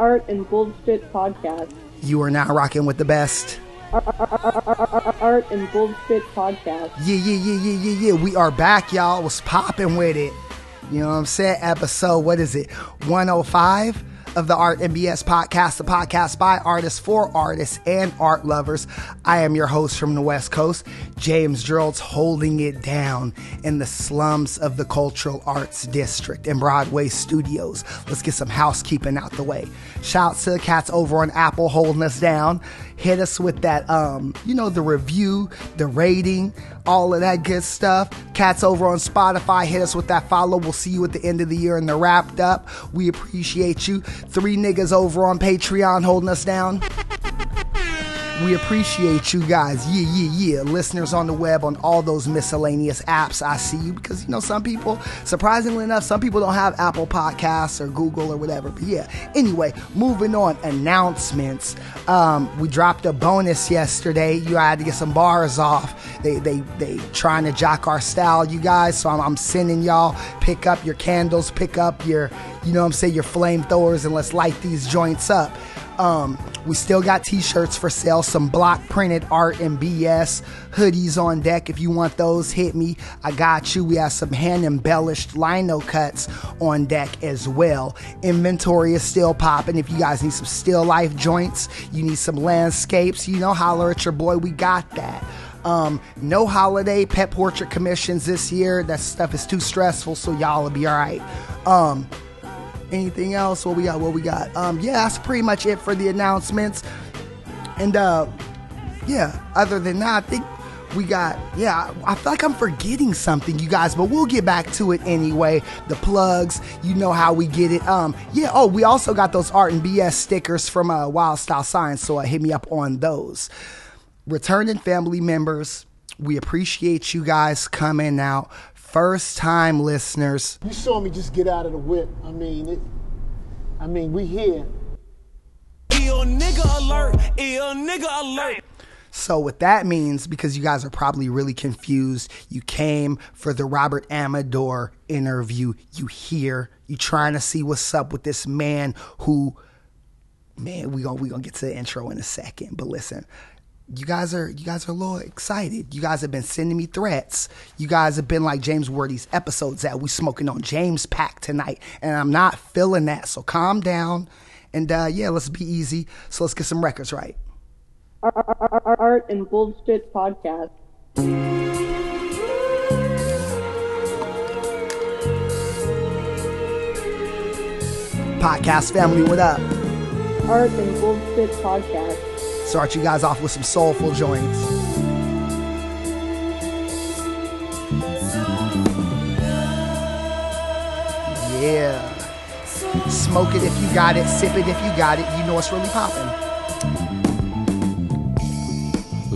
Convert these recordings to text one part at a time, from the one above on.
Art and Bullshit Podcast. You are now rocking with the best. Art and Bullshit Podcast. Yeah, yeah, yeah, yeah, yeah, yeah. We are back, y'all. Was popping with it. You know what I'm saying? Episode, what is it? 105? Of the Art MBS podcast, the podcast by artists for artists and art lovers. I am your host from the West Coast, James Geralds holding it down in the slums of the Cultural Arts District in Broadway Studios. Let's get some housekeeping out the way. Shouts to the cats over on Apple holding us down. Hit us with that, um, you know, the review, the rating, all of that good stuff. Cats over on Spotify, hit us with that follow. We'll see you at the end of the year and the wrapped up. We appreciate you. Three niggas over on Patreon holding us down. We appreciate you guys. Yeah, yeah, yeah. Listeners on the web on all those miscellaneous apps. I see you because, you know, some people, surprisingly enough, some people don't have Apple Podcasts or Google or whatever. But yeah, anyway, moving on. Announcements. Um, we dropped a bonus yesterday. You had to get some bars off. They, they, they trying to jock our style, you guys. So I'm, I'm sending y'all pick up your candles, pick up your, you know I'm saying, your flamethrowers, and let's light these joints up. Um, we still got t-shirts for sale, some block printed art and BS hoodies on deck. If you want those, hit me. I got you. We have some hand embellished lino cuts on deck as well. Inventory is still popping. If you guys need some still life joints, you need some landscapes, you know, holler at your boy. We got that. Um, no holiday pet portrait commissions this year. That stuff is too stressful, so y'all will be all right. Um, anything else? What we got? What we got? Um, yeah, that's pretty much it for the announcements. And uh, yeah, other than that, I think we got yeah i feel like i'm forgetting something you guys but we'll get back to it anyway the plugs you know how we get it um yeah oh we also got those art and bs stickers from uh, wild style science so uh, hit me up on those returning family members we appreciate you guys coming out first time listeners You saw me just get out of the whip. I mean, it, I mean, we here. Ill nigga alert, ill nigga alert. So what that means, because you guys are probably really confused, you came for the Robert Amador interview. You here, you trying to see what's up with this man who, man, we gonna we gonna get to the intro in a second. But listen, you guys are you guys are a little excited. You guys have been sending me threats. You guys have been like James Worthy's episodes that we smoking on James Pack tonight, and I'm not feeling that. So calm down, and uh, yeah, let's be easy. So let's get some records right. Art and Bullshit Podcast. Podcast family, what up? Art and Bullshit Podcast. Start you guys off with some soulful joints. Yeah. Smoke it if you got it, sip it if you got it. You know it's really popping.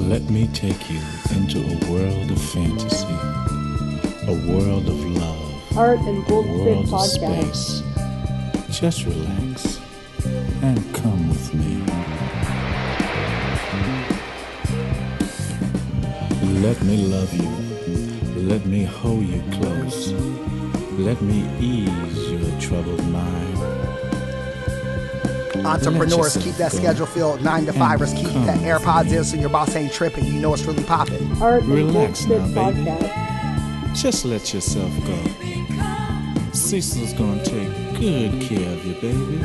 Let me take you into a world of fantasy, a world of love, Art and a Bullshit world of Podcast. space. Just relax and come with me. Let me love you. Let me hold you close. Let me ease your troubled mind. Entrepreneurs, keep that schedule filled. Nine to fivers, keep that AirPods in so your boss ain't tripping. You know it's really popping. Relax now, baby. Just let yourself go. Cecil's gonna take good care of you, baby.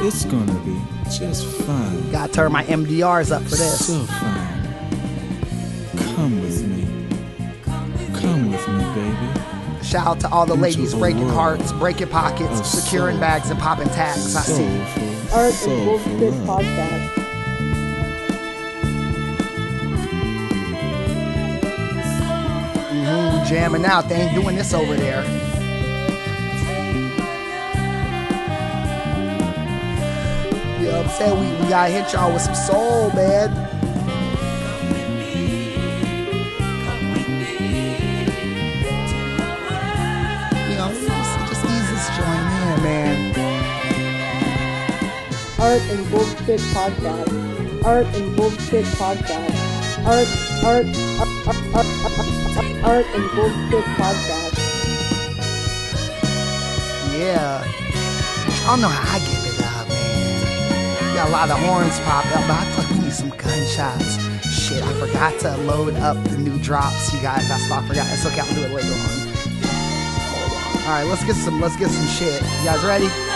It's gonna be just fine. Gotta turn my MDRs up for this. So fine. Shout out to all the ladies breaking hearts, breaking pockets, securing bags, and popping tags. I see. Soulful, Art and soulful Bullshit love. Podcast. Mhm, jamming out. They ain't doing this over there. You know what I'm saying? We, we gotta hit y'all with some soul, man. Art and Bullshit Podcast. Art and Bullshit Podcast. Art, art, art, art, art, art, and Bullshit Podcast. Yeah. Don't know how I give it up, man. Got a lot of horns pop up, but I feel we need some gunshots. Shit, I forgot to load up the new drops, you guys. That's why I forgot. It's okay, I'll do it later on. Hold on. All right, let's get some. Let's get some shit. You guys ready?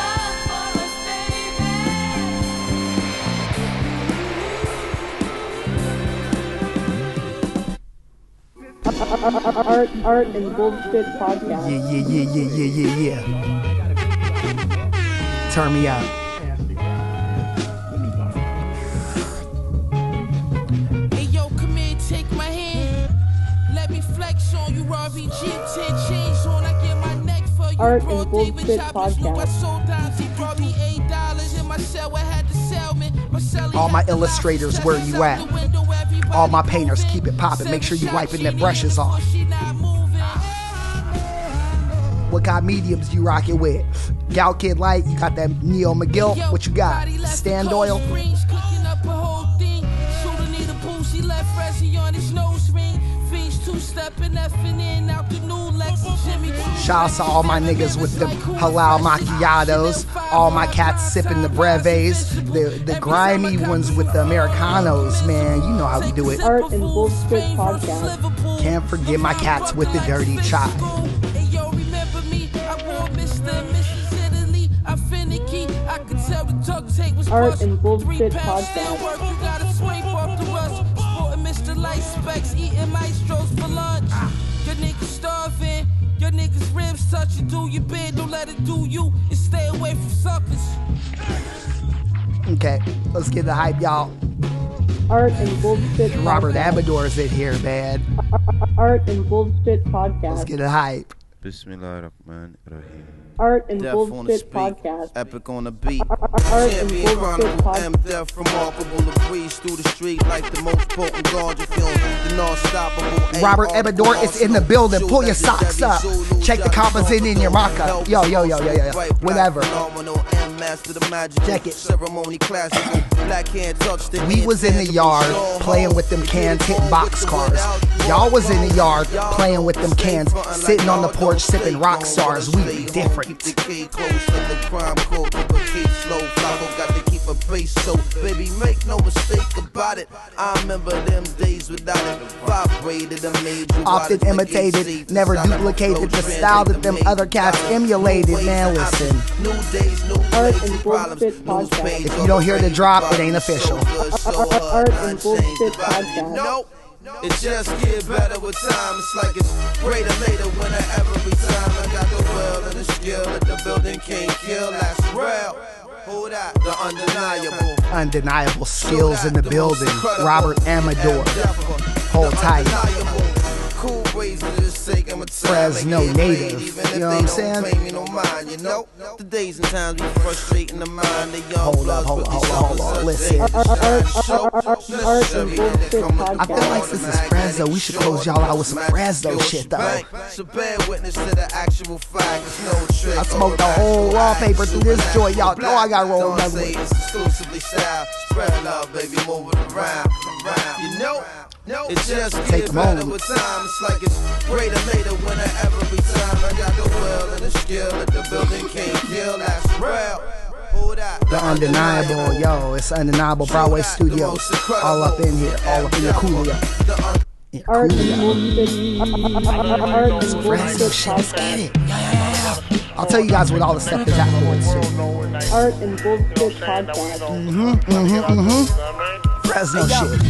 Art, art, and bullshit podcast. Yeah, yeah, yeah, yeah, yeah, yeah, yeah. Turn me up. Hey yo, come here, take my hand. Let me flex on you, Robbie G. Ten chains on, I get my neck for you. Art and Bullshit Choppers, you, I Podcast. sold dimes. He brought me eight dollars in my cell. I had to sell me. Marcelli All my had to lie. illustrators, where you at? The window, everybody All my painters, keep it poppin'. Make sure you wiping their brushes off. she not moving. What kind of mediums you rocking with? Galkyd Lite, you got that Neo Megilp. What you got? Stand oil. cold springs, cooking up a whole thing. Shooter need a boost, he left Rezzy on his nose ring. Fiends two stepping, effing in Shout out to all my niggas with the halal macchiatos. All my cats sipping the breves. The the grimy ones with the Americanos, man. You know how we do it. Art and Bullshit Podcast. Can't forget my cats with the dirty chai. Hey yo, remember me? Your niggas ribs touch you. Do your bid, don't let it do you. And stay away from suckers. Okay, let's get the hype, y'all. Art and Bullshit Robert Podcast. Amador's in here, man. Art and Bullshit podcast. Let's get the hype. Bismillahirrahmanirrahim. Art and Death Bullshit Podcast. epic on the beat. Art and Bullshit chronicle, M Podcast. death remarkable to breeze through the street like the most potent ganja film. The non-stoppable. Robert AR Amador is in the building. Pull your socks up. Check the Johnny composite in your maca. Yo, yo, yo, yo, yo, yo. Whatever. phenomenal, and master the magic. Check it. Ceremony classical. Black hand touch the We was in the yard playing with them cans, it hitting box cars. Y'all was in the yard playing with them cans, sitting on the porch sipping rock stars. We be different. Keep the K close to the crime code. Keep a case slow. Flacco got to keep a base so baby, make no mistake about it. I remember them days without it. Vibrated and made you Often out of the imitated, never duplicated the flow, style that them other cats emulated, man, listen. New days, new Art and problems, Bullshit new Podcast. If you don't hear the drop, it ain't official. Art and Bullshit. Podcast. Nope. It just get better with time. It's like it's greater later when I every time I got the will and the skill that the building can't kill. That's real. Hold that, the undeniable. Undeniable skills in the building. Robert Amador. Hold tight. Cool ways to just take him a time. Fresno Make native. even if You know what I'm saying? pay me no mind, you know? The days and times be frustrating the mind. The young Hold up, bloods hold with up, these hold up, hold suckers up. Listen. I feel like since it's Fresno, we should close y'all out with some Fresno shit, though. So bear witness to the actual fact. It's no trick. I smoked the whole actual wallpaper through this act. joint. Y'all know I got rolled Don't up with. it's exclusively style. Spread love, baby, move it around, around. You know, it just Take gets a better moment. with time. It's like it's greater later when I every time I got the will and the skill that the building can't kill. That's real. The undeniable, yo, it's undeniable Broadway studio. All up in here, all up in your coolia. The un- Yeah, Art and. Bullshit. And Fresno Bullshit shit, let's get Podcast. it. Yeah, yeah, yeah, yeah. I'll tell you guys what all the stuff is afterwards, too. Art and Bullshit Podcast. Mhm, mhm, mhm. Fresno shit.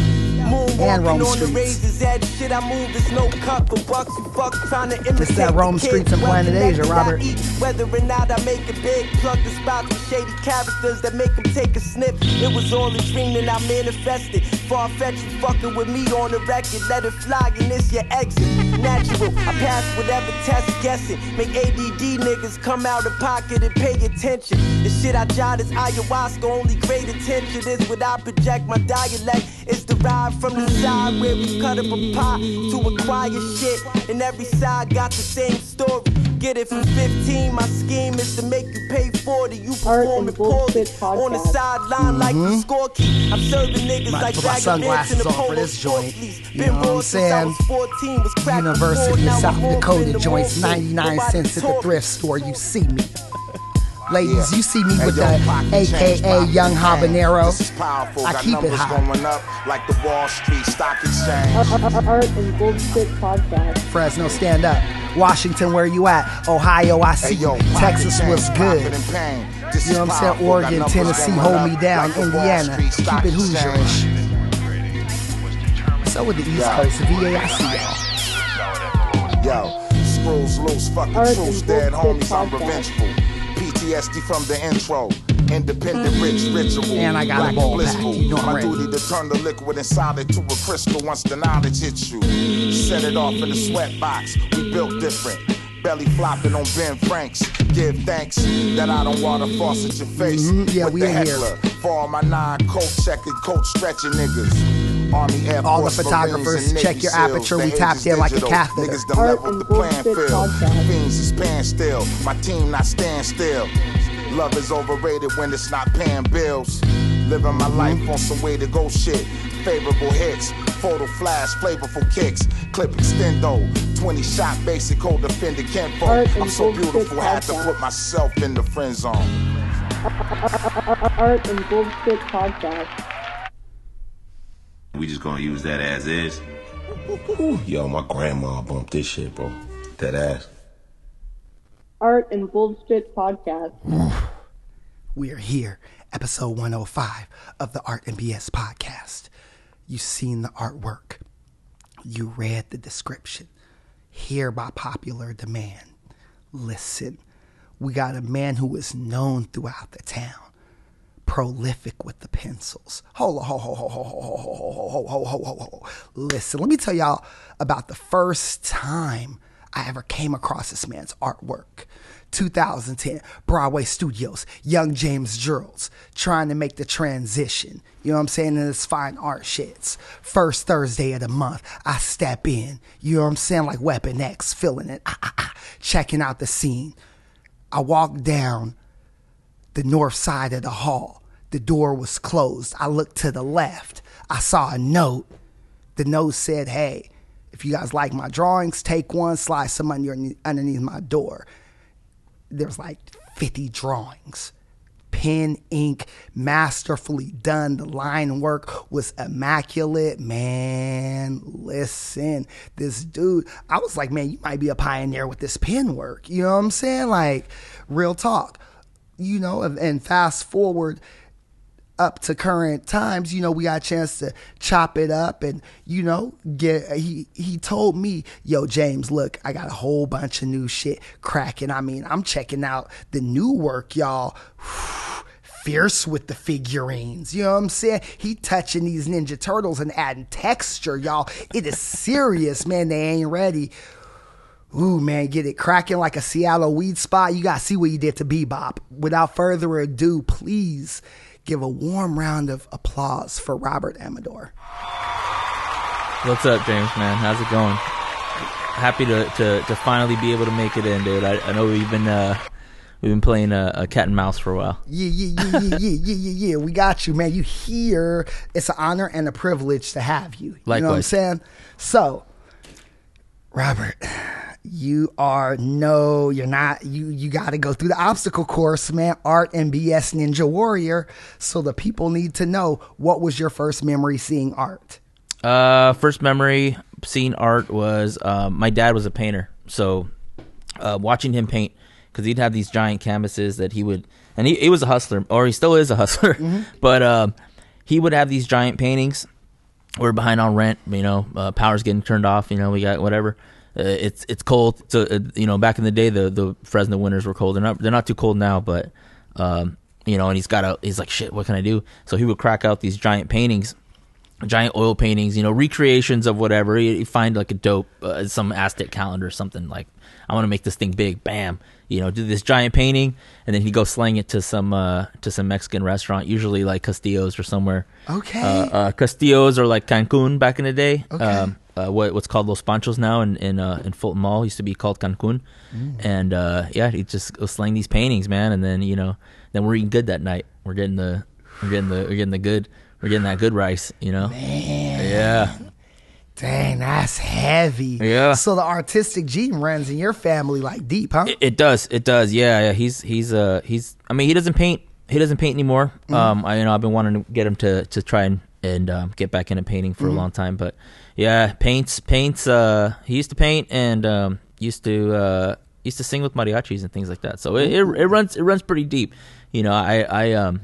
And Rome on the streets. razor's edge, shit I move is no cut for bucks you fuck trying to imitate that Rome the streets and Planet Asia, Robert. eat, Whether or not I make it big, plug the spots with shady characters that make them take a snip. It was all a dream and I manifested. Far fetched, fucking with me on the record. Let it fly and it's your exit. Natural, I pass whatever test guessing. Make ADD niggas come out of pocket and pay attention. The shit I jot is ayahuasca, only great attention is what I project. My dialect is derived from the side where we cut up a pie to acquire shit. And every side got the same story. Get it for 15. My scheme is to make you pay 40. You Art performing and poorly Bullshit on the Podcast. sideline like the mm-hmm. scorekeep. I'm serving niggas About like put my vagabonds in the on for polo this joint. You Been know what I'm bored since I saying? was 14. Was University of South Dakota in joints, 99 cents at the thrift store. You see me. Ladies, Yeah. you see me Hey, with yo, the pocket change, AKA Young change. Habanero. This is powerful. I Got keep it numbers high. going up like the Wall Street Stock Exchange. Art and Bullshit Podcast. Fresno, stand up. Washington, where you at? Ohio, I see Hey, yo, you. Texas change, was good. and pain. This You know what I'm saying? Oregon, Tennessee, hold me down. like Indiana, keep Stock it Hoosierish. Exchange. So with the East Yeah. Coast, VA, I see y'all. Yo, screws loose, fucking Art truce, dead Bullshit homies, I'm Podcast. revengeful. PTSD from the intro. Independent, rich, ritual. And I got a black ball blissful. You know My ready. duty to turn the liquid inside it to a crystal once the knowledge hits you. Set it off in the sweat box. We built different. Belly flopping on Ben Franks. Give thanks that I don't water faucet your face. Mhm, yeah, with we the in here. heckler. For all my non coat checking, coat stretching niggas. Army, Air All the photographers, and check your SEALs. aperture. The We age tapped is in like a digital. catheter. Niggas done Art leveled and the playing Bullshit field. Podcast. Fiends is paying still. My team not stand still. Love is overrated when it's not paying bills. Living my life on some way to go shit. Favorable hits, photo flash, flavorful kicks. Clip extendo, 20 shot basic code defender Art kinfolk. and I'm so Bullshit beautiful, had to put myself in the friend zone. Art and Bullshit Podcast. We just gonna use that as is. Yo, my grandma bumped this shit, bro. That ass. Art and Bullshit Podcast. We are here, episode 105 of the Art and BS podcast. You've seen the artwork, you read the description. Here by popular demand. Listen, we got a man who is known throughout the town, prolific with the pencils. Hold, hold, hold, hold, hold, hold, hold, hold, hold, hold, hold, hold. Listen, let me tell y'all about the first time I ever came across this man's artwork. 2010, Broadway Studios, Young James Geralds, trying to make the transition. You know what I'm saying? In this fine art shits. First Thursday of the month, I step in. You know what I'm saying? Like Weapon X, feeling it, ah, ah, ah, checking out the scene. I walk down the north side of the hall. The door was closed. I looked to the left. I saw a note. The note said, Hey, if you guys like my drawings, take one, slide some under, underneath my door. There's like 50 drawings. Pen, ink, masterfully done. The line work was immaculate. Man, listen, this dude, I was like, man, you might be a pioneer with this pen work. You know what I'm saying? Like, real talk. You know, and- fast forward up to current times, you know, we got a chance to chop it up and, you know, get he he told me, yo, James, look, I got a whole bunch of new shit cracking. I mean, I'm checking out the new work, y'all. Fierce with the figurines. You know what I'm saying? He touching these Ninja Turtles and adding texture, y'all. It is serious, man. They ain't ready. Ooh, man, get it cracking like a Seattle weed spot. You got to see what you did to Bebop. Without further ado, please give a warm round of applause for Robert Amador. What's up, James, man? How's it going? Happy to, to, to finally be able to make it in, dude. I, I know we've been uh, we've been playing a, a cat and mouse for a while. Yeah, yeah, yeah, yeah, yeah, yeah, yeah, yeah. We got you, man. You here. It's an honor and a privilege to have you. You know what I'm saying? So, Robert, you are no, you're not. You you got to go through the obstacle course, man. Art and BS Ninja Warrior. So the people need to know what was your first memory seeing art. Uh, first memory seeing art was um, my dad was a painter, so uh, watching him paint because he'd have these giant canvases that he would, and he, he was a hustler, or he still is a hustler, but um, he would have these giant paintings. We're behind on rent, you know, uh, power's getting turned off, you know, we got whatever. Uh, it's it's cold, so uh, you know, back in the day, the the Fresno winters were cold. They're not they're not too cold now, but um, you know, and he's got a he's like shit. What can I do? So he would crack out these giant paintings giant oil paintings, you know, recreations of whatever. You find like a dope, uh, some Aztec calendar or something. Like, I want to make this thing big. Bam, you know, do this giant painting, and then he go slang it to some uh, to some Mexican restaurant, usually like Castillo's or somewhere. Okay. Uh, uh, Castillo's or like Cancun back in the day. Okay. Um, uh, what what's called Los Panchos now in in, uh, in Fulton Mall used to be called Cancun, Mm. and uh, yeah, he just go slang these paintings, man, and then you know, then we're eating good that night. We're getting the we're getting the we're getting the good we're getting that good rice, you know. Man. Yeah. Dang, that's heavy. Yeah. So the artistic gene runs in your family like deep, huh? It does. It does. Yeah, yeah. He's he's uh he's. I mean, he doesn't paint. He doesn't paint anymore. Mhm. Um, I you know I've been wanting to get him to to try and and um, get back into painting for Mhm. a long time, but yeah, paints paints. Uh, he used to paint and um used to uh used to sing with mariachis and things like that. So it it, it runs it runs pretty deep. You know, I I um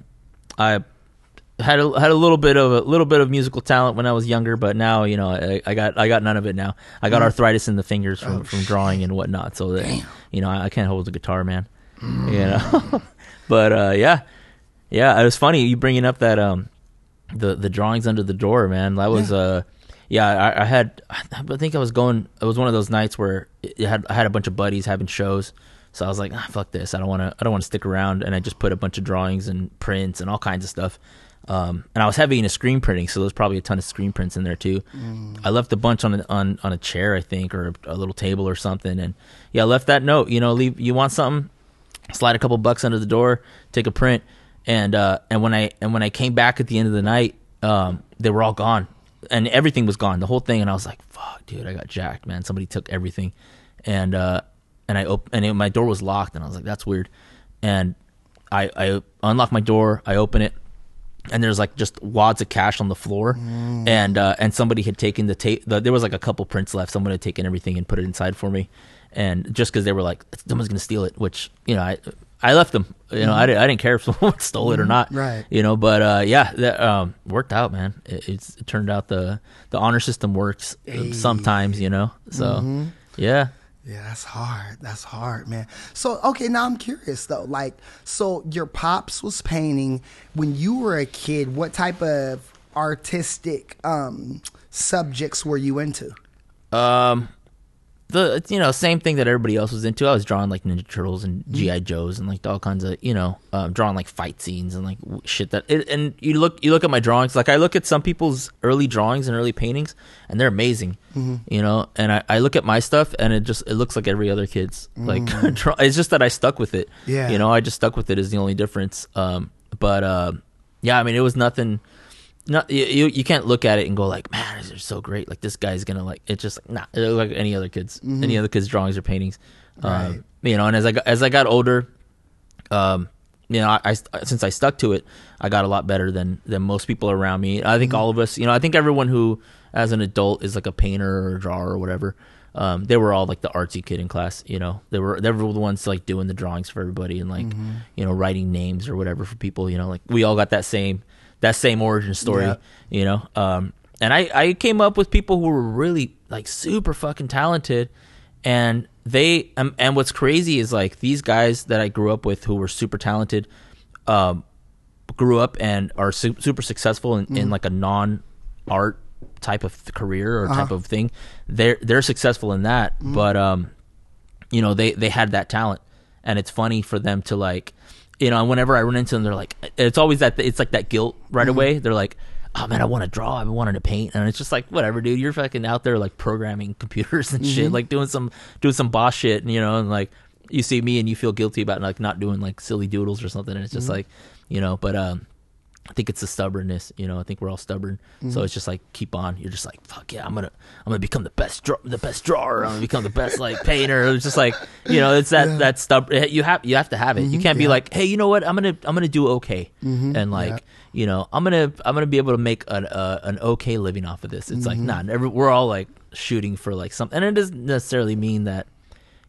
I had a, had a little bit of a little bit of musical talent when I was younger, but now you know I, I got I got none of it now. I got Mm. arthritis in the fingers from, Oh, from drawing and whatnot, so that you know I, I can't hold the guitar, man. Mm. You know, but uh, yeah, yeah, it was funny you bringing up that um the the drawings under the door, man. That was Yeah. uh yeah I, I had I think I was going. It was one of those nights where it had I had a bunch of buddies having shows. So I was like, ah, fuck this. I don't want to. I don't want to stick around. And I just put a bunch of drawings and prints and all kinds of stuff. Um, and I was heavy into screen printing, so there's probably a ton of screen prints in there too. Mm. I left a bunch on a, on on a chair, I think, or a, a little table or something. And yeah, I left that note. You know, leave. You want something? Slide a couple bucks under the door, take a print, and uh, and when I and when I came back at the end of the night, um, they were all gone, and everything was gone, the whole thing. And I was like, "Fuck, dude, I got jacked, man. Somebody took everything." And uh, and I op- and it, my door was locked, and I was like, "That's weird." And I I unlock my door, I open it, and there's like just wads of cash on the floor, Mm. and uh, and somebody had taken the tape. The, there was like a couple prints left. Someone had taken everything and put it inside for me, and just because they were like, someone's gonna steal it, which you know I I left them. You know I, Mhm. didn't, I didn't care if someone stole it or not. Right. You know, but uh, yeah, that um, worked out, man. It, it's, it turned out the the honor system works Hey. sometimes. You know, so Mhm. yeah. Yeah, that's hard. That's hard, man. So, okay, now I'm curious though. Like, so your pops was painting when you were a kid. What type of artistic um, subjects were you into? Um, the you know same thing that everybody else was into. I was drawing like Ninja Turtles and Mm-hmm. GI Joes and like all kinds of you know um, drawing like fight scenes and like shit that. It, and you look you look at my drawings. Like I look at some people's early drawings and early paintings, and they're amazing. Mhm. You know, and I, I look at my stuff and it just it looks like every other kid's. Like Mm. it's just that I stuck with it. Yeah. You know, I just stuck with it is the only difference. Um, but uh, yeah, I mean, it was nothing not you, you can't look at it and go like man these are so great like this guy's gonna like it's just nah like any other kids Mhm. any other kids drawings or paintings Right. um, you know and as I got, as I got older um you know I, I since I stuck to it I got a lot better than than most people around me I think Mhm. all of us you know I think everyone who as an adult is like a painter or a drawer or whatever um, they were all like the artsy kid in class, you know. They were they were the ones like doing the drawings for everybody and like Mhm. you know writing names or whatever for people. You know, like we all got that same that same origin story. Yeah. You know, um, and I I came up with people who were really like super fucking talented, and they um, and what's crazy is like these guys that I grew up with who were super talented, um, grew up and are su- super successful in, in Mhm. like a non art type of career or type Uh-huh. of thing. They're they're successful in that, Mhm. but um, you know they they had that talent, and it's funny for them to like, you know, whenever I run into them, they're like, it's always that it's like that guilt right Mhm. away. They're like. Oh man, I want to draw. I've been wanting to paint, and it's just like whatever, dude. You're fucking out there like programming computers and shit, Mhm. like doing some doing some boss shit, and you know, and like you see me and you feel guilty about like not doing like silly doodles or something, and it's just Mhm. like, you know. But um, I think it's the stubbornness, you know. I think we're all stubborn, so Mhm. it's just like keep on. You're just like fuck yeah, I'm gonna I'm gonna become the best draw, the best drawer. I'm gonna become the best like painter. It's just like you know, it's that Yeah. that stubborn. You have you have to have it. You Mhm, can't be like, hey, you know what? I'm gonna I'm gonna do okay, Mhm, and like yeah. you know, I'm gonna I'm gonna be able to make an uh, an okay living off of this. It's like Mhm. nah, every, we're all like shooting for like something, and it doesn't necessarily mean that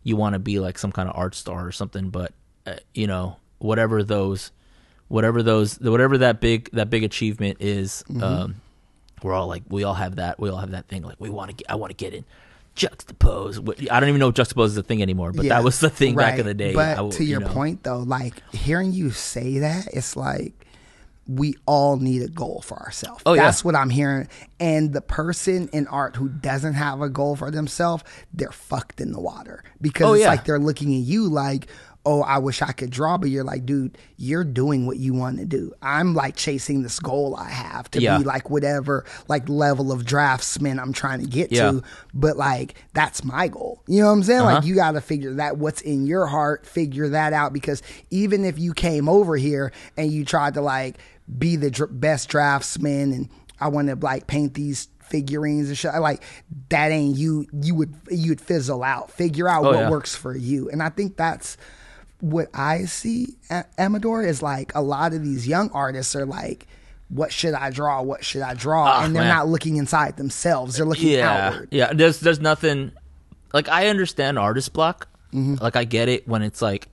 you want to be like some kind of art star or something, but uh, you know, whatever those, whatever those, whatever that big that big achievement is, Mhm. um, we're all like we all have that. We all have that thing. Like we want to get. I want to get in. Juxtapoz. I don't even know if Juxtapoz is a thing anymore, but Yeah, that was the thing back in the day. But I to you your know. point, though, like hearing you say that, it's like we all need a goal for ourselves. Oh, yeah. That's what I'm hearing. And the person in art who doesn't have a goal for themselves, they're fucked in the water because Oh, it's yeah. like they're looking at you like. Oh, I wish I could draw, but you're like, dude, you're doing what you want to do. I'm like chasing this goal I have to Yeah. be like whatever like level of draftsman I'm trying to get Yeah. to. But like that's my goal. You know what I'm saying? Uh-huh. Like you got to figure that what's in your heart, figure that out because even if you came over here and you tried to like be the dr- best draftsman and I want to like paint these figurines and shit. Like that ain't you. You would you would fizzle out. Figure out Oh, what yeah. works for you, and I think that's what I see. A- Amador is like a lot of these young artists are like. What should I draw? What should I draw? Ah, and they're man. not looking inside themselves. They're looking yeah, outward. yeah. There's there's nothing like I understand artist block. Mm-hmm. Like I get it when it's like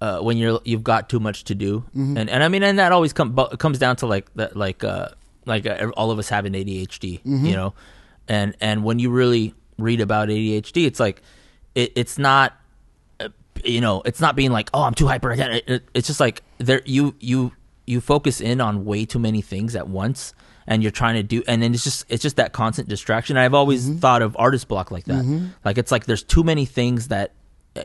uh, when you're you've got too much to do, Mm-hmm. and and I mean, and that always come comes down to like that like uh like uh, all of us having ADHD, Mm-hmm. you know, and and when you really read about ADHD, it's like it, it's not you know it's not being like oh I'm too hyper. It, it, it's just like there you you you focus in on way too many things at once. And you're trying to do, and then it's just it's just that constant distraction. I've always Mm-hmm. thought of artist block like that. Like it's like there's too many things that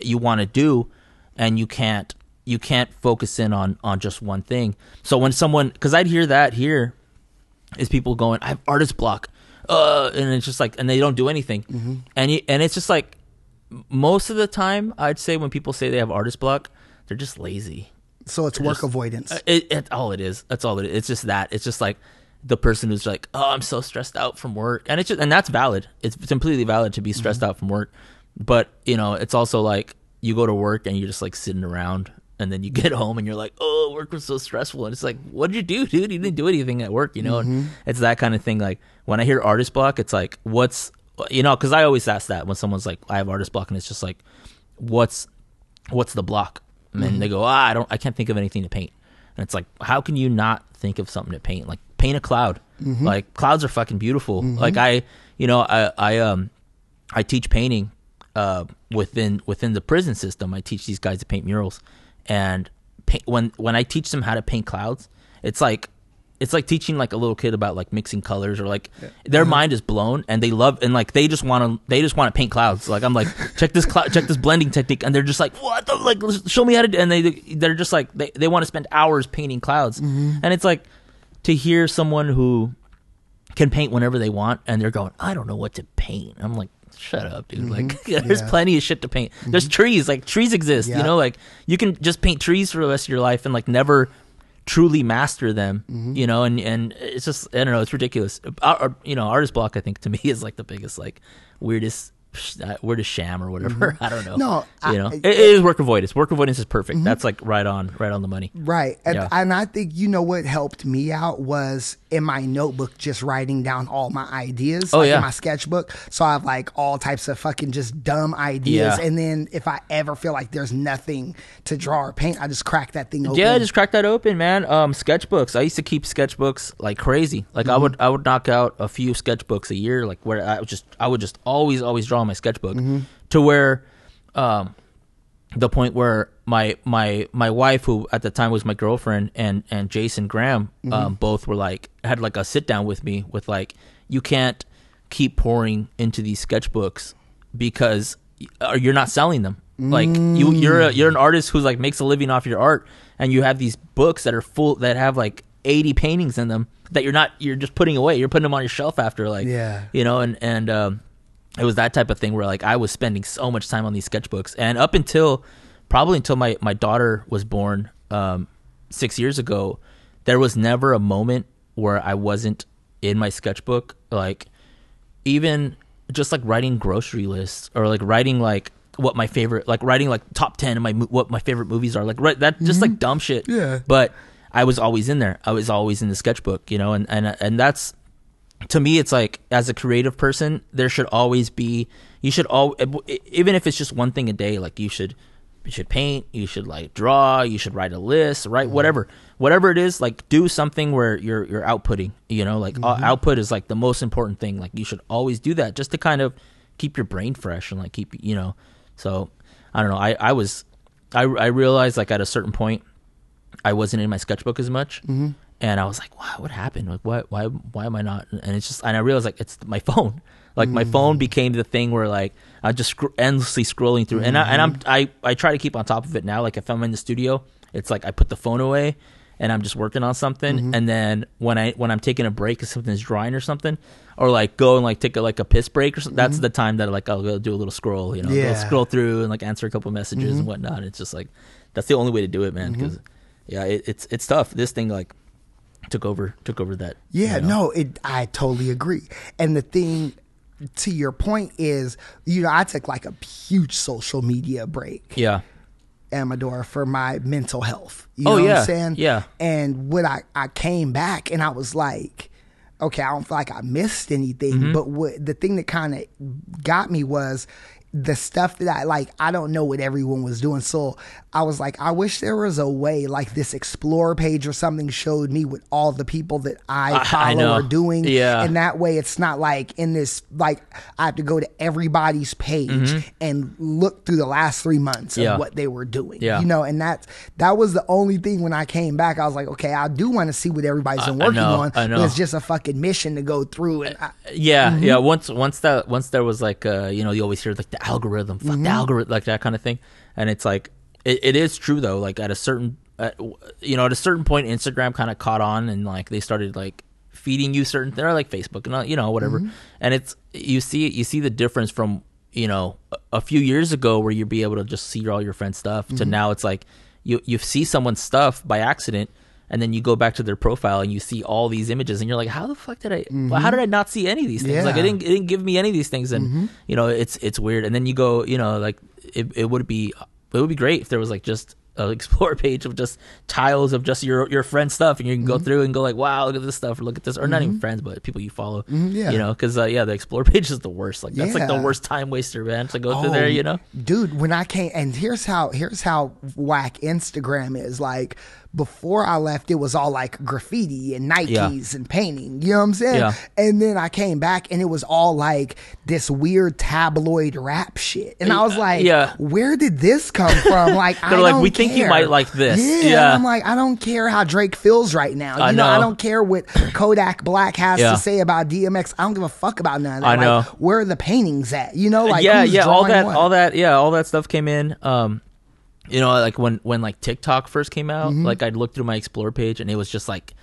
you want to do, and you can't you can't focus in on on just one thing. So when someone, because I'd hear that here, is people going, I have artist block, uh, and it's just like, and they don't do anything, Mm-hmm. and you, and it's just like most of the time, I'd say when people say they have artist block, they're just lazy. So it's work Just- avoidance. Uh, It, it all it is. That's all it is. It's just that. It's just like the person who's like, oh, I'm so stressed out from work, and it's just, and that's valid. It's completely valid to be stressed out from work, but you know, it's also like you go to work and you're just like sitting around, and then you get home and you're like, oh, work was so stressful, and it's like, what did you do, dude? You didn't do anything at work, you know. And it's that kind of thing. Like when I hear artist block, it's like, what's you know, because I always ask that when someone's like, I have artist block, and it's just like, what's what's the block? And then they go, ah, I don't, I can't think of anything to paint. And it's like, how can you not think of something to paint? Like paint a cloud. Like clouds are fucking beautiful. Like I, you know, I, I, um, I teach painting, uh, within within the prison system. I teach these guys to paint murals, and paint, when when I teach them how to paint clouds, it's like it's like teaching like a little kid about like mixing colors or like their uh-huh. mind is blown and they love and like they just want to they just want to paint clouds. Like i'm like check this cloud check this blending technique. And they're just like what the like show me how to do and they they're just like they, they want to spend hours painting clouds. Mm-hmm. And it's like to hear someone who can paint whenever they want and they're going i don't know what to paint. I'm like shut up dude. Mm-hmm. Like there's Yeah. plenty of shit to paint. There's mm-hmm. trees like trees exist Yeah. you know? Like you can just paint trees for the rest of your life and like never truly master them mm-hmm. you know and and it's just i don't know it's ridiculous. Ar- you know artist block i think to me is like the biggest like weirdest uh, weirdest sham or whatever i don't know No, I- you know I- it, it is work avoidance work avoidance is perfect that's like right on right on the money Right. And, Yeah. and I think, you know, what helped me out was in my notebook, just writing down all my ideas. Oh, like yeah. In my sketchbook. So I have like all types of fucking just dumb ideas. Yeah. And then if I ever feel like there's nothing to draw or paint, I just crack that thing open. Yeah, I just crack that open, man. Um, sketchbooks. I used to keep sketchbooks like crazy. Like I would, I would knock out a few sketchbooks a year. Like where I would just, I would just always, always draw my sketchbook to where, um, the point where my my my wife, who at the time was my girlfriend, and and Jason Graham, um, both were like had like a sit down with me with like you can't keep pouring into these sketchbooks because or you're not selling them. Like you you're a, you're an artist who's like makes a living off your art, and you have these books that are full that have like 80 paintings in them that you're not you're just putting away. You're putting them on your shelf after like Yeah. you know and and um it was that type of thing where like I was spending so much time on these sketchbooks, and up until probably until my my daughter was born um, six years ago, there was never a moment where I wasn't in my sketchbook, like even just like writing grocery lists or like writing like what my favorite like writing like top 10 of my mo- what my favorite movies are like right that just like dumb shit. Yeah. but i was always in there. I was always in the sketchbook you know and and and that's to me it's like as a creative person there should always be you should all even if it's just one thing a day like you should you should paint you should like draw you should write a list write whatever whatever it is like do something where you're you're outputting you know like uh, output is like the most important thing like you should always do that just to kind of keep your brain fresh and like keep you know so i don't know i i was i i realized like at a certain point I wasn't in my sketchbook as much, Mm-hmm. And I was like, "Wow, what happened? Like, why, why, why am I not?" And it's just, and I realized like it's my phone. Like my Mm. phone became the thing where like I just scr- endlessly scrolling through, and I, and I'm Mm-hmm. I I try to keep on top of it now. Like if I'm in the studio, it's like I put the phone away, and I'm just working on something, Mm-hmm. and then when I when I'm taking a break, if something's drying or something, or like go and like take a, like a piss break or something, that's the time that like I'll go do a little scroll, you know, Mm-hmm. Yeah. Mm-hmm. scroll through and like answer a couple messages and whatnot. It's just like that's the only way to do it, man. Because yeah, it, it's it's tough. This thing like took over took over that. Yeah, you know. no, it. I totally agree. And the thing, to your point, is you know I took like a huge social media break. Yeah. Amador for my mental health. You Oh, know what yeah, I'm saying? yeah. And when I, I came back and I was like, okay, I don't feel like I missed anything. Mm-hmm. But what the thing that kind of got me was the stuff that I like, I don't know what everyone was doing. So I was like, I wish there was a way like this explore page or something showed me what all the people that I I- I follow know. are doing. Yeah. And that way it's not like in this, like I have to go to everybody's page and look through the last three months Mm-hmm. Yeah. of what they were doing. Yeah. You know, and that's that was the only thing when I came back. I was like, okay, I do want to see what everybody's been I- I working know, on. I know. But it's just a fucking mission to go through and I, Yeah, Mm-hmm. yeah. Once once that once there was like uh you know you always hear like the algorithm, fuck Mm-hmm. the algorithm, like that kind of thing, and it's like it, it is true though. Like at a certain at, you know at a certain point, Instagram kind of caught on and like they started like feeding you certain they're like Facebook and uh, you know whatever, Mm-hmm. and it's you see you see the difference from you know a, few years ago where you'd be able to just see all your friends' stuff to Mm-hmm. now it's like you you see someone's stuff by accident. And then you go back to their profile and you see all these images, and you're like, "How the fuck did I? How mm-hmm. did I not see any of these things? Like, it didn't it didn't give me any of these things and mm-hmm. you know it's it's weird. And then you go you know like it, it would be it would be great if there was like just an explore page of just tiles of just your your friend stuff and you can go mm-hmm. through and go like wow look at this stuff or look at this or not even friends but people you follow yeah. you know because uh, yeah the explore page is the worst. Like that's like the worst time waster man to go through oh, there you know? dude when i came and here's how here's how whack instagram is. Like before i left it was all like graffiti and nikes Yeah. and painting you know what i'm saying Yeah. and then i came back and it was all like this weird tabloid rap shit and i was like yeah. where did this come from like They're like, don't "We think you might like this. yeah, Yeah. i'm like i don't care how drake feels right now you I know i don't care what kodak black has to say about dmx i don't give a fuck about none of that I know. like where are the paintings at you know like yeah yeah all that what? all that yeah all that stuff came in um you know like when when like tiktok first came out Mm-hmm. like i'd look through my explore page and it was just like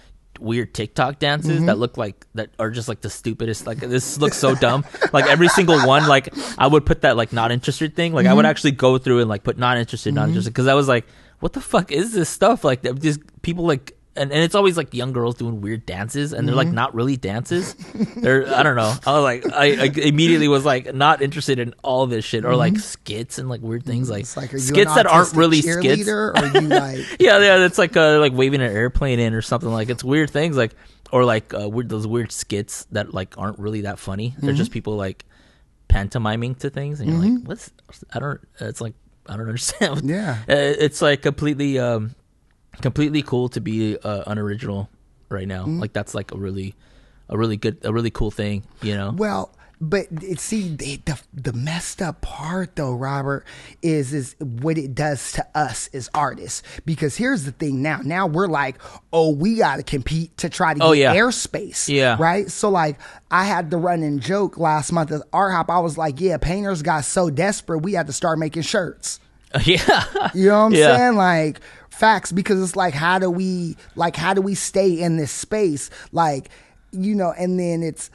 weird tiktok dances Mm-hmm. that look like that are just like the stupidest like this looks so dumb like every single one like i would put that like not interested thing like i Mm-hmm. would actually go through and like put not interested not interested because i was like what the fuck is this stuff like just people like and, and it's always like young girls doing weird dances and they're like Mm-hmm. not really dances they're i don't know i was like I, I immediately was like not interested in all this shit or like skits and like weird things like, Mm-hmm. It's like, are you skits that aren't autistic really skits cheerleader, Or you like, yeah yeah it's like uh like waving an airplane in or something like it's weird things like or like uh, weird those weird skits that like aren't really that funny they're Mm-hmm. just people like pantomiming to things and you're like what's i don't it's like i don't understand Yeah. Uh, it's like completely um completely cool to be uh, unoriginal right now Mm-hmm. like that's like a really a really good a really cool thing you know well, but it, see, the, the the messed up part though, Robert, is is what it does to us as artists. Because here's the thing: now, now we're like, oh, we got to compete to try to get Oh, yeah. airspace, Yeah. right. So like, I had the running joke last month at Art Hop. I was like, yeah, painters got so desperate, we had to start making shirts. yeah You know what I'm Yeah. saying? Like facts because it's like how do we like how do we stay in this space? Like, you know, and then it's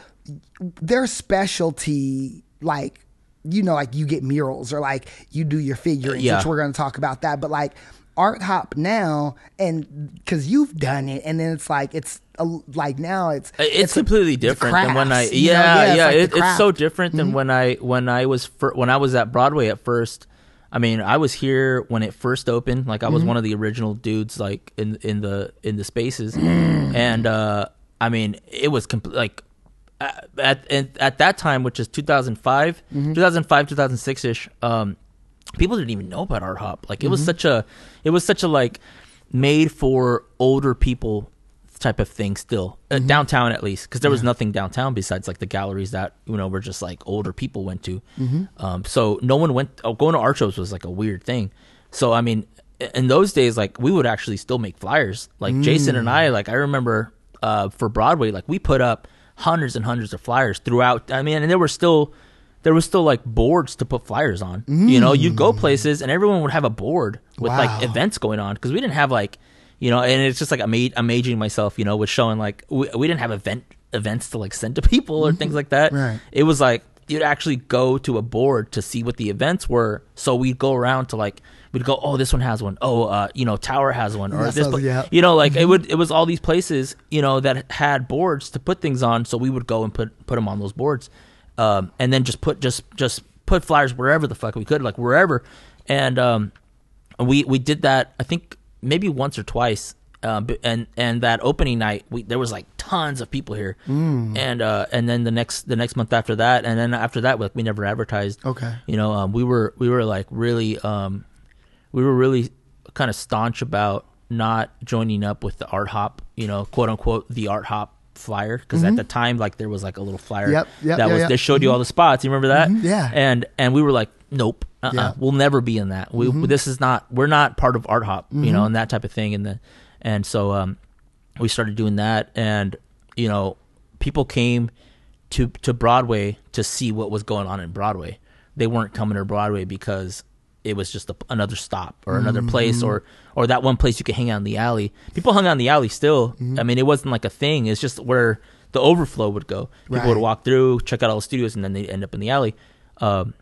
their specialty like you know, like you get murals or like you do your figurines, Yeah. which we're gonna talk about that. But like art hop now and because you've done it and then it's like it's a, like now it's it's, a- completely it's different than when I crafts, you know? yeah yeah, like it, it's so different than mm-hmm. when I when I was fir- when I was at Broadway at first. I mean, I was here when it first opened. Like I was one of the original dudes, like in in the in the spaces, and uh I mean, it was complete like at at, at at that time, which is 2005, 2005, 2006 ish. Um, people didn't even know about art hop. Like it was such a it was such a like made for older people type of thing still uh, downtown at least because there was nothing downtown besides like the galleries that you know were just like older people went to. Um so no one went oh, going to art shows was like a weird thing. So i mean in those days like we would actually still make flyers. Like jason and i like i remember uh for broadway like we put up hundreds and hundreds of flyers throughout i mean and there were still there was still like boards to put flyers on. You know you'd go places and everyone would have a board with Wow. like events going on because we didn't have like you know and it's just like I'm, a- I'm aging myself you know with showing like we, we didn't have event events to like send to people or things like that Right. it was like you'd actually go to a board to see what the events were. So we'd go around to like we'd go, oh, this one has one. Oh, uh, you know, Tower has one, or Yeah, this, so- pla- yeah. you know, like it would. It was all these places, you know, that had boards to put things on. So we would go and put put them on those boards, um, and then just put just just put flyers wherever the fuck we could, like wherever, and um, we we did that. I think maybe once or twice. Uh, and and that opening night, we there was like tons of people here, Mm. and uh, and then the next the next month after that, and then after that, like we never advertised. Okay. you know, um, we were we were like really um, we were really kind of staunch about not joining up with the art hop, you know, quote unquote, the art hop flyer. Because at Mhm. the time, like there was like a little flyer Yep, yep, that was they showed you Mhm. all the spots. You remember that? Mhm, yeah. And and we were like, nope, uh-uh, Yeah. we'll never be in that. We Mhm. this is not we're not part of art hop, you know, Mhm. and that type of thing. And the and so um, we started doing that, and you know, people came to to Broadway to see what was going on in Broadway. They weren't coming to Broadway because it was just a, another stop or another place Mhm. or or that one place you could hang out in the alley. People hung out in the alley still. Mhm. I mean, it wasn't like a thing. It's just where the overflow would go. People would walk through, check out all the studios, and then they end up in the alley. Um,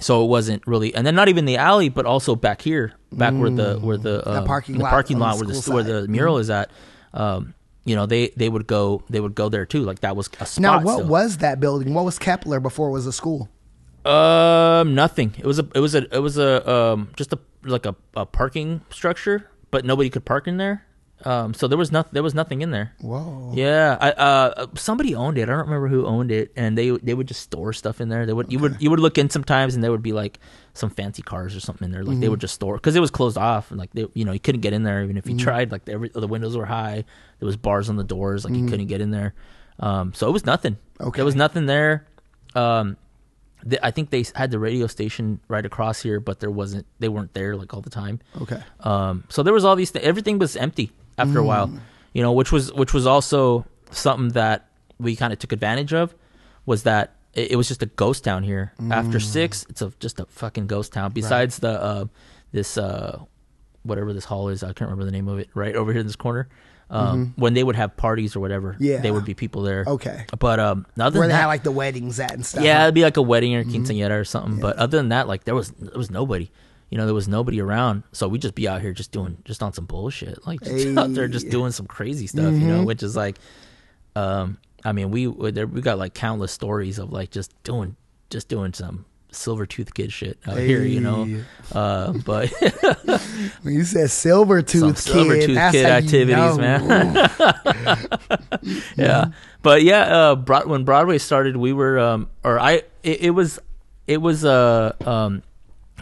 so it wasn't really, and then not even the alley, but also back here, back where the where the, Mm. The um, parking the lot parking the lot where the where the mural Mhm. is at. Um, you know, they they would go they would go there too. Like that was a spot. Now, what still. was that building? What was Kepler before it was a school? Um, nothing. It was a it was a it was a um just a like a, a parking structure, but nobody could park in there. Um, so there was nothing. There was nothing in there. Whoa. Yeah, I uh somebody owned it. I don't remember who owned it, and they they would just store stuff in there. They would you would you would look in sometimes, and there would be like some fancy cars or something in there. Like they Mhm. would just store because it was closed off, and like they you know you couldn't get in there even if you Mhm. tried. Like every, the windows were high. There was bars on the doors. Like you Mhm. couldn't get in there. Um, so it was nothing. Okay. There was nothing there. Um, th- I think they had the radio station right across here, but there wasn't. They weren't there like all the time. Okay. Um, so there was all these. Th- everything was empty after a while. Mm. You know, which was which was also something that we kind of took advantage of. Was that it, it was just a ghost town here. After Mm. six, it's a just a fucking ghost town. Besides the uh, this uh, whatever this hall is, I can't remember the name of it. Right over here in this corner. Um, Mhm. When they would have parties or whatever, Yeah. there would be people there. Okay. but um, other Where than they that, had like the weddings at and stuff. yeah, it'd be like a wedding or Mhm. quinceañera or something. But other than that, like there was there was nobody. You know, there was nobody around. So we just be out here just doing just on some bullshit. Like just out there just doing some crazy stuff, you know, Mhm. which is like um I mean, we we there we got like countless stories of like just doing just doing some silver tooth kid shit out here, you know. Uh but When you said silver tooth silver kid, tooth kid how you activities, know. man. yeah, but yeah, uh, Broad- when Broadway started, we were, um, or I, it, it was, it was, uh, um,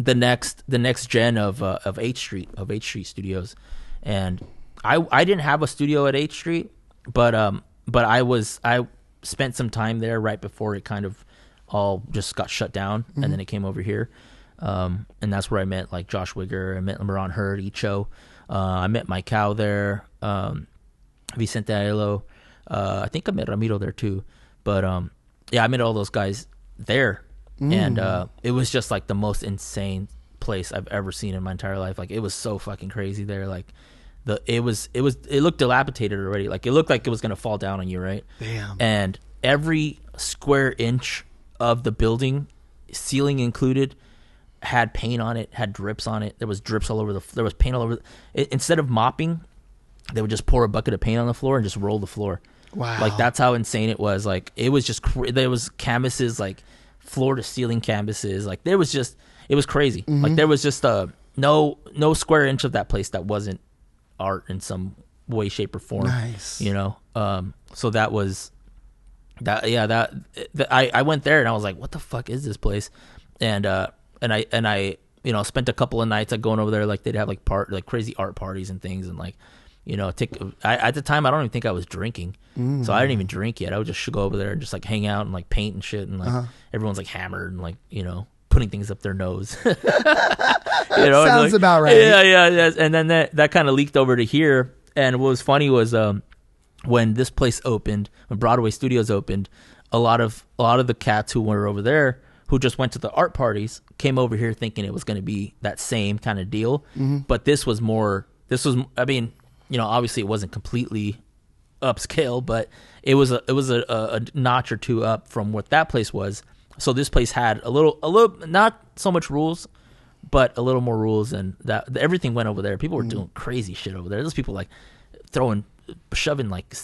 the next, the next gen of uh, of H Street of H Street Studios, and I, I didn't have a studio at H Street, but um, but I was, I spent some time there right before it kind of all just got shut down, Mhm. and then it came over here. Um, and that's where I met like Josh Wigger, I met Lamron Hurd, Icho. Uh, I met Mike Cow there, um, Vicente Aiello. Uh, I think I met Ramiro there too. But um, yeah, I met all those guys there, and Mm. uh, it was just like the most insane place I've ever seen in my entire life. Like it was so fucking crazy there. Like the it was it was it looked dilapidated already. Like it looked like it was gonna fall down on you, right? Damn. And every square inch of the building, ceiling included, had paint on it, had drips on it. There was drips all over the. There was paint all over. The, i- instead of mopping, they would just pour a bucket of paint on the floor and just roll the floor. Wow. Like that's how insane it was. Like it was just there was canvases like floor to ceiling canvases. Like there was just it was crazy. Like Mhm. there was just uh no no square inch of that place that wasn't art in some way, shape, or form. Nice. You know. Um. So that was that. Yeah. That, that I I went there and I was like, what the fuck is this place? And uh and I and I you know spent a couple of nights like going over there like they'd have like part like crazy art parties and things and like you know take I, at the time I don't even think I was drinking Mm. so I didn't even drink yet I would just go over there and just like hang out and like paint and shit and like Uh-huh. everyone's like hammered and like you know putting things up their nose you know Sounds like- about right. yeah yeah yeah and then that that kind of leaked over to here and what was funny was um when this place opened when Broadway Studios opened a lot of a lot of the cats who were over there who just went to the art parties came over here thinking it was going to be that same kind of deal Mhm. but this was more this was i mean you know obviously it wasn't completely upscale but it was a it was a, a, notch or two up from what that place was so this place had a little, a little, not so much rules, but a little more rules, and that everything went over there. People Mm. were doing crazy shit over there. There's people like throwing, shoving like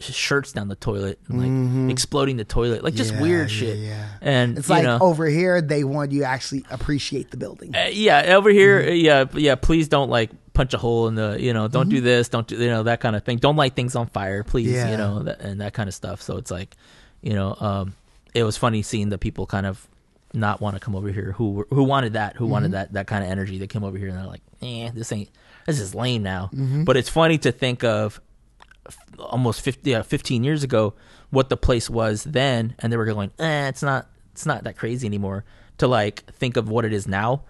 shirts down the toilet, and, like Mhm. exploding the toilet, like just Yeah, weird yeah, shit. yeah. And It's like know, over here, they want you to actually appreciate the building. uh, yeah, over here, Mm-hmm. uh, yeah, yeah. Please don't like punch a hole in the, you know, don't do Mhm. this, don't do, you know, that kind of thing. Don't light things on fire, please, Yeah. you know, that, and that kind of stuff. So it's like, you know, um, it was funny seeing the people kind of not want to come over here who who wanted that, who wanted Mhm. that that kind of energy. They came over here and they're like, eh, this ain't, this is lame now. Mhm. But it's funny to think of almost 50, uh, 15 years ago what the place was then, and they were going, eh, it's not, it's not that crazy anymore. To like think of what it is now,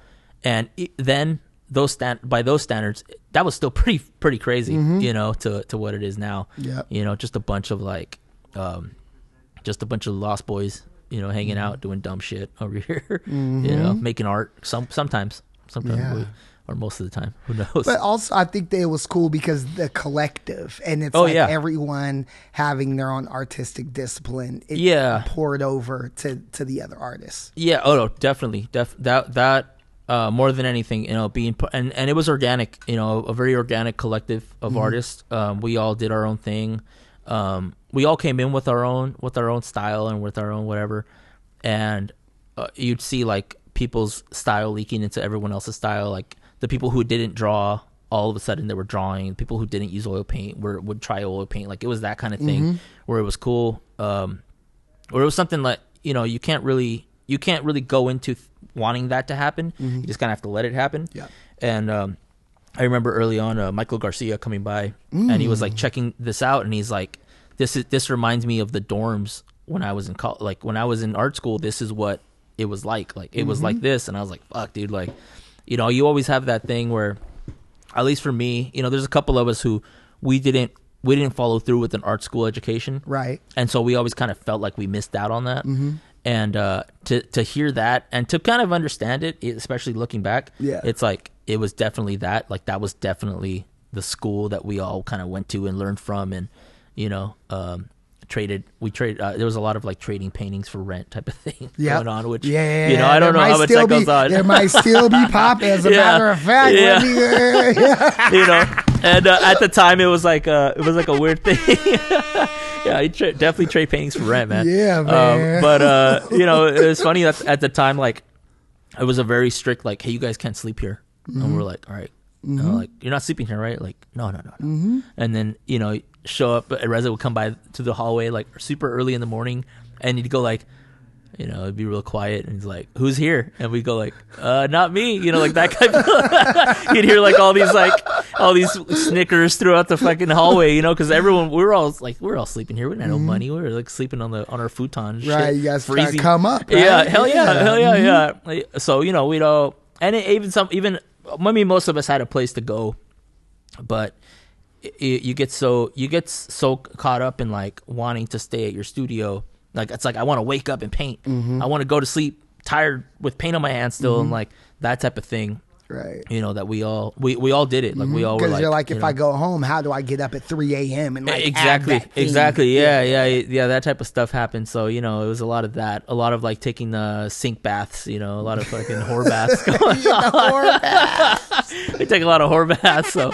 and it, then those stand by those standards, that was still pretty pretty crazy, Mhm. you know, to to what it is now. Yep. You know, just a bunch of like, um, just a bunch of lost boys, you know, hanging out doing dumb shit over here. You know, making art. Some sometimes, sometimes, Yeah. we, or most of the time. Who knows? But also, I think that it was cool because the collective and it's Oh, like yeah. everyone having their own artistic discipline. It Yeah. poured over to to the other artists. Yeah. Oh no, definitely. Def that that uh, more than anything, you know, being and and it was organic. You know, a very organic collective of Mhm. artists. Um, we all did our own thing. Um, we all came in with our own with our own style and with our own whatever, and uh, you'd see like people's style leaking into everyone else's style. Like the people who didn't draw, all of a sudden they were drawing. People who didn't use oil paint were would try oil paint. Like it was that kind of thing Mhm. where it was cool. Um, or it was something like you know you can't really you can't really go into th- wanting that to happen. Mhm. You just kind of have to let it happen. Yeah. And um, I remember early on uh, Michael Garcia coming by and he was like Mm. checking this out and he's like, "This is this reminds me of the dorms when I was in col- like when I was in art school. This is what it was like. Like it was Mhm. like this." And I was like, "Fuck, dude! Like, you know, you always have that thing where, at least for me, you know, there's a couple of us who we didn't." We didn't follow through with an art school education, Right. and so we always kind of felt like we missed out on that. Mhm. And uh, to to hear that and to kind of understand it, especially looking back, Yeah. it's like it was definitely that. Like that was definitely the school that we all kind of went to and learned from, and you know, um, traded. We trade. Uh, there was a lot of like trading paintings for rent type of thing Yep. going on. Which Yeah, you know, I don't know there how might much still that goes be- on. There might still be pop. As a Yeah. matter of fact, Yeah. me, uh, yeah. you know, and uh, at the time it was like uh, it was like a weird thing. yeah, you tra- definitely trade paintings for rent, man. Yeah, man. Um, but uh, you know, it was funny that at the time, like, it was a very strict, like, hey, you guys can't sleep here, Mhm. and we're like, all right. And Mhm. I'm like, you're not sleeping here, right? Like, no, no, no, no. Mhm. And then you know, show up. Reza would come by to the hallway like super early in the morning, and he'd go like, you know, it'd be real quiet, and he's like, "Who's here?" And we go like, "Uh, not me." You know, like that kind of. You'd hear like all these like all these snickers throughout the fucking hallway, you know, because everyone we were all like we were all sleeping here. We didn't have no Mhm. money. We were like sleeping on the on our futon. Right, shit, you guys freezing. come up, Yeah, hell yeah, Yeah. hell yeah, yeah. So you know, we'd all and it, even some even I mean most of us had a place to go, but i you get so you get so caught up in like wanting to stay at your studio like it's like i want to wake up and paint Mhm. i want to go to sleep tired with paint on my hands still and Mhm. like that type of thing Right. you know that we all we, we all did it. Like we all Because like, you're like, you if know, I go home, how do I get up at 3 a.m. and like exactly. exactly. Yeah, yeah yeah that type of stuff happened. So you know it was a lot of that. A lot of like taking the sink baths you know a lot of fucking whore baths going on. we take a lot of whore baths so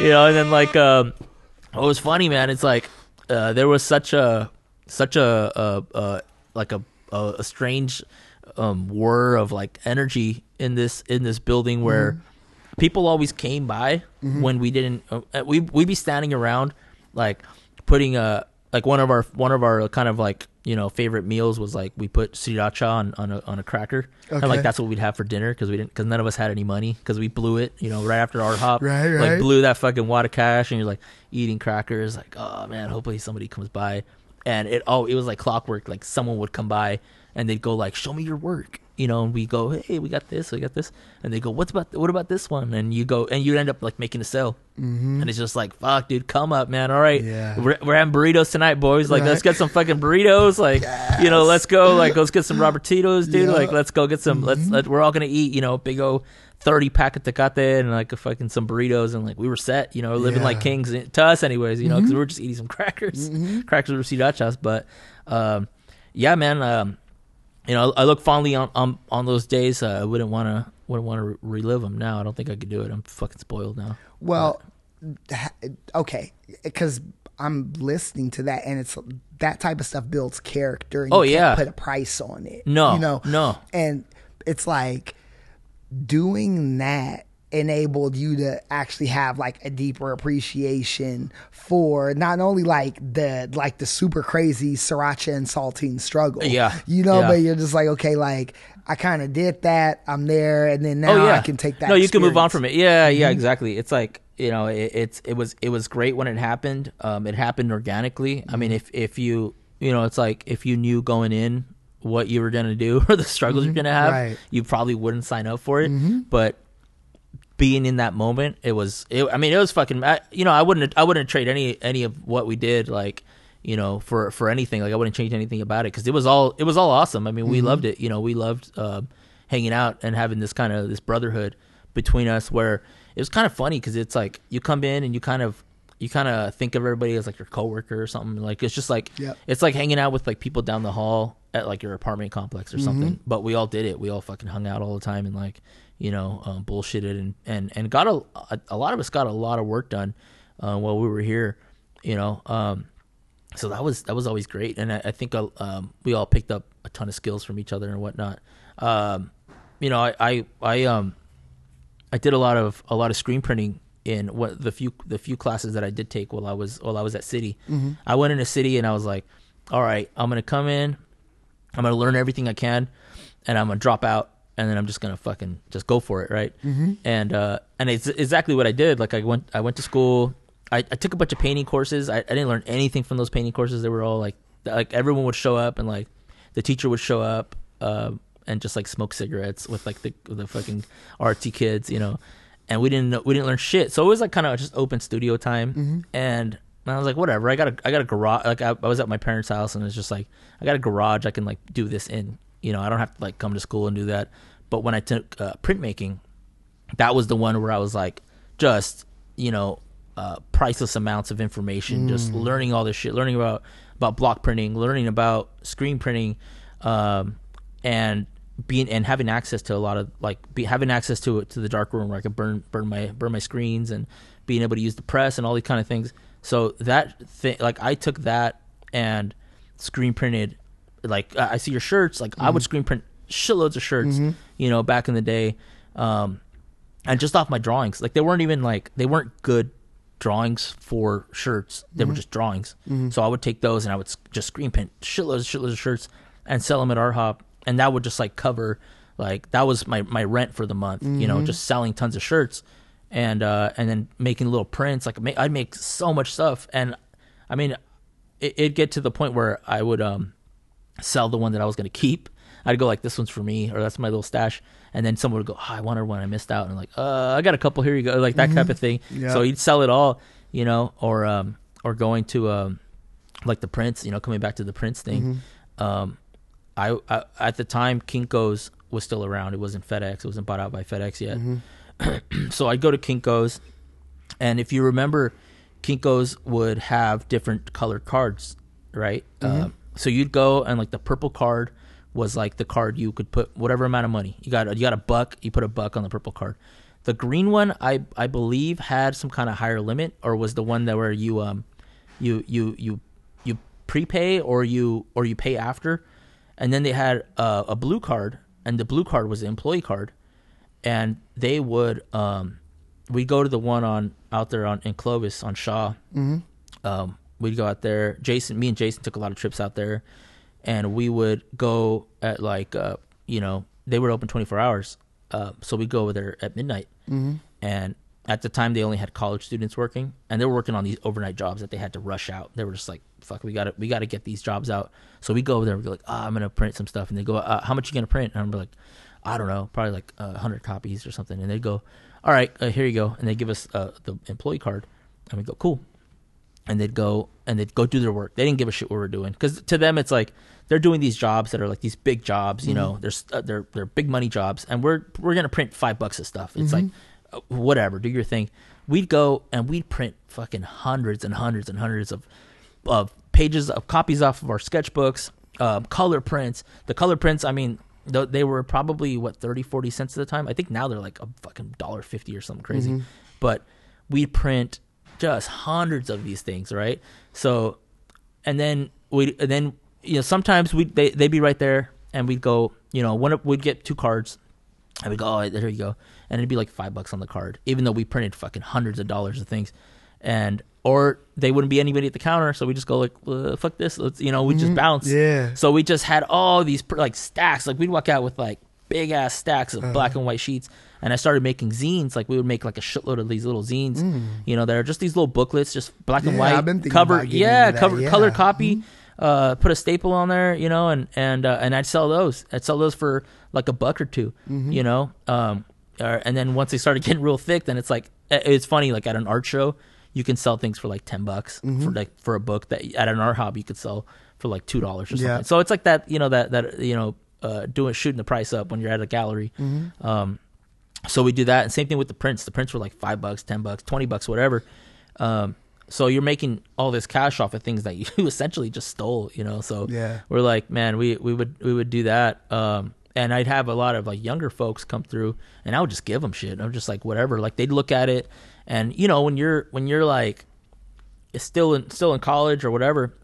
you know and then like um what was funny man it's like uh there was such a such a uh uh like a a, a strange um whir of like energy in this in this building where people always came by Mhm. when we didn't uh, we we'd be standing around like putting a like one of our one of our kind of like you know favorite meals was like we put sriracha on on a, on a cracker and like that's what we'd have for dinner because we didn't because none of us had any money because we blew it you know right after our hop Right, right. like blew that fucking wad of cash and you're like eating crackers like oh man hopefully somebody comes by and it oh it was like clockwork like someone would come by and they'd go like show me your work you know and we go hey we got this we got this and they go what's about what about this one and you go and you end up like making a sale Mhm. and it's just like fuck dude come up man all right Yeah. we're, we're having burritos tonight boys like let's get some fucking burritos like you know let's go like let's get some robertitos dude Yeah. like let's go get some let's Mhm. let, we're all gonna eat you know big o 30 pack of tecate and like a fucking some burritos and like we were set you know living like kings to us anyways you know because we were just eating some crackers Mhm. crackers or srirachas but um yeah man um you know, I look fondly on on, on those days. Uh, I wouldn't want to wouldn't want to re- relive them now. I don't think I could do it. I'm fucking spoiled now. Well, okay, because I'm listening to that, and it's that type of stuff builds character. And Oh, you yeah. can't put a price on it. No, you know, no. and it's like doing that enabled you to actually have like a deeper appreciation for not only like the like the super crazy sriracha and saltine struggle Yeah. you know Yeah. but you're just like okay like i kind of did that i'm there and then now oh yeah, i can take that No, you can move on from it. Yeah, yeah, Mhm. exactly. It's like you know, it, it's it was it was great when it happened. Um, it happened organically. I Mm-hmm. mean, if if you you know, it's like if you knew going in what you were gonna do or the struggles you're Mhm. gonna have, Right. you probably wouldn't sign up for it. Mhm. But being in that moment, it was. It, I mean, it was fucking. I, you know, I wouldn't. I wouldn't trade any any of what we did. Like, you know, for for anything. Like, I wouldn't change anything about it because it was all. It was all awesome. I mean, we Mhm. loved it. You know, we loved uh, hanging out and having this kind of this brotherhood between us. Where it was kind of funny because it's like you come in and you kind of you kind of think of everybody as like your coworker or something. Like it's just like Yep. it's like hanging out with like people down the hall at like your apartment complex or something. Mhm. But we all did it. We all fucking hung out all the time and like you know um, bullshitted and and and got a, a a lot of us got a lot of work done uh, while we were here. You know. Um, so that was that was always great, and I, I think uh, um, we all picked up a ton of skills from each other and whatnot. Um, you know, I, I I um I did a lot of a lot of screen printing in what the few the few classes that I did take while I was while I was at City. Mhm. I went into City and I was like, all right, I'm gonna come in, I'm gonna learn everything I can, and I'm gonna drop out, and then I'm just gonna fucking just go for it, right? Mhm. And uh, and it's exactly what I did. Like I went I went to school. I, I took a bunch of painting courses. I, I didn't learn anything from those painting courses. They were all like like everyone would show up and like the teacher would show up uh, and just like smoke cigarettes with like the the fucking artsy kids, you know. And we didn't know, we didn't learn shit. So it was like kind of just open studio time. Mhm. And I was like, whatever. I got a I got a garage. Like I, I was at my parents' house and it's just like I got a garage. I can like do this in. You know, I don't have to like come to school and do that. But when I took uh, printmaking, that was the one where I was like, just you know, uh, priceless amounts of information, just Mm. learning all this shit, learning about about block printing, learning about screen printing, um, and being and having access to a lot of like be, having access to to the dark room where I could burn burn my burn my screens and being able to use the press and all these kind of things. So that thing, like I took that and screen printed, like I see your shirts, like I would Mhm. screen print shitloads of shirts, Mhm. you know, back in the day, um, and just off my drawings, like they weren't even like they weren't good drawings for shirts. They were Mhm. just drawings. Mhm. So I would take those and I would just screen print shitloads, shitloads of shirts and sell them at Art Hop, and that would just like cover, like that was my my rent for the month. You know, Mhm. just selling tons of shirts, and uh, and then making little prints. Like I'd make so much stuff, and I mean, it, it'd get to the point where I would um sell the one that I was gonna keep. I'd go like, "This one's for me," or "That's my little stash," and then someone would go, oh, "I wanted one, I missed out," and I'm like, "Uh, I got a couple. Here you go," like that Mhm. type of thing. Yeah. So you'd sell it all, you know, or um, or going to um, like the prints, you know, coming back to the prints thing. Um, I, I at the time Kinkos was still around. It wasn't FedEx. It wasn't bought out by FedEx yet. so I'd go to Kinkos, and if you remember, Kinkos would have different colored cards, right? Mhm. Um, so you'd go and like the purple card was like the card you could put whatever amount of money you got. You got a buck. You put a buck on the purple card. The green one, I I believe, had some kind of higher limit, or was the one that where you um, you you you you prepay or you or you pay after, and then they had uh, a blue card, and the blue card was the employee card, and they would um, we go to the one on out there on in Clovis on Shaw. Mhm. Um, we'd go out there. Jason, me and Jason took a lot of trips out there, and we would go at like uh, you know they were open twenty four hours, uh, so we go over there at midnight. Mhm. And at the time, they only had college students working, and they were working on these overnight jobs that they had to rush out. They were just like, "Fuck, we got to we got to get these jobs out." So we go over there. We're like, "Ah, I'm gonna print some stuff," and they go, uh, "How much you gonna print?" And I'm like, "I don't know, probably like a hundred copies or something." And they go, "All right, uh, here you go," and they give us uh, the employee card, and we go, "Cool." And they'd go and they'd go do their work. They didn't give a shit what we were doing because to them it's like they're doing these jobs that are like these big jobs. You know, Mhm. they're uh, they're they're big money jobs, and we're we're gonna print five bucks of stuff. It's like Mhm. uh, whatever, do your thing. We'd go and we'd print fucking hundreds and hundreds and hundreds of of pages of copies off of our sketchbooks, um, color prints. The color prints, I mean, th- they were probably what 30, 40 cents at the time. I think now they're like a fucking dollar fifty or something crazy. Mhm. But we'd print just hundreds of these things, right? So, and then we, and then you know, sometimes we they they'd be right there, and we'd go, you know, one of, we'd get two cards, and we go, oh, there you go, and it'd be like five bucks on the card, even though we printed fucking hundreds of dollars of things, and or they wouldn't be anybody at the counter, so we just go like, uh, fuck this, let's, you know, we just Mhm. bounce, Yeah. So we just had all these like stacks, like we'd walk out with like big ass stacks of Uh-huh. black and white sheets, and I started making zines, like we would make like a shitload of these little zines, Mm. you know, they're just these little booklets, just black and Yeah, white, I've been thinking cover, yeah, cover, yeah. color copy uh, put a staple on there, you know, and and uh, and I'd sell those. I'd sell those for like a buck or 2 Mhm. you know. Um, or, and then once they started getting real thick, then it's like it's funny. Like at an art show, you can sell things for like ten bucks for Mhm. like for a book that at an art hobby you could sell for like two dollars or something. Yeah. So it's like that, you know, that that you know, uh, doing shooting the price up when you're at a gallery. Mhm. Um, so we do that, and same thing with the prints. The prints were like five bucks, ten bucks, twenty bucks, whatever. Um, so you're making all this cash off of things that you essentially just stole, you know. So Yeah. we're like, man, we we would we would do that. Um, and I'd have a lot of like younger folks come through, and I would just give them shit. I'm just like whatever. Like they'd look at it, and you know when you're when you're like it's still in still in college or whatever,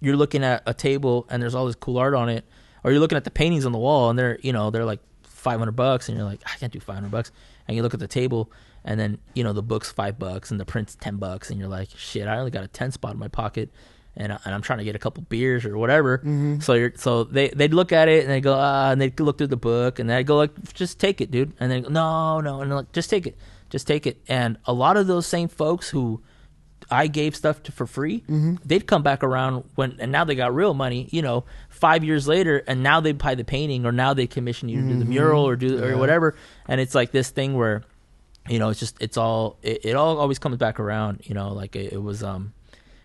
you're looking at a table and there's all this cool art on it, or you're looking at the paintings on the wall and they're you know they're like 500 bucks, and you're like I can't do 500 bucks, and you look at the table and then you know the book's five bucks and the print's 10 bucks, and you're like shit, I only got a 10 spot in my pocket. And, I- and I'm trying to get a couple beers or whatever. Mhm. So you're so they they'd look at it and they go ah and they'd look through the book and they'd go like just take it, dude. And they go no no and they're like just take it, just take it. And a lot of those same folks who I gave stuff to for free, Mhm. they'd come back around when, and now they got real money, you know, five years later, and now they buy the painting, or now they commission you to do the mural or do or Yeah. whatever, and it's like this thing where, you know, it's just it's all it, it all always comes back around, you know, like it, it was um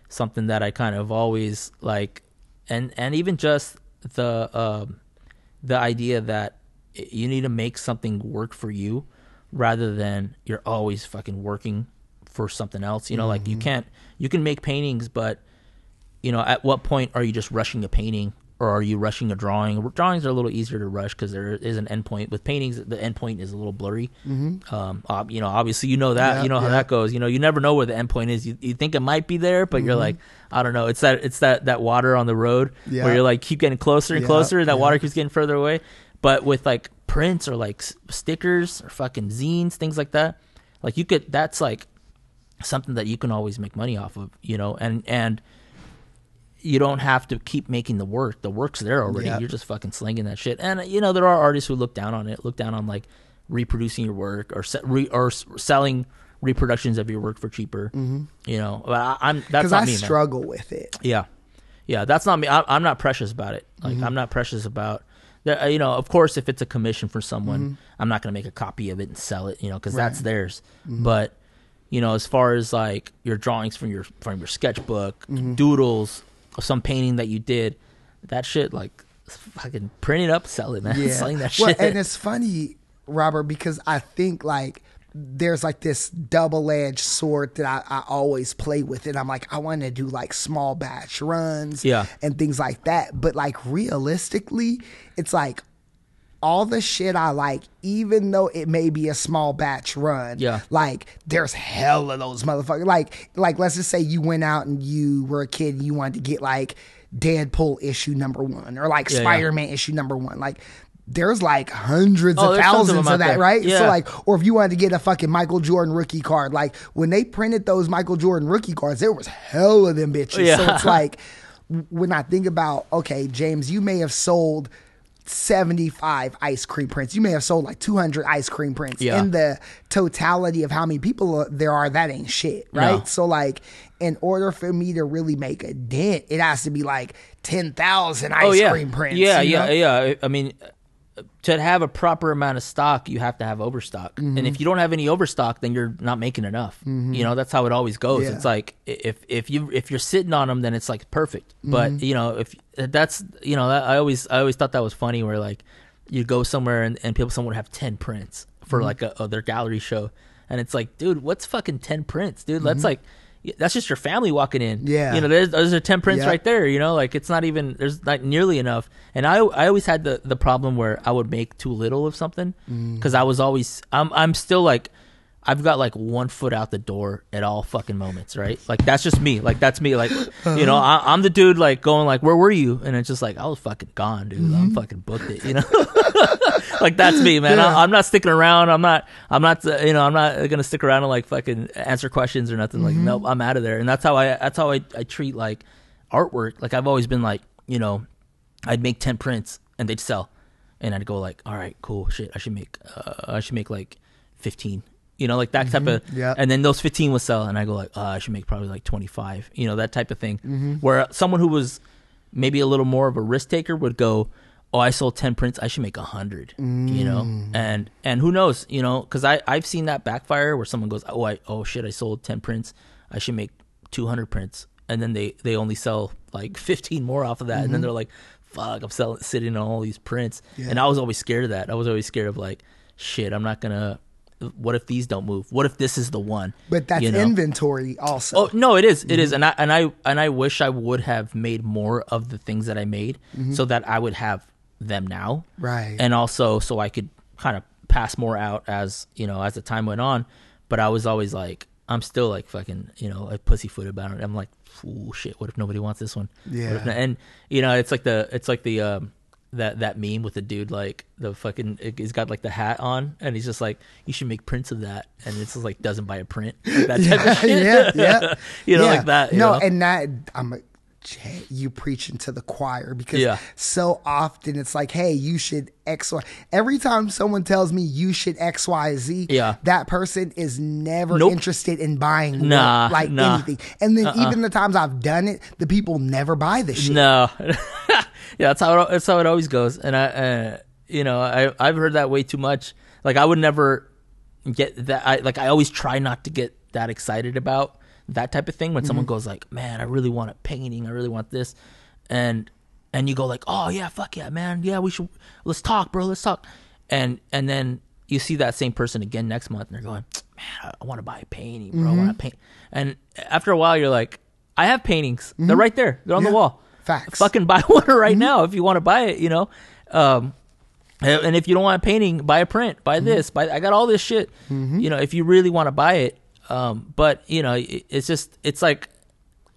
something that I kind of always like, and and even just the um the idea that you need to make something work for you rather than you're always fucking working for something else. You know, like you Mhm. can't you can make paintings, but you know, at what point are you just rushing a painting or are you rushing a drawing? Drawings are a little easier to rush because there is an endpoint. With paintings, the endpoint is a little blurry. Mhm. Um, ob- you know, obviously you know that Yeah, you know how yeah. that goes. You know, you never know where the endpoint is. You, you think it might be there, but you're Mhm. like, I don't know. It's that it's that that water on the road Yeah. where you're like keep getting closer and closer, and that water keeps getting further away. But with like prints or like stickers or fucking zines, things like that, like you could that's like something that you can always make money off of, you know, and and you don't have to keep making the work. The work's there already. Yep. You're just fucking slinging that shit. And you know there are artists who look down on it, look down on like reproducing your work or se- re- or s- selling reproductions of your work for cheaper. Mhm. You know, but I, I'm that's not I me, man. struggle with it. Yeah, yeah, that's not me. I, I'm not precious about it. Like Mhm. I'm not precious about. that- uh, You know, of course, if it's a commission for someone, Mhm. I'm not going to make a copy of it and sell it. You know, because Right. that's theirs. Mhm. But you know, as far as like your drawings from your from your sketchbook, Mhm. doodles, some painting that you did, that shit like fucking print it up, sell it, man. Selling that well, shit. and it's funny, Robert, because I think like there's like this double edged sword that I, I always play with, and I'm like, I want to do like small batch runs, Yeah. and things like that. But like realistically, it's like all the shit I like, even though it may be a small batch run, Yeah. like there's hell of those motherfuckers. Like, like let's just say you went out and you were a kid and you wanted to get like Deadpool issue number one or like Yeah, yeah. Spider Man issue number one. Like, there's like hundreds Oh, of tons of thousands of, that, there. right? So like, or if you wanted to get a fucking Michael Jordan rookie card, like when they printed those Michael Jordan rookie cards, there was hell of them bitches. Yeah. So it's like when I think about, okay, James, you may have sold 75 ice cream prints. You may have sold like 200 ice cream prints. Yeah. In the totality of how many people there are, that ain't shit, right? No. So, like, in order for me to really make a dent, it has to be like 10,000 ice oh yeah, cream prints. yeah, yeah, know? yeah. I mean, to have a proper amount of stock, you have to have overstock. Mhm. And if you don't have any overstock, then you're not making enough. Mhm. You know, that's how it always goes. Yeah. It's like if if you if you're sitting on them, then it's like perfect. But Mhm. you know, if that's you know, I always I always thought that was funny. Where like you go somewhere and, and people someone would have ten prints for Mhm. like a, a their gallery show, and it's like, dude, what's fucking ten prints, dude? That's Mhm. like that's just your family walking in. Yeah. you know, there's those are ten prints right there. You know, like it's not even there's not nearly enough. And I I always had the the problem where I would make too little of something Mm. because I was always I'm I'm still like. I've got like one foot out the door at all fucking moments, right? Like that's just me. Like that's me. Like you know, I, I'm the dude like going like, "Where were you?" And it's just like I was fucking gone, dude. I'm fucking booked it. You know, like that's me, man. Yeah. I, I'm not sticking around. I'm not. I'm not. uh, You know, I'm not gonna stick around and like fucking answer questions or nothing. Like, nope, I'm out of there. And that's how I. That's how I, I treat like artwork. Like I've always been like, you know, I'd make ten prints and they'd sell, and I'd go like, all right, cool, shit. I should make. Uh, I should make like fifteen. You know, like that type of. Yep. And then those fifteen would sell, and I go like, uh, I should make probably like twenty five. You know, that type of thing. Mm-hmm. Where someone who was maybe a little more of a risk taker would go, "Oh, I sold ten prints. I should make a hundred. You know, Mm. and and who knows? You know, because I I've seen that backfire where someone goes, "Oh, I oh shit, I sold ten prints. I should make two hundred prints," and then they they only sell like fifteen more off of that, and then they're like, "Fuck, I'm selling sitting on all these prints." Yeah. And I was always scared of that. I was always scared of like, shit, I'm not gonna. What if these don't move? What if this is the one? But that's You know? inventory also. Oh no, it is. It Mm-hmm. is, and I and I and I wish I would have made more of the things that I made, so that I would have them now, Mm-hmm. Right. And also, so I could kind of pass more out as you know as the time went on. But I was always like, I'm still like fucking, you know, a pussyfoot about it. I'm like, oh shit, what if nobody wants this one? Yeah. and you know, it's like the it's like the um that that meme with the dude like the fucking he's got like the hat on and he's just like you should make prints of that and it's just like doesn't buy a print like that type of shit. yeah, yeah. you know, Yeah. like that. no, know? and that I'm Jay, you preaching to the choir because Yeah. so often it's like, hey, you should X Y. Every time someone tells me you should X Y Z, Yeah. that person is never Nope. interested in buying Nah, like nah. anything. And then even the times I've done it, the people never buy the shit. No, yeah, that's how it, that's how it always goes. And I, uh, you know, I I've heard that way too much. Like I would never get that. I like I always try not to get that excited about that type of thing when someone mm-hmm. goes like, "Man, I really want a painting. I really want this," and and you go like, "Oh yeah, fuck yeah, man. Yeah, we should. Let's talk, bro. Let's talk." And and then you see that same person again next month, and they're going, "Man, I want to buy a painting, bro. I want to mm-hmm. paint." And after a while, you're like, "I have paintings. They're mm-hmm. right there. They're on Yeah. the wall. Facts. Fucking buy one right now if you want to buy it. You know." Um, and and if you don't want a painting, buy a print. Buy this. Buy. I got all this shit. You know, if you really want to buy it. Um, but you know, it, it's just it's like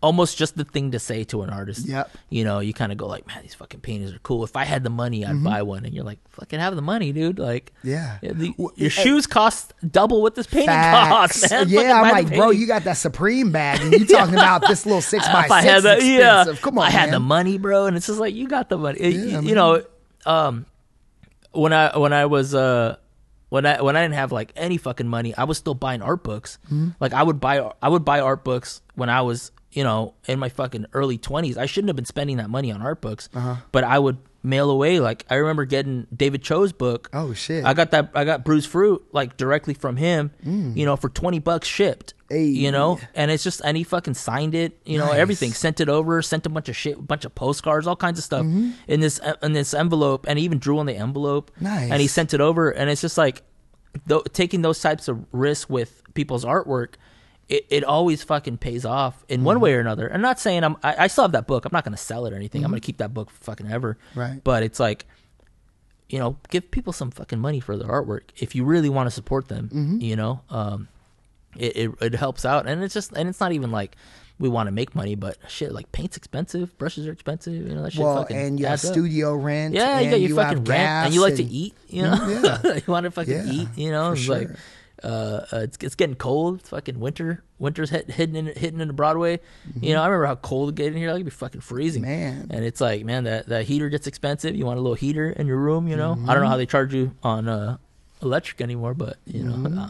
almost just the thing to say to an artist. Yep. You know, you kind of go like, man, these fucking paintings are cool. If I had the money, I'd buy one. And you're like, fucking have the money, dude. Like, Yeah. the- W- your shoes cost double what this painting Facts. costs, man. Yeah, I'm like, bro, you got that Supreme bag, and you talking about this little six by I six had the yeah. Come on, I had man. the money, bro, and it's just like you got the money. It- Yeah, you, man. know, um, when I when I was uh when I when I didn't have like any fucking money, I was still buying art books. Mm-hmm. Like I would buy I would buy art books when I was you know in my fucking early twenties. I shouldn't have been spending that money on art books, Uh-huh. but I would mail away. Like I remember getting David Choe's book. Oh, shit. I got that. I got Bruised Fruit like directly from him. You know, for twenty bucks shipped. Mm. Hey. You know, and it's just and he fucking signed it. You know, Nice. everything sent it over, sent a bunch of shit, a bunch of postcards, all kinds of stuff Mm-hmm. in this in this envelope, and he even drew on the envelope. Nice. And he sent it over, and it's just like th- taking those types of risks with people's artwork. It, it always fucking pays off in Mm-hmm. one way or another. I'm not saying I'm I, I still have that book. I'm not gonna sell it or anything. I'm gonna keep that book fucking ever. Mm-hmm. Right. But it's like you know, give people some fucking money for their artwork if you really want to support them. Mm-hmm. You know, um, it, it it helps out, and it's just and it's not even like we want to make money, but shit, like paint's expensive, brushes are expensive. You know that shit. well, fucking and you have up. studio rent. Yeah, you and got your you fucking rent, and you like to eat. You know, Yeah. you want to fucking Yeah, eat. You know, it's like sure. Uh, uh, it's it's getting cold. It's fucking winter. Winter's hit, hitting in hitting into Broadway. Mm-hmm. You know, I remember how cold it get in here. Like it'd be fucking freezing. Man. and it's like, man, that that heater gets expensive. You want a little heater in your room. You know, I don't know how they charge you on uh, electric anymore, but you know. Mm-hmm. Uh,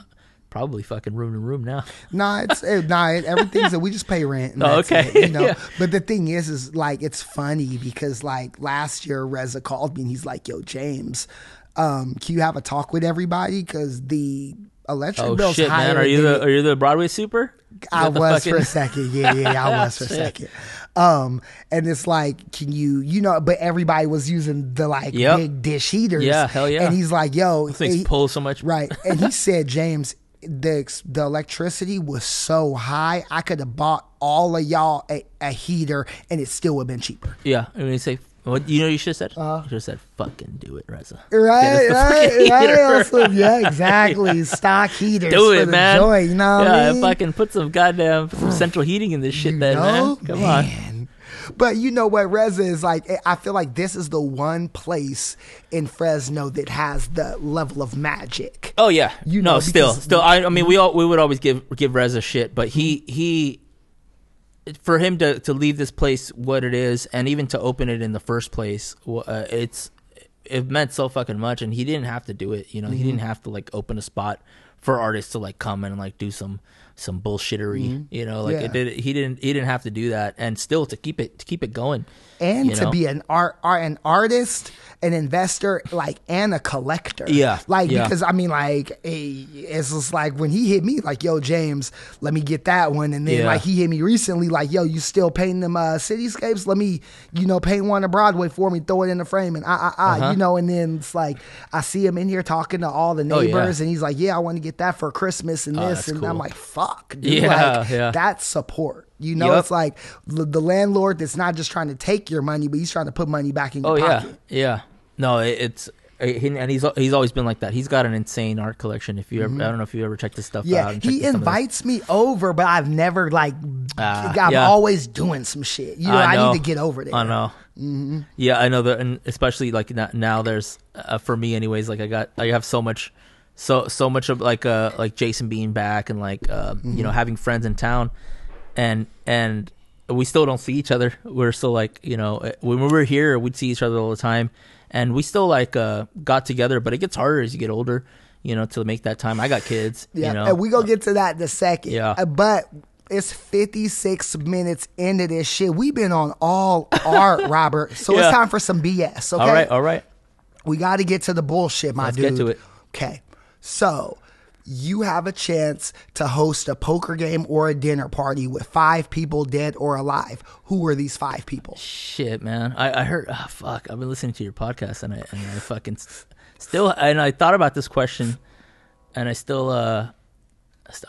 Probably fucking room to room now. Nah, it's it, nah. It, everything's that we just pay rent. And Oh, that's okay. it, you know. Yeah. But the thing is, is like it's funny because like last year Reza called me and he's like, "Yo, James, um, can you have a talk with everybody? Because the electric Oh bill's shit, higher man! Are you the are you the Broadway super? I was for a second. Yeah, yeah, yeah, I was for a second. Um, and it's like, can you, you know, but everybody was using the like Yep. big dish heaters. Yeah, hell yeah. And he's like, yo, Those things he- pull so much. right. And he said, James, the the electricity was so high, I could have bought all of y'all a, a heater, and it still would have been cheaper. Yeah, and when you say what you know, you should have said. Uh-huh. you should have said, "Fucking do it, Reza." Right, Get us the right, right. Also, yeah, exactly. Stock heaters. Do it, man. Joint, you know yeah, I mean? fucking put some goddamn some central heating in this shit, then, know? man. Come on. But you know what, Reza is like. Eh, I feel like this is the one place in Fresno that has the level of magic. Oh yeah, You you know, know, still, still. I, I mean, mm-hmm. we all we would always give give Reza shit, but he he, for him to to leave this place what it is, and even to open it in the first place, uh, it's it meant so fucking much, and he didn't have to do it. You know, he didn't have to like open a spot for artists to like come and like do some some bullshittery. You know, like Yeah. it did. He didn't he didn't have to do that, and still to keep it to keep it going, and to know? be an art, art, an artist, an investor, like and a collector. Yeah, like yeah. because I mean, like it's just like when he hit me, like, "Yo, James, let me get that one," and then Yeah. like he hit me recently, like, "Yo, you still painting them uh, cityscapes? Let me, you know, paint one of Broadway for me, throw it in the frame, and ah ah, Uh-huh. you know." And then it's like I see him in here talking to all the Oh, neighbors, and he's like, "Yeah, I want to get that for Christmas and Oh, this," and cool. I'm like, "Fuck, dude, Yeah, like, yeah. that's support." You know, Yup. it's like the, the landlord that's not just trying to take your money, but he's trying to put money back in your Oh yeah, pocket. yeah. No, it, it's uh, and he's he's always been like that. He's got an insane art collection. If you ever, I don't know if you ever checked his stuff out. Mm-hmm. Yeah, he checked some of his- invites me over, but I've never like. Ah, I'm yeah. always doing some shit. You know, I, know. need to get over there. I know. Mm-hmm. Yeah, I know that, and especially like now, now there's uh, for me, anyways. Like I got, I have so much, so so much of like uh like Jason being back and like uh you know Mhm. having friends in town, and and we still don't see each other. We're still like you know uh, when we were here, we'd see each other all the time, and we still like uh got together. But it gets harder as you get older, you know, to make that time. I got kids, Yeah, you know. and we gonna get to that in a second. Yeah. Uh, but it's 56 minutes into this shit. We've been on all art, Robert. So Yeah. it's time for some BS. Okay. All right, all right. We got to get to the bullshit, my Let's dude. get to it. Okay. So you have a chance to host a poker game or a dinner party with five people dead or alive. Who are these five people? Shit, man. I, I heard. ah, fuck. I've been listening to your podcast, and I and I fucking still. And I thought about this question, and I still. uh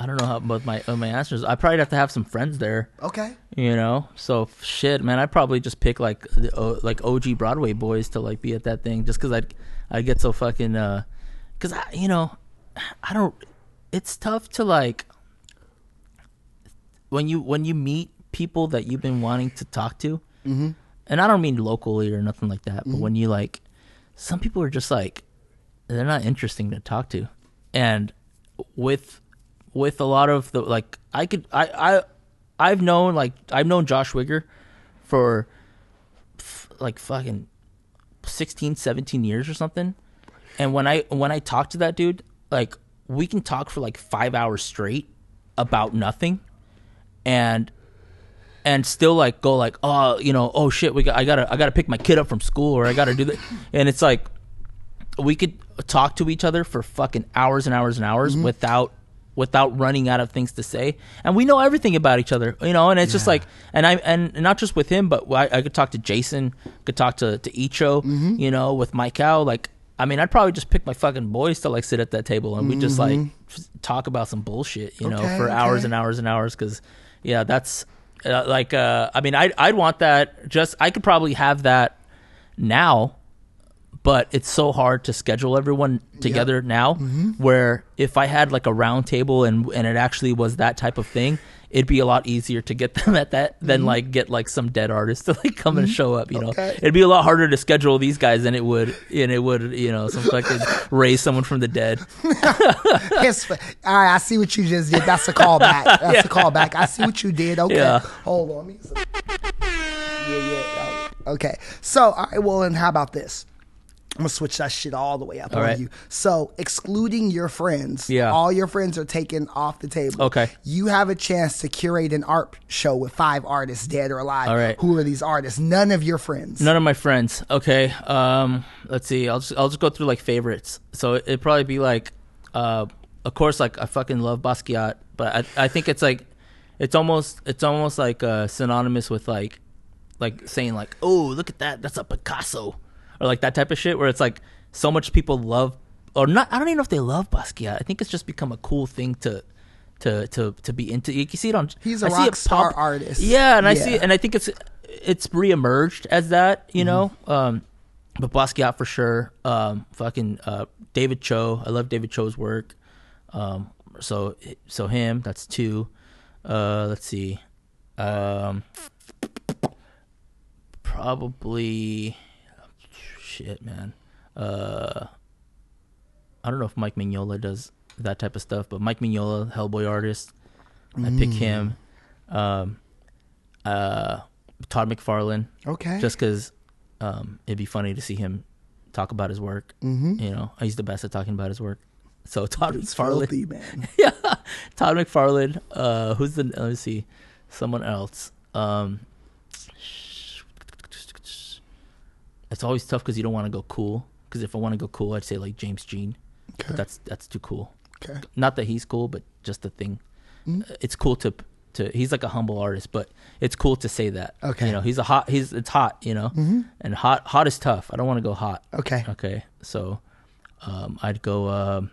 I don't know how about my uh, my answers. I probably have to have some friends there. Okay. You know, so shit, man. I'd probably just pick like the, uh, like OG Broadway boys to like be at that thing, just because I'd I get so fucking uh, because I you know, I don't. It's tough to like when you when you meet people that you've been wanting to talk to, Mhm. and I don't mean locally or nothing like that, but Mhm. when you like, some people are just like, they're not interesting to talk to, and with with a lot of the like, I could I I I've known like I've known Josh Wigger for f- like fucking 16 17 years or something and when i when i talk to that dude like we can talk for like five hours straight about nothing and and still like go like oh you know oh shit we got i gotta i gotta pick my kid up from school or i gotta do that and it's like we could talk to each other for fucking hours and hours and hours Mhm. without without running out of things to say and we know everything about each other you know and it's just like and i and not just with him but I, I could talk to jason could talk to to icho Mm-hmm. you know with mike Cow. like i mean i'd probably just pick my fucking boys to like sit at that table and we just like Mhm. just talk about some bullshit you know Okay, for hours okay. and hours and hours because yeah that's uh, like uh i mean i i'd want that just i could probably have that now but it's so hard to schedule everyone together now Mhm. where if i had like a round table and and it actually was that type of thing it'd be a lot easier to get them at that than Mhm. like get like some dead artist to like come and Mhm. show up you know it'd be a lot harder to schedule these guys than it would and it would you know some fucking raise someone from the dead Yes, all right, I see what you just did. That's a callback. That's Yeah. a callback. I see what you did. Okay. Yeah. Hold on. Me Yeah, yeah. Okay. So, all right, well, and how about this? I'm gonna switch that shit all the way up All on right. you. So, excluding your friends, Yeah. all your friends are taken off the table. Okay. You have a chance to curate an art show with five artists, dead or alive. All right. Who are these artists? None of your friends. None of my friends. Okay. Um. Let's see. I'll just I'll just go through like favorites. So it'd probably be like, uh, of course, like I fucking love Basquiat, but I I think it's like, it's almost it's almost like uh, synonymous with like, like saying like, oh look at that, that's a Picasso, or like that type of shit where it's like so much people love or not. I don't even know if they love Basquiat. I think it's just become a cool thing to. To, to, to be into you can see it on He's a I rock star pop- artist. yeah and I see and I think it's it's reemerged as that you know Mm-hmm. um but Basquiat for sure um fucking uh David Choe I love David Choe's work um so so him that's two uh let's see um probably shit man uh I don't know if Mike Mignola does that type of stuff, but Mike Mignola, Hellboy artist, I pick Mm. him. Um, uh, Todd McFarlane, Okay. just because um, it'd be funny to see him talk about his work. Mhm. You know, he's the best at talking about his work. So Todd It's McFarlane, filthy, man. yeah, Todd McFarlane. Uh, who's the? Let me see, someone else. Um, it's always tough because you don't want to go cool. Because if I want to go cool, I'd say like James Jean. Okay. But that's that's too cool. Okay. Not that he's cool, but just the thing. Mm. Uh, It's cool to to. He's like a humble artist, but it's cool to say that. Okay. You know, he's a hot. He's it's hot. You know, Mhm. and hot hot is tough. I don't want to go hot. Okay. Okay. So, um, I'd go um,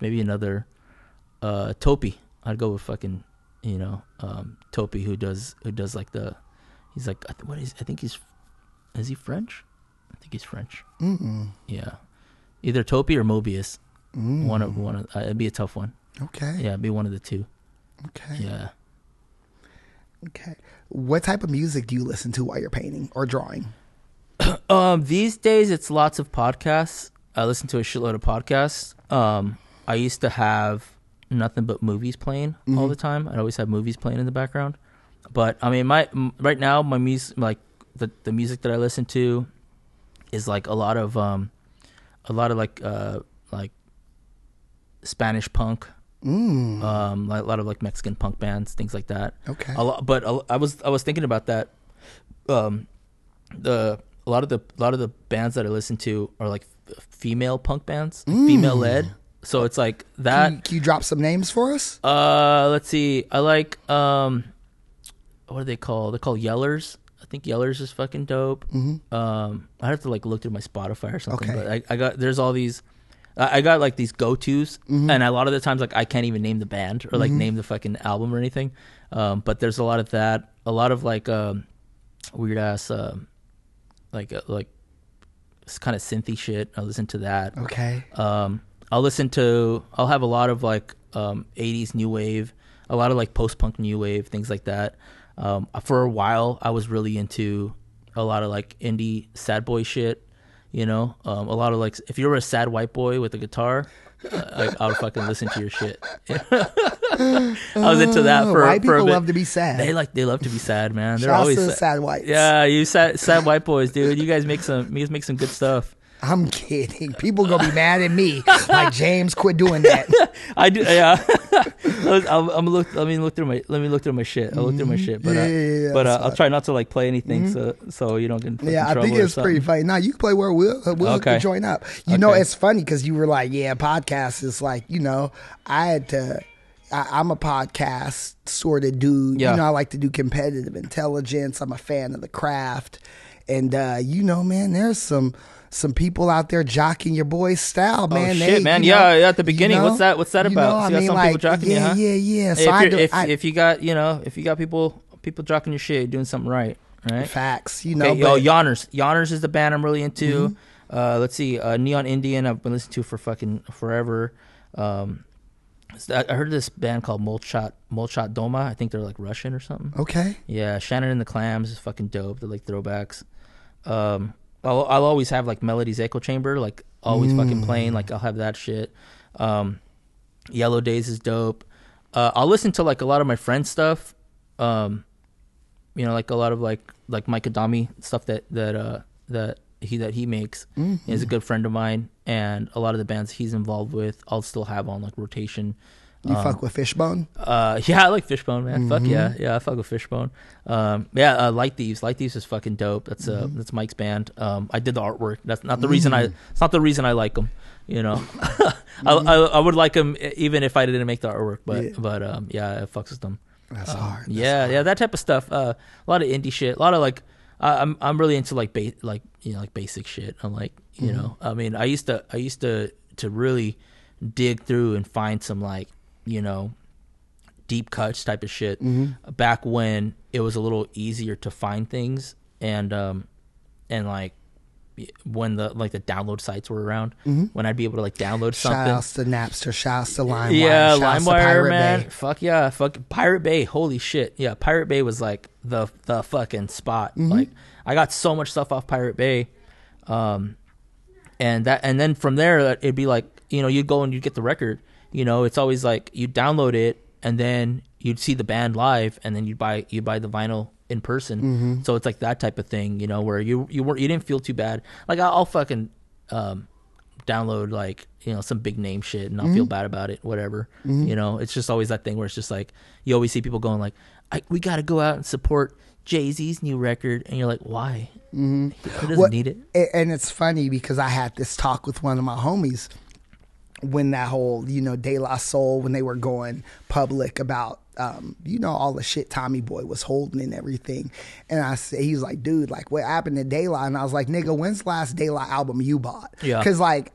maybe another uh Toppi. I'd go with fucking you know um Toppi who does who does like the he's like what is I think he's is he French? I think he's French. Mm-mm. Yeah, either Toppi or Moebius. Mm. One of one of uh, it'd be a tough one. Okay. Yeah, it'd be one of the two. Okay. Yeah. Okay. What type of music do you listen to while you're painting or drawing? Um, these days it's lots of podcasts. I listen to a shitload of podcasts. Um, I used to have nothing but movies playing all Mhm. the time. I'd always have movies playing in the background. But I mean, my m- right now my music, like the the music that I listen to, is like a lot of um, a lot of like uh like Spanish punk. Mm. Um, like a lot of like Mexican punk bands, things like that. Okay. A lot, but a- I was I was thinking about that. Um, the a lot of the a lot of the bands that I listen to are like f- female punk bands, Mm. female led. So it's like that. Can you, can you drop some names for us? Uh, let's see. I like um, what are they called? They're called Yellers. I think Yellers is fucking dope. Mhm. Um, I have to like look through my Spotify or something. Okay. But I, I got there's all these. I I got like these go tos, Mhm. and a lot of the times like I can't even name the band or like Mhm. name the fucking album or anything. Um, but there's a lot of that. A lot of like um, weird ass um, like uh, like it's kind of synthy shit. I listen to that. Okay. Um, I'll listen to. I'll have a lot of like um, '80s new wave, a lot of like post punk new wave, things like that. Um, for a while, I was really into a lot of like indie sad boy shit. You know, um, a lot of like if you were a sad white boy with a guitar, uh, I, I would fucking listen to your shit. I was into that for white for a people love to be sad. They like they love to be sad, man. They're Shouts always sad. sad whites. Yeah, you sad sad white boys, dude. You guys make some you guys make some good stuff. I'm kidding. People gonna be mad at me. Like James, quit doing that. I do. Yeah. I'm, I'm look. Let me look through my. Let me look through my shit. I'll look through my shit. But Yeah, uh, yeah, yeah, but uh, I'll try not to like play anything Mhm. so so you don't get Yeah, I think it's pretty funny. Now you can play where we'll we'll Okay. join up. You know, it's funny because you were like, "Yeah, podcast is like you know." I had to. I, I'm a podcast sort of dude. Yeah. You know, I like to do competitive intelligence. I'm a fan of the craft, and uh, you know, man, there's some some people out there jocking your boy's style, man. oh They, shit, man! you yeah, know- yeah, at the you beginning, know? what's that? What's that You about? know, So I you got mean, some like, people jocking you, yeah, huh? yeah, yeah. So if, do- if, I- if you got you know if you got people people jocking your shit, you're doing something right, right? Facts, you know. Okay, yo, but- Yawners. Yawners is the band I'm really into. Mhm. Uh, let's see, uh, Neon Indian. I've been listening to for fucking forever. Um, I I heard this band called Molchat Molchat Doma. I think they're like Russian or something. Okay. Yeah, Shannon and the Clams is fucking dope. They're like throwbacks. Um, I'll, I'll always have like Melody's Echo Chamber, like always fucking Mm. playing. Like I'll have that shit. Um, Yellow Days is dope. Uh, I'll listen to like a lot of my friends' stuff. Um, you know, like a lot of like like Mike Adami stuff that that uh that he that he makes. Mhm. He's a good friend of mine, and a lot of the bands he's involved with, I'll still have on like rotation. You Um, fuck with Fishbone? uh, yeah, I like Fishbone, man. Fuck Mhm. yeah, yeah, I fuck with Fishbone. Um, yeah, uh, Light Thieves, Light Thieves is fucking dope. That's uh, Mhm. that's Mike's band. Um, I did the artwork. That's not the reason I. It's not the reason I like them. You know, I, I I would like them even if I didn't make the artwork. But Yeah. but um, yeah, it fucks with them. That's Um, hard. That's yeah, yeah, that type of stuff. Uh, a lot of indie shit. A lot of like, I I'm I'm really into like ba- like you know like basic shit. I'm like you Mhm. know, I mean, I used to I used to to really dig through and find some like you know deep cuts type of shit Mhm. back when it was a little easier to find things and um and like when the like the download sites were around Mhm. when I'd be able to like download Shout something outs to Napster, shout outs to LimeWire, yeah, LimeWire, Pirate man. Bay. Fuck yeah, fuck Pirate Bay. Holy shit, yeah. Pirate Bay was like the the fucking spot. Mhm. Like I got so much stuff off Pirate Bay, um, and that and then from there it'd be like you know you'd go and you'd get the record. You know, it's always like you download it and then you'd see the band live and then you'd buy you buy the vinyl in person. Mhm. So it's like that type of thing. You know, where you you weren't you didn't feel too bad. Like I'll, I'll fucking um download like you know some big name shit and I'll feel Mhm. bad about it, whatever. Mhm. You know, it's just always that thing where it's just like you always see people going like, I, "We got to go out and support Jay Z's new record," and you're like, "Why? He doesn't need it." And it's funny because I had this talk with one of my homies when that whole, you know, De La Soul, when they were going public about, um, you know, all the shit Tommy Boy was holding and everything. And I said, he was like, dude, like, what happened to De La? And I was like, nigga, when's the last De La album you bought? Yeah. Because, like,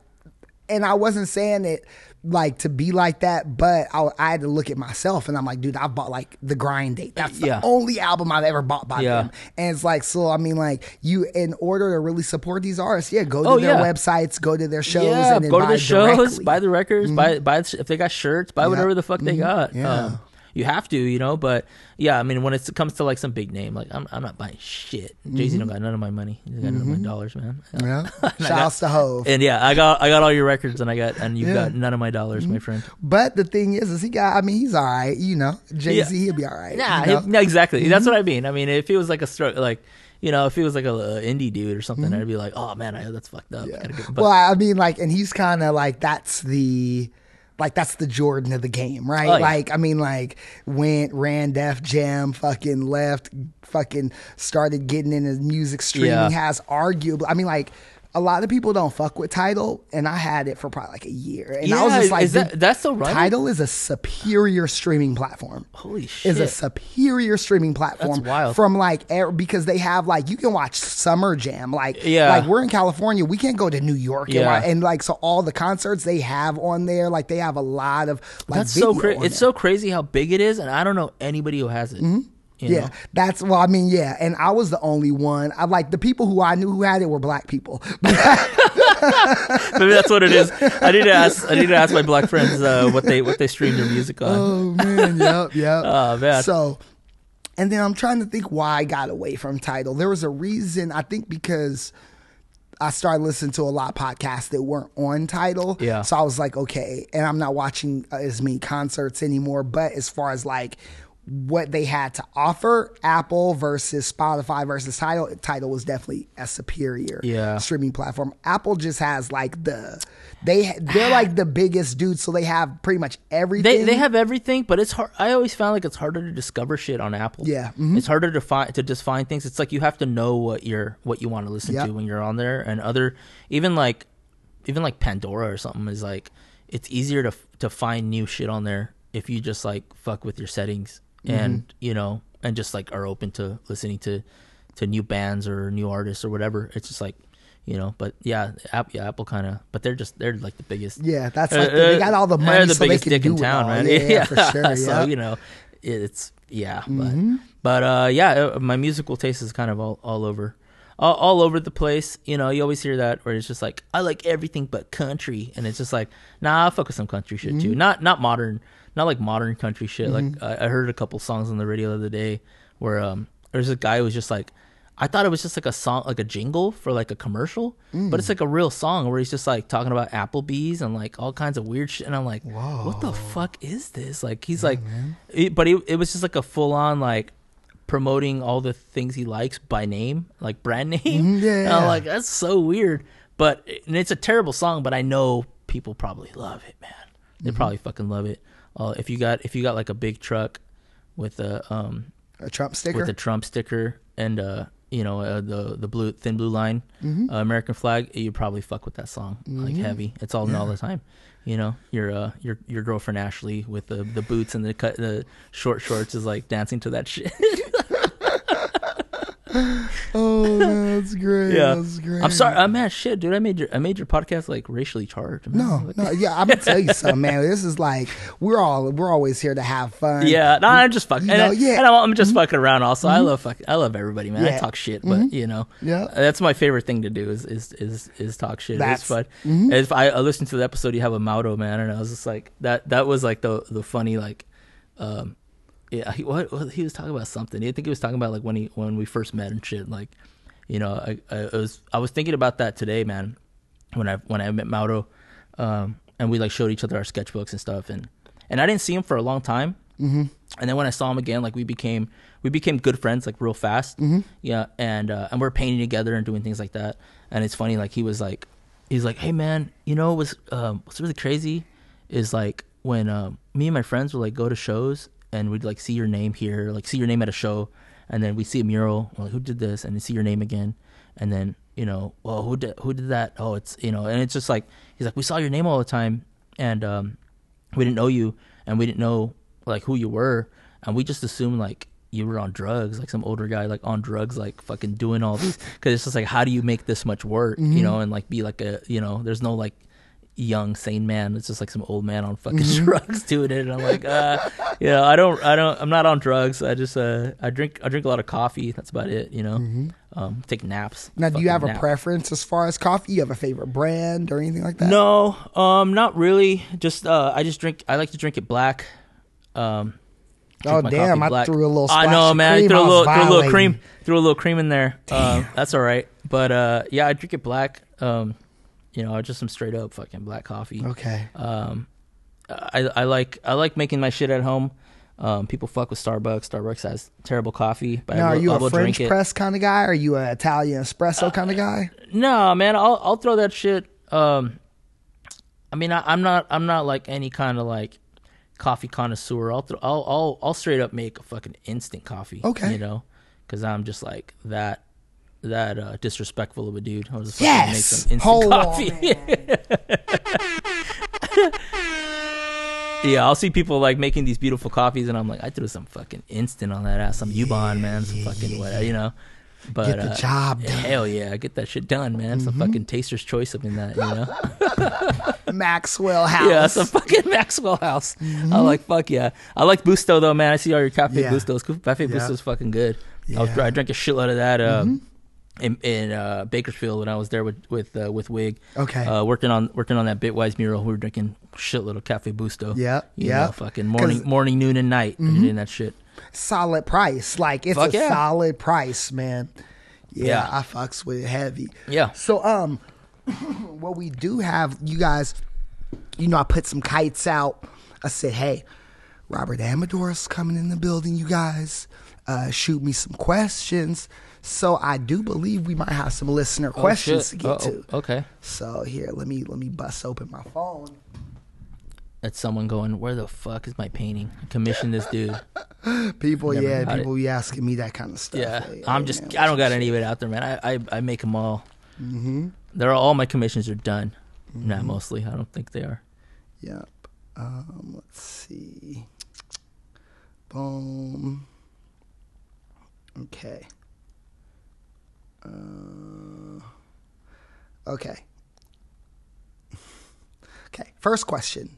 and I wasn't saying it like to be like that, but I, I had to look at myself and I'm like, dude, I bought like the grind date. That's the Yeah. only album I've ever bought by Yeah. them. And it's like, so I mean, like you, in order to really support these artists, yeah, go to Oh, their yeah. websites, go to their shows, yeah, and then go to buy the shows, directly. buy the records, Mhm. buy buy if they got shirts, buy whatever the fuck they Mhm. got. Yeah. Um, you have to, you know. But yeah, I mean, when it comes to like some big name, like I'm, I'm not buying shit. Jay Z don't got none of my money. He got none of my Mhm. dollars, man. Yeah. And I Shout outs to Hov. And yeah, I got I got all your records, and I got and you've Yeah. got none of my dollars, my Mhm. friend. But the thing is, is he got? I mean, he's all right. You know, Jay Z, Yeah. he'll be all right. Nah, you know? he- no, exactly. That's Mhm. what I mean. I mean, if he was like a stroke, like, you know, if he was like a, a indie dude or something. I'd be like, oh man, I, that's fucked up. I get, but, well, I mean, like, and he's kind of like that's the. Like that's the Jordan of the game, right? Oh, yeah. Like I mean, like went ran Def Jam, fucking left, fucking started getting into music streaming. Yeah. Has arguably, I mean, like a lot of people don't fuck with Tidal, and I had it for probably like a year, and I was just like, that- that's still right." Tidal is a superior streaming platform. Holy shit! Is a superior streaming platform That's wild. from like because they have like you can watch Summer Jam like Yeah. like we're in California we can't go to New York and, Yeah. wa- and like so all the concerts they have on there like they have a lot of like that's so crazy. It's so crazy how big it is, and I don't know anybody who has it. you yeah, know? that's well. I mean, yeah, and I was the only one. I like the people who I knew who had it were black people. Maybe that's what it is. I need to ask. I need to ask my black friends uh, what they what they stream their music on. oh man, yep, yep. Oh, man. So, and then I'm trying to think why I got away from Tidal. There was a reason. I think because I started listening to a lot of podcasts that weren't on Tidal. Yeah. So I was like, okay, and I'm not watching uh, as many concerts anymore. But as far as like what they had to offer, Apple versus Spotify versus Tidal, Tidal was definitely a superior Yeah. streaming platform. Apple just has like the they they're like the biggest dudes, so they have pretty much everything. They they have everything, but it's hard. I always found like it's harder to discover shit on Apple. Yeah, mhm. it's harder to find to just find things. It's like you have to know what you're what you want to listen Yep. to when you're on there, and other even like even like Pandora or something is like it's easier to to find new shit on there if you just like fuck with your settings and Mm-hmm. you know and just like are open to listening to to new bands or new artists or whatever. It's just like. You know, but yeah, Apple, yeah, Apple kind of, but they're just they're like the biggest. Yeah, that's Uh, like the- they got all the money they're the so they biggest can dick in town, man. Yeah, yeah, for sure, so you know, it's yeah, Mhm. but but uh, yeah, uh, my musical taste is kind of all all over, all, all over the place. You know, you always hear that where it's just like I like everything but country, and it's just like nah, I fuck with some country shit too. Mhm. Not not modern, not like modern country shit. Mhm. Like I, I heard a couple songs on the radio the other day where um there's a guy who was just like. I thought it was just like a song, like a jingle for like a commercial, Mm. but it's like a real song where he's just like talking about Applebee's and like all kinds of weird shit. And I'm like, Whoa. what the fuck is this? Like he's like, it, but it, it was just like a full on like promoting all the things he likes by name, like brand name. Mhm, yeah, like, that's so weird. But and it's a terrible song, but I know people probably love it, man. They Mhm. probably fucking love it. Uh, if you got if you got like a big truck with a um A Trump sticker? with a Trump sticker and uh you know uh, the the blue thin blue line Mhm. uh, American flag, you probably fuck with that song like Mhm. heavy. It's all in all the time. You know, your uh your your girlfriend Ashley with the the boots and the cut the short shorts is like dancing to that shit. oh, that's great. Yeah, That's great. I'm sorry, I'm man. Shit, dude, I made your I made your podcast like racially charged. man. No, no, yeah, I'm gonna tell you something, man. This is like we're all we're always here to have fun. Yeah, no, I'm just fucking. You and, know, yeah. and I'm, I'm just fucking around. Also, I love fucking. I love everybody, man. I talk shit, but Mhm. you know, Yeah. that's my favorite thing to do is is is, is talk shit. That's- it's fun. mhm. If I, I listened to the episode, you have a Mauro man, and I was just like that. That was like the the funny like, um, yeah. He, what, what he was talking about something. I think he was talking about like when he when we first met and shit. Like, you know, I, I was I was thinking about that today, man. When I when I met Mauro, um, and we like showed each other our sketchbooks and stuff, and and I didn't see him for a long time. Mhm. And then when I saw him again, like we became we became good friends like real fast. Mhm. Yeah, and uh, and we're painting together and doing things like that. And it's funny, like he was like, he's like, hey man, you know what's um, what's really crazy is like when um, me and my friends would like go to shows and we'd like see your name here, like see your name at a show, and then we see a mural, like who did this, and then see your name again, and then you know, well who did who did that? Oh, it's you know, and it's just like he's like we saw your name all the time, and um, we didn't know you and we didn't know like who you were and we just assumed like you were on drugs like some older guy like on drugs like fucking doing all these because it's just like how do you make this much work Mhm. you know and like be like a you know there's no like young sane man it's just like some old man on fucking Mhm. drugs doing it and i'm like uh you know i don't i don't i'm not on drugs i just uh i drink i drink a lot of coffee that's about it you know Mhm. um take naps Now, do you have a preference as far as coffee? You have a favorite brand or anything like that? No, um, not really. Just uh, I just drink. I like to drink it black. Um, drink Oh, damn, I black. threw a little I know, man. I threw a little, threw a little cream, threw a little cream in there. Um, that's all right. But uh, yeah, I drink it black. Um, you know, just some straight up fucking black coffee. Okay. Um, I I like I like making my shit at home. Um, people fuck with Starbucks. Starbucks has terrible coffee, but Now, I are you I a French press kind of guy? Or are you an Italian espresso kind of guy? No, man, I'll I'll throw that shit. Um, I mean, I, I'm not I'm not like any kind of like coffee connoisseur. I'll throw, I'll I'll I'll straight up make a fucking instant coffee. Okay. you know, because I'm just like that that uh, disrespectful of a dude. I'll just fucking Yes! make some instant Hold on, coffee. Yeah, I'll see people like making these beautiful coffees, and I'm like, I threw some fucking instant on that ass, some Yuban, man, some fucking whatever, you know. But Get the uh, job done. Hell yeah, get that shit done, man. Some Mhm. fucking taster's choice up in that, you know. Maxwell House. Yeah, some fucking Maxwell House. I like fuck yeah. I like Bustelo though, man. I see all your Cafe Yeah. Bustelos. Cafe Yeah. Bustelo's fucking good. I, was, I drank a shitload of that uh, Mhm. In, in uh, Bakersfield when I was there with with uh, with Wig. Okay. Uh, working on working on that Bitwise mural. We were drinking shitload of Cafe Bustelo. Yeah. Know, fucking morning morning, noon, and night. Mhm. And doing that shit. Solid price. Like, it's Fuck a yeah. solid price, man. Yeah, Yeah. I fucks with it heavy. Yeah. So, um, what we do have, you guys, you know, I put some kites out. I said, hey, Robert Amador's coming in the building, you guys. Uh, shoot me some questions. So I do believe we might have some listener Oh, questions shit. to get Uh-oh. to. Okay. So here, let me let me bust open my phone. That's someone going, where the fuck is my painting? Commission this dude. People, Never yeah, had it. people be asking me that kind of stuff. Yeah, Hey, I'm hey, just man, I don't got any of it out there, man. I I, I make them all. Mhm. They're all my commissions are done. Nah, Mhm. mostly. I don't think they are. Yep. Um, let's see. Boom. Okay. Uh, okay. Okay. First question.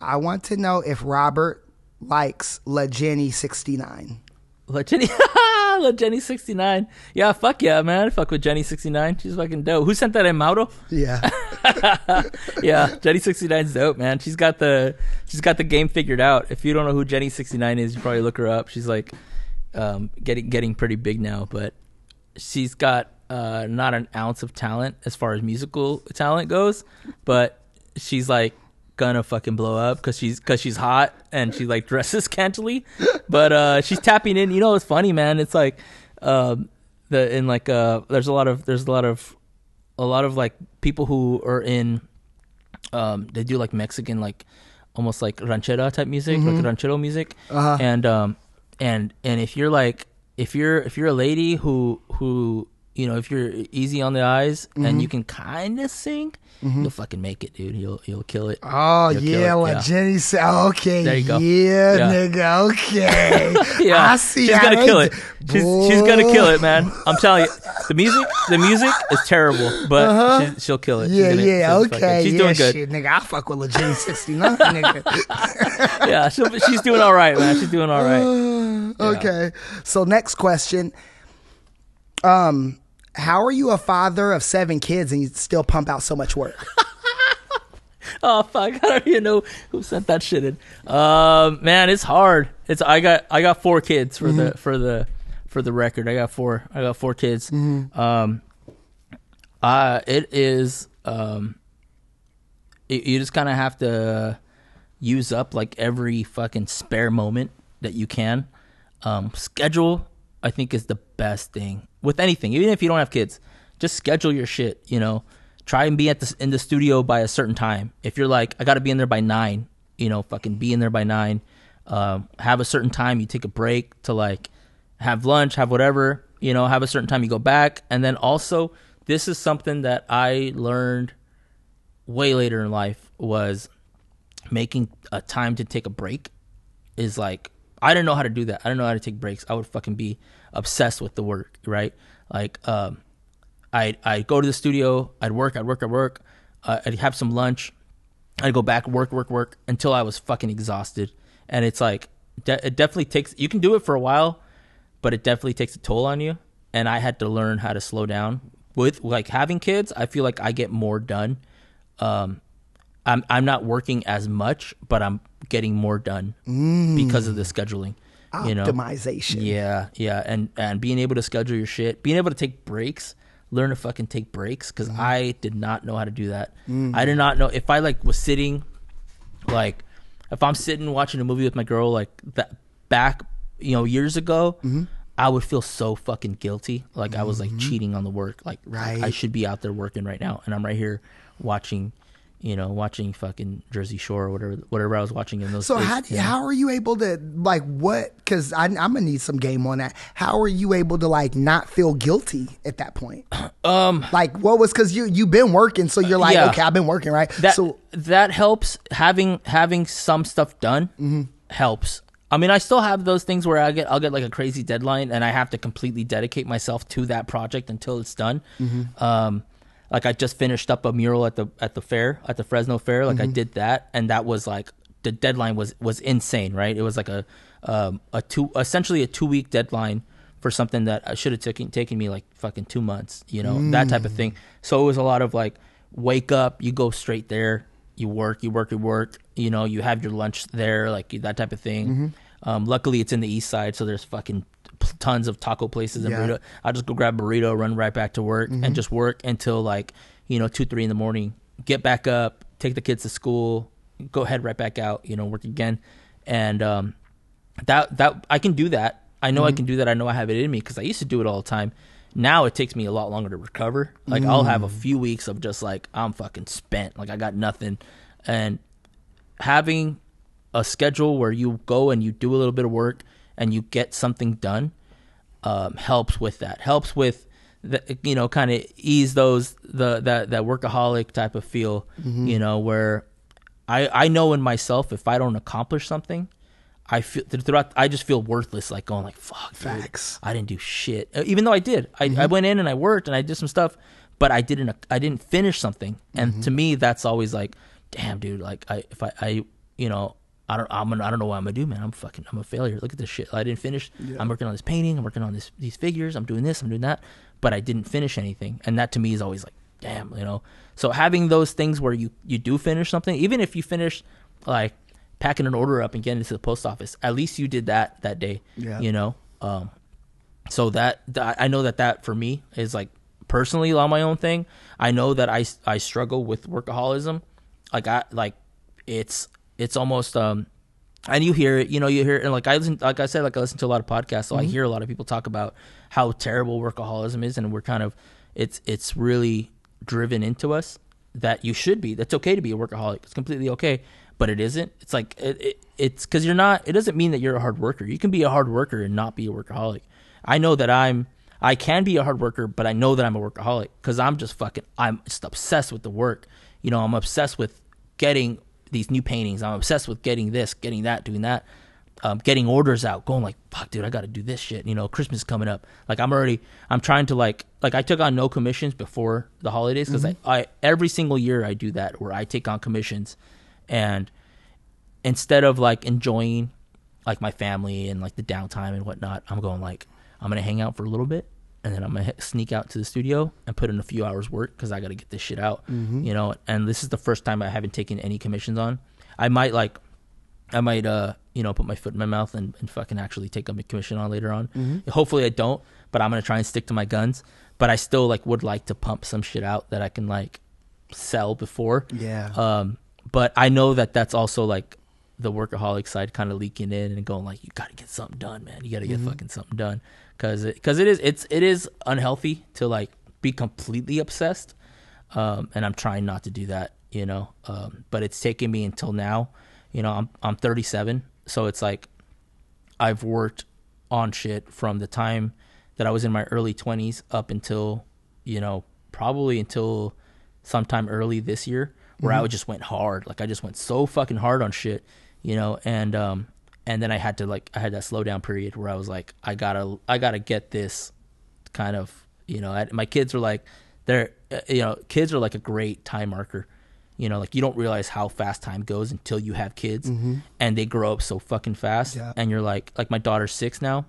I want to know if Robert likes La Jenny 69. La Jenny, La Jenny sixty nine. Yeah, fuck yeah, man. Fuck with Jenny sixty nine. She's fucking dope. Who sent that in Mauro? Yeah. yeah, Jenny 69's dope, man. She's got the she's got the game figured out. If you don't know who Jenny 69 is, you probably look her up. She's like um, getting getting pretty big now, but she's got uh, not an ounce of talent as far as musical talent goes, but she's like gonna fucking blow up because she's because she's hot and she like dresses scantily, but uh, she's tapping in. You know, it's funny, man. It's like um, the in like uh, there's a lot of there's a lot of a lot of like people who are in um they do like Mexican like almost like ranchera type music, Mhm. like ranchero music. Uh-huh. And um and and if you're like if you're if you're a lady who who you know, if you're easy on the eyes and you can kind of sing, you'll fucking make it, dude. You'll you'll kill it. Oh You'll yeah, it, like Jenny said. Okay, There you go. yeah, Yeah. nigga. Okay, yeah, I see. she's gonna kill it. She's she's gonna kill it, man. I'm telling you, the music the music is terrible, but Uh-huh. she, she'll kill it. Yeah, gonna- yeah, okay. She's yeah, doing good. Shit, nigga, I fuck with Legit 69, nigga. Yeah, she'll, she's doing all right, man. She's doing all right. okay. So next question. Um, how are you a father of seven kids and you still pump out so much work? Oh fuck! I don't even know who sent that shit in. Um, man, it's hard. It's I got I got four kids for the for the for the record. I got four. I got four kids. Um, uh, it is um, you, you just kind of have to use up like every fucking spare moment that you can. Um, schedule, I think, is the best thing with anything. Even if you don't have kids, just schedule your shit. You know, try and be at the in the studio by a certain time. If you're like, I got to be in there by nine, you know, fucking be in there by nine. Um, have a certain time. You take a break to like have lunch, have whatever. You know, have a certain time. You go back, and then also, this is something that I learned way later in life was making a time to take a break is like I didn't know how to do that. I didn't know how to take breaks. I would fucking be obsessed with the work, right? Like um I'd I'd go to the studio, I'd work, I'd work, I'd work, uh, I'd have some lunch, I'd go back, work, work, work until I was fucking exhausted. And it's like de- it definitely takes you can do it for a while, but it definitely takes a toll on you. And I had to learn how to slow down. With like having kids, I feel like I get more done. Um, I'm I'm not working as much, but I'm getting more done mm. because of the scheduling. You know, Optimization. Yeah, yeah, and and being able to schedule your shit, being able to take breaks, learn to fucking take breaks because mm-hmm. I did not know how to do that. Mm. I did not know if I like was sitting, like if I'm sitting watching a movie with my girl, like that back, you know, years ago. Mm-hmm. I would feel so fucking guilty, like I was like mm-hmm. cheating on the work. Like Right. I should be out there working right now, and I'm right here watching, you know, watching fucking Jersey Shore or whatever, whatever I was watching in those. So days, how you know? how are you able to like what? Because I'm gonna need some game on that. How are you able to like not feel guilty at that point? Um, like what was because you you've been working, so you're like, Yeah. okay, I've been working, right? that so that helps having having some stuff done Mm-hmm. helps i mean i still have those things where i get i'll get like a crazy deadline and i have to completely dedicate myself to that project until it's done Mm-hmm. um like i just finished up a mural at the at the fair at the fresno fair like Mm-hmm. i did that and that was like the deadline was was insane right it was like a um a two essentially a two week deadline for something that should have taken taken me like fucking two months you know that type of thing so it was a lot of like wake up you go straight there you work, you work, you work. You know, you have your lunch there, like that type of thing. Mm-hmm. Um, luckily, it's in the east side, so there's fucking tons of taco places and Yeah. Mm-hmm. burrito. I'll just go grab a burrito, run right back to work, and just work until like you know two, three in the morning. Get back up, take the kids to school, go head right back out. You know, work again, and um, that that I can do that. I know I Mm-hmm. can do that. I know I have it in me because I used to do it all the time. Now it takes me a lot longer to recover. Like I'll have Mm. a few weeks of just like I'm fucking spent. Like I got nothing, and having a schedule where you go and you do a little bit of work and you get something done um, helps with that. Helps with the, you know kind of ease those the that that workaholic type of feel. You know where I I know in myself if I don't accomplish something. I feel throughout. I just feel worthless, like going like "fuck." dude, Facts. I didn't do shit, Uh, even though I did. I, I went in and I worked and I did some stuff, but I didn't. I didn't finish something. And to me, that's always like, damn, dude. Like I, if I, I, you know, I don't. I'm. Gonna, I don't know what I'm gonna do, man. I'm fucking. I'm a failure. Look at this shit. I didn't finish. I'm working on this painting. I'm working on this these figures. I'm doing this. I'm doing that. But I didn't finish anything. And that to me is always like, damn, you know. So having those things where you you do finish something, even if you finish like packing an order up and getting it to the post office, at least you did that that day. Yeah. You know. Um. So that, that I know that that for me is like personally on my own thing. I know that I I struggle with workaholism. Like I like it's it's almost um and you hear it, you know, you hear it, and like I listen, like I said, like I listen to a lot of podcasts, so I hear a lot of people talk about how terrible workaholism is, and we're kind of, it's it's really driven into us that you should be. That's okay to be a workaholic. It's completely okay, but it isn't. It's like it, it it's because you're not. It doesn't mean that you're a hard worker. You can be a hard worker and not be a workaholic. I know that I'm I can be a hard worker, but I know that I'm a workaholic because I'm just fucking. I'm just obsessed with the work. You know, I'm obsessed with getting these new paintings. I'm obsessed with getting this, getting that, doing that, um, getting orders out. Going like, fuck, dude, I got to do this shit. You know, Christmas is coming up. Like I'm already. I'm trying to like like I took on no commissions before the holidays because Mhm. I, I every single year I do that where I take on commissions, and instead of like enjoying like my family and like the downtime and whatnot, I'm going like I'm gonna hang out for a little bit and then I'm gonna sneak out to the studio and put in a few hours work because I got to get this shit out, Mhm. you know. And this is the first time I haven't taken any commissions on. I might like, I might uh you know put my foot in my mouth and, and fucking actually take a commission on later on. Mhm. Hopefully I don't, but I'm gonna try and stick to my guns. But I still like would like to pump some shit out that I can like sell before. Yeah. Um, but I know that that's also like the workaholic side kind of leaking in and going like, you got to get something done, man. You got to get Mhm. fucking something done because it, cause it is it's it is unhealthy to like be completely obsessed. Um, and I'm trying not to do that, you know. Um, but it's taken me until now. You know, I'm I'm 37, so it's like I've worked on shit from the time that I was in my early 20s up until, you know, probably until sometime early this year where I Mhm. would just went hard. Like I just went so fucking hard on shit, you know, and um and then I had to like I had that slow down period where I was like I got to I got to get this kind of, you know, I, my kids are like they're uh, you know, kids are like a great time marker. You know, like you don't realize how fast time goes until you have kids Mhm. and they grow up so fucking fast Yeah. and you're like like my daughter's 6 now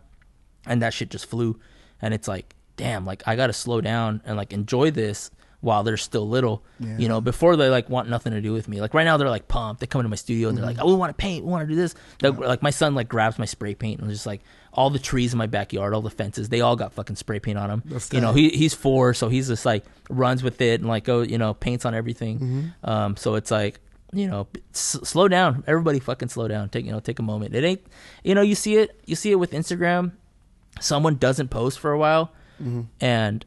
and that shit just flew and it's like damn like i gotta slow down and like enjoy this while they're still little Yeah. you know before they like want nothing to do with me. Like right now they're like pumped. They come into my studio and they're like oh we want to paint. We want to do this. Like my son like grabs my spray paint and just like all the trees in my backyard all the fences they all got fucking spray paint on them That's you know he, he's four so he's just like runs with it and like go you know paints on everything. Mhm. um so it's like you know s- slow down. Everybody fucking slow down. Take you know take a moment. It ain't you know you see it you see it with instagram. Someone doesn't post for a while Mhm. and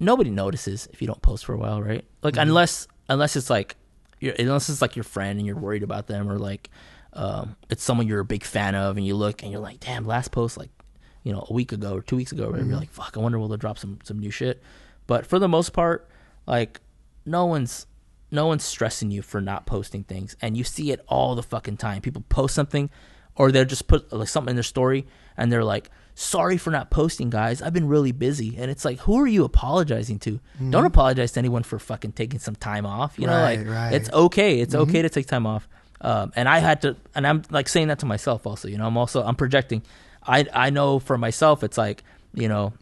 nobody notices if you don't post for a while right like Mhm. unless unless it's like you're, unless it's like your friend and you're worried about them or like um, it's someone you're a big fan of and you look and you're like damn last post like you know a week ago or two weeks ago Mhm. you're like fuck i wonder will they drop some some new shit but for the most part like no one's no one's stressing you for not posting things and you see it all the fucking time people post something or they'll just put like something in their story and they're like sorry for not posting guys. I've been really busy. And it's like who are you apologizing to? Mhm. don't apologize to anyone for fucking taking some time off you know Right, like right. it's okay. It's Mhm. okay to take time off. Um, and i had to and i'm like saying that to myself also you know i'm also i'm projecting. I i know for myself it's like you know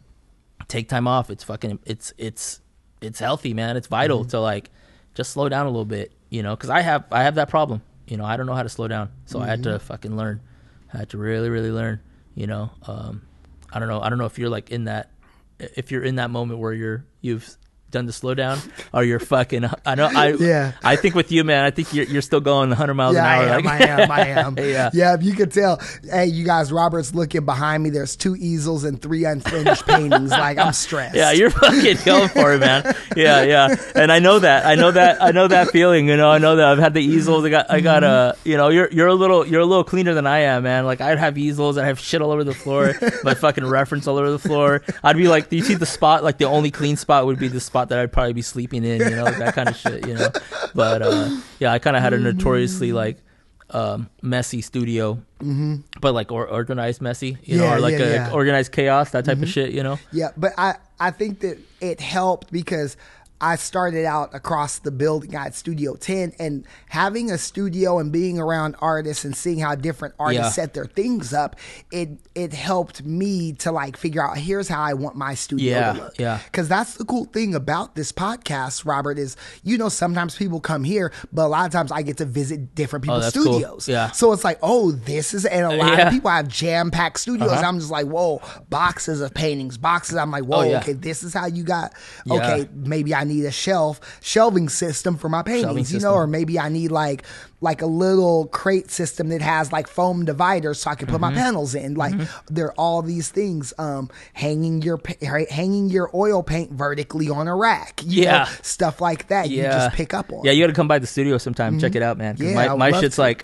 take time off. It's fucking it's it's it's healthy man. It's vital Mhm. to like just slow down a little bit you know because i have i have that problem. You know i don't know how to slow down. So i had to Mhm. fucking learn. I had to really really learn you know um i don't know i don't know if you're like in that if you're in that moment where you're you've done the slow down or you're fucking i know i Yeah. i think with you man i think you're, you're still going 100 miles yeah, an hour I am, like- I am, I am. yeah yeah, you can tell. Hey, you guys, Robert's looking behind me. There's two easels and three unfinished paintings. Like I'm stressed. Yeah, you're fucking going for it, man. Yeah, yeah. And I know that. I know that. I know that feeling. You know, I know that. I've had the easels. I got. I got a. You know, you're you're a little you're a little cleaner than I am, man. Like I'd have easels. And I'd have shit all over the floor. my fucking reference all over the floor. I'd be like, do you see the spot? Like the only clean spot would be the spot that I'd probably be sleeping in. You know, that kind of shit. You know. But uh, yeah, I kind of had a notoriously like um, messy studio. Mhm. But like or, organized messy, you know, or like yeah, a yeah. organized chaos, that type Mhm. of shit, you know. Yeah, but I I think that it helped because I started out across the building at Studio 10 and having a studio and being around artists and seeing how different artists Yeah. set their things up, it it helped me to like figure out here's how I want my studio Yeah, to look. yeah. Cuz that's the cool thing about this podcast, Robert, is you know sometimes people come here, but a lot of times I get to visit different people's Oh, that's cool. studios. Yeah. So it's like, "Oh, this is and a lot Yeah. of people have jam-packed studios. Uh-huh. I'm just like, "Whoa, boxes of paintings, boxes." I'm like, "Whoa, Oh, okay, this is how you got okay maybe i need a shelf shelving system for my paintings you know or maybe i need like like a little crate system that has like foam dividers so i can put my Mhm. panels in like Mhm. there are all these things um hanging your right, hanging your oil paint vertically on a rack you know, Yeah. stuff like that you just pick up on Yeah, you got to come by the studio sometime. Check Mhm. it out, man. Yeah, my my shit's to. like,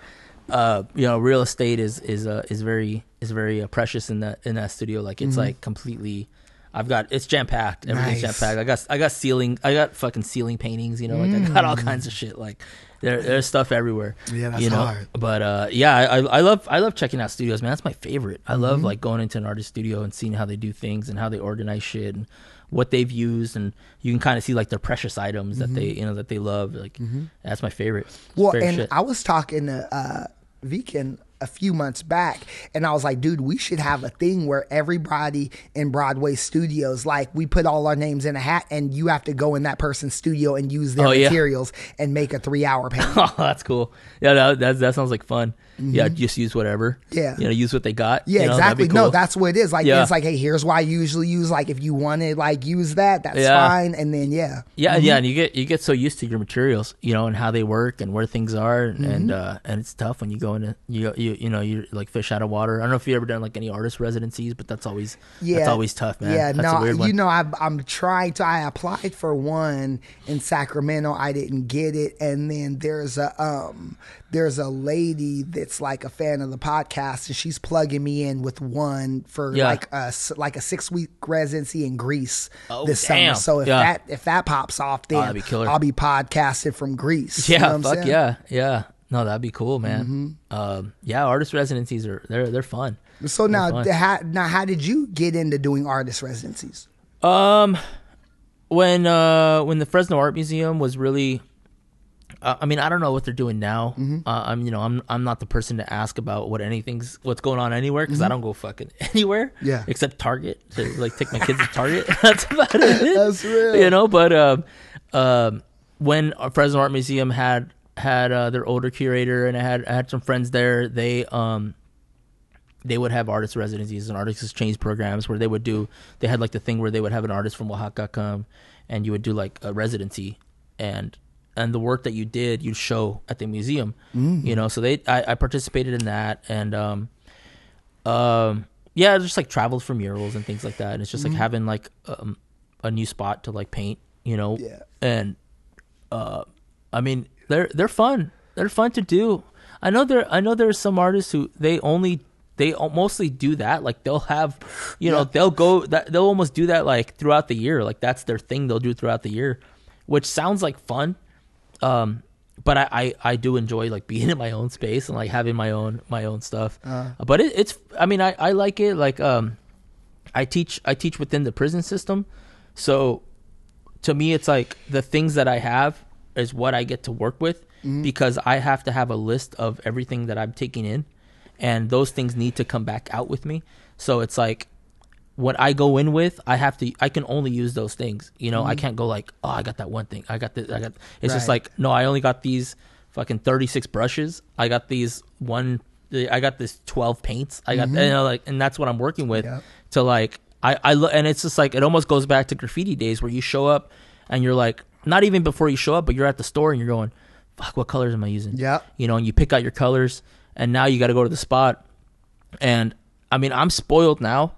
uh, you know, real estate is is uh, is very is very uh, precious in that in that studio. Like it's Mhm. like completely I've got it's jam packed. Everything's jam packed. I got I got ceiling. I got fucking ceiling paintings. You know, like I got all Mm. kinds of shit. Like there, there's stuff everywhere. Yeah, that's you know? hard. But uh, yeah, I, I love I love checking out studios, man. That's my favorite. I love Mhm. like going into an artist studio and seeing how they do things and how they organize shit and what they've used and you can kind of see like their precious items that they Mhm. you know that they love. Like Mhm. that's my favorite. Well, favorite and shit. I was talking to uh, Viken a few months back, and I was like, dude, we should have a thing where everybody in Broadway studios, like, we put all our names in a hat, and you have to go in that person's studio and use their Oh, yeah. materials and make a three hour panel. oh, that's cool. Yeah, that that, that sounds like fun. Yeah, Mhm. just use whatever. Yeah. you know, use what they got. Yeah, you know, exactly. No, that's what it is. Like, Yeah. it's like, hey, here's why I usually use. Like, if you want to like use that, that's Yeah. fine. And then yeah, Yeah, Mhm. yeah, and you get you get so used to your materials, you know, and how they work and where things are, and and, Mhm. uh, and it's tough when you go into you you you know you like fish out of water. I don't know if you ever done like any artist residencies, but that's always yeah, that's always tough, man. Yeah, that's no, weird one. you know, I've, I'm trying to. I applied for one in Sacramento. I didn't get it, and then there's a um, there's a lady that's like a fan of the podcast, and she's plugging me in with one for Yeah. like a like a six week residency in Greece Oh, this damn. summer. So if Yeah. that if that pops off, Oh, then that'd be. I'll be podcasted from Greece. You yeah, know fuck saying? yeah, yeah. No, that'd be cool, man. Um, yeah, artist residencies are they're they're fun. So They're now, fun. how, now, how did you get into doing artist residencies? Um, when uh when the Fresno Art Museum was really, uh, I mean, I don't know what they're doing now. Mhm. Uh, I'm you know I'm I'm not the person to ask about what anything's what's going on anywhere because I Mhm. don't go fucking anywhere. Yeah. except Target to like take my kids to Target. That's about it. That's real. You know, but um, um, when our Fresno Art Museum had had uh, their older curator and I had I had some friends there, they um they would have artist residencies and artist exchange programs where they would do they had like the thing where they would have an artist from Oaxaca come and you would do like a residency and and the work that you did you'd show at the museum Mhm. you know so they I, I participated in that and um um yeah just like traveled for murals and things like that and it's just Mhm. like having like um a new spot to like paint you know Yeah. and uh I mean they're they're fun they're fun to do I know there I know there's some artists who they only they mostly do that like they'll have you know Yeah. they'll go that they'll almost do that like throughout the year like that's their thing they'll do throughout the year which sounds like fun um but I, I I do enjoy like being in my own space and like having my own my own stuff Uh. but it, it's I mean I I like it like um I teach I teach within the prison system so to me it's like the things that I have is what I get to work with Mhm. because I have to have a list of everything that I'm taking in and those things need to come back out with me. So it's like what I go in with, I have to I can only use those things. You know, I Mhm. can't go like, "Oh, I got that one thing. I got this I got It's just like, no, I only got these fucking 36 brushes. I got these one I got this 12 paints. I got Mhm. you know, like and that's what I'm working with Yep. to like I I look, and it's just like it almost goes back to graffiti days where you show up and you're like not even before you show up, but you're at the store and you're going, "Fuck, what colors am I using?" Yep. You know, and you pick out your colors, and now you got to go to the spot. And I mean, I'm spoiled now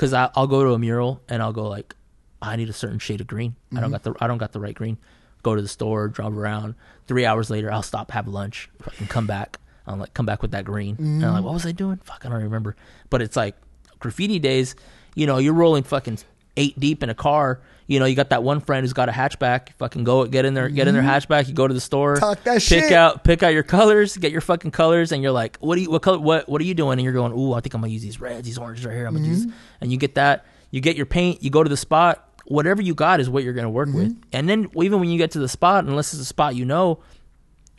because I'll go to a mural and I'll go like, I need a certain shade of green. I don't Mhm. got the I don't got the right green. Go to the store, drive around. Three hours later, I'll stop, have lunch, fucking come back. I'm like, come back with that green. And I'm like, Mhm. what was I doing? Fuck, I don't remember. But it's like graffiti days. You know, you're rolling fucking eight deep in a car. You know, you got that one friend who's got a hatchback. Fucking go get in there, get in their Mhm. hatchback. You go to the store, Talk that pick shit. out, pick out your colors, get your fucking colors, and you're like, what do you, what color, what, what are you doing? And you're going, ooh, I think I'm gonna use these reds, these oranges right here. I'm gonna use, Mhm. and you get that. You get your paint. You go to the spot. Whatever you got is what you're gonna work with. Mm-hmm. And then even when you get to the spot, unless it's a spot you know,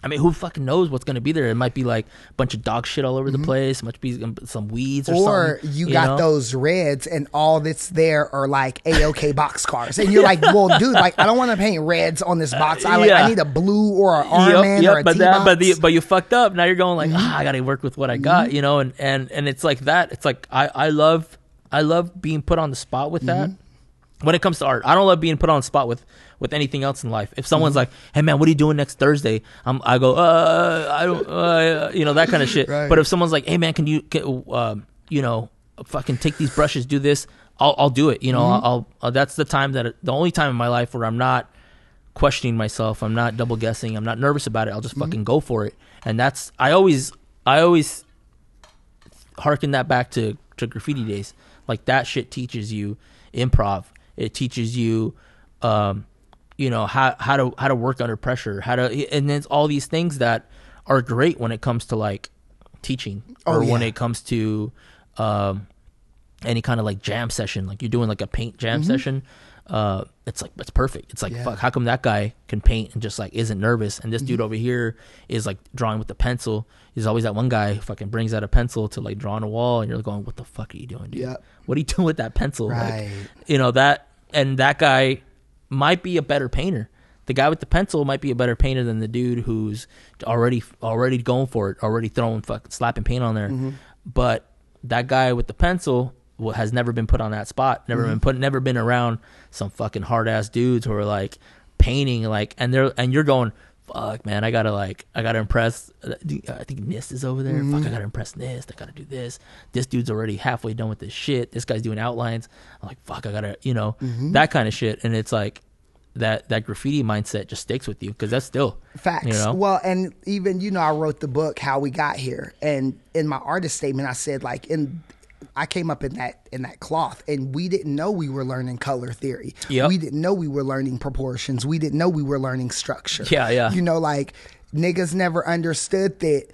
I mean, who fucking knows what's gonna be there? It might be like a bunch of dog shit all over the place. It might be some weeds or, Mm-hmm. Or something. you got know? those reds, and all that's there are like AOK box cars, and you're like, "Well, dude, like I don't want to paint reds on this box. I like yeah. I need a blue or an arm man or a but T-box." that, but the, but you fucked up. Now you're going like, Mm-hmm. ah, I gotta work with what I got, you know, and and and it's like that. It's like I I love I love being put on the spot with that. Mm-hmm. When it comes to art, I don't love being put on spot with with anything else in life. If someone's Mm-hmm. like, "Hey man, what are you doing next Thursday?" I'm, I go, "Uh, I don't, uh, you know, that kind of shit." Right. But if someone's like, "Hey man, can you, can, um, you know, fucking take these brushes, do this," I'll I'll do it. You know, Mhm. I'll, I'll that's the time that the only time in my life where I'm not questioning myself. I'm not double guessing. I'm not nervous about it. I'll just fucking go for it. And that's I always I always harken that back to to graffiti days. Like that shit teaches you improv. It teaches you, um, you know how how to how to work under pressure. How to and then it's all these things that are great when it comes to like teaching Oh, or when it comes to um, any kind of like jam session. Like you're doing like a paint jam Mhm. session. Uh, it's like it's perfect. It's like Yeah. fuck. How come that guy can paint and just like isn't nervous, and this dude Mhm. over here is like drawing with the pencil. There's always that one guy who fucking brings out a pencil to like draw on a wall, and you're going, "What the fuck are you doing, dude? Yeah. What are you doing with that pencil?" Like, you know that, and that guy might be a better painter. The guy with the pencil might be a better painter than the dude who's already already going for it, already throwing fucking slapping paint on there. Mhm. But that guy with the pencil has never been put on that spot. Never Mhm. been put. Never been around some fucking hard ass dudes who are like painting like, and they're and you're going. Fuck man, I gotta like, I gotta impress. uh, I think Nist is over there. Fuck, I Mhm. gotta impress Nist. I gotta do this. This dude's already halfway done with this shit. This guy's doing outlines. I'm like, fuck, I gotta, you know, Mhm. that kind of shit. And it's like that that graffiti mindset just sticks with you because that's still Facts. You know, Well, and even you know, I wrote the book "How We Got Here," and in my artist statement, I said like, in I came up in that in that cloth, and we didn't know we were learning color theory. Yep. We didn't know we were learning proportions. We didn't know we were learning structure. Yeah, yeah. You know, like niggas never understood that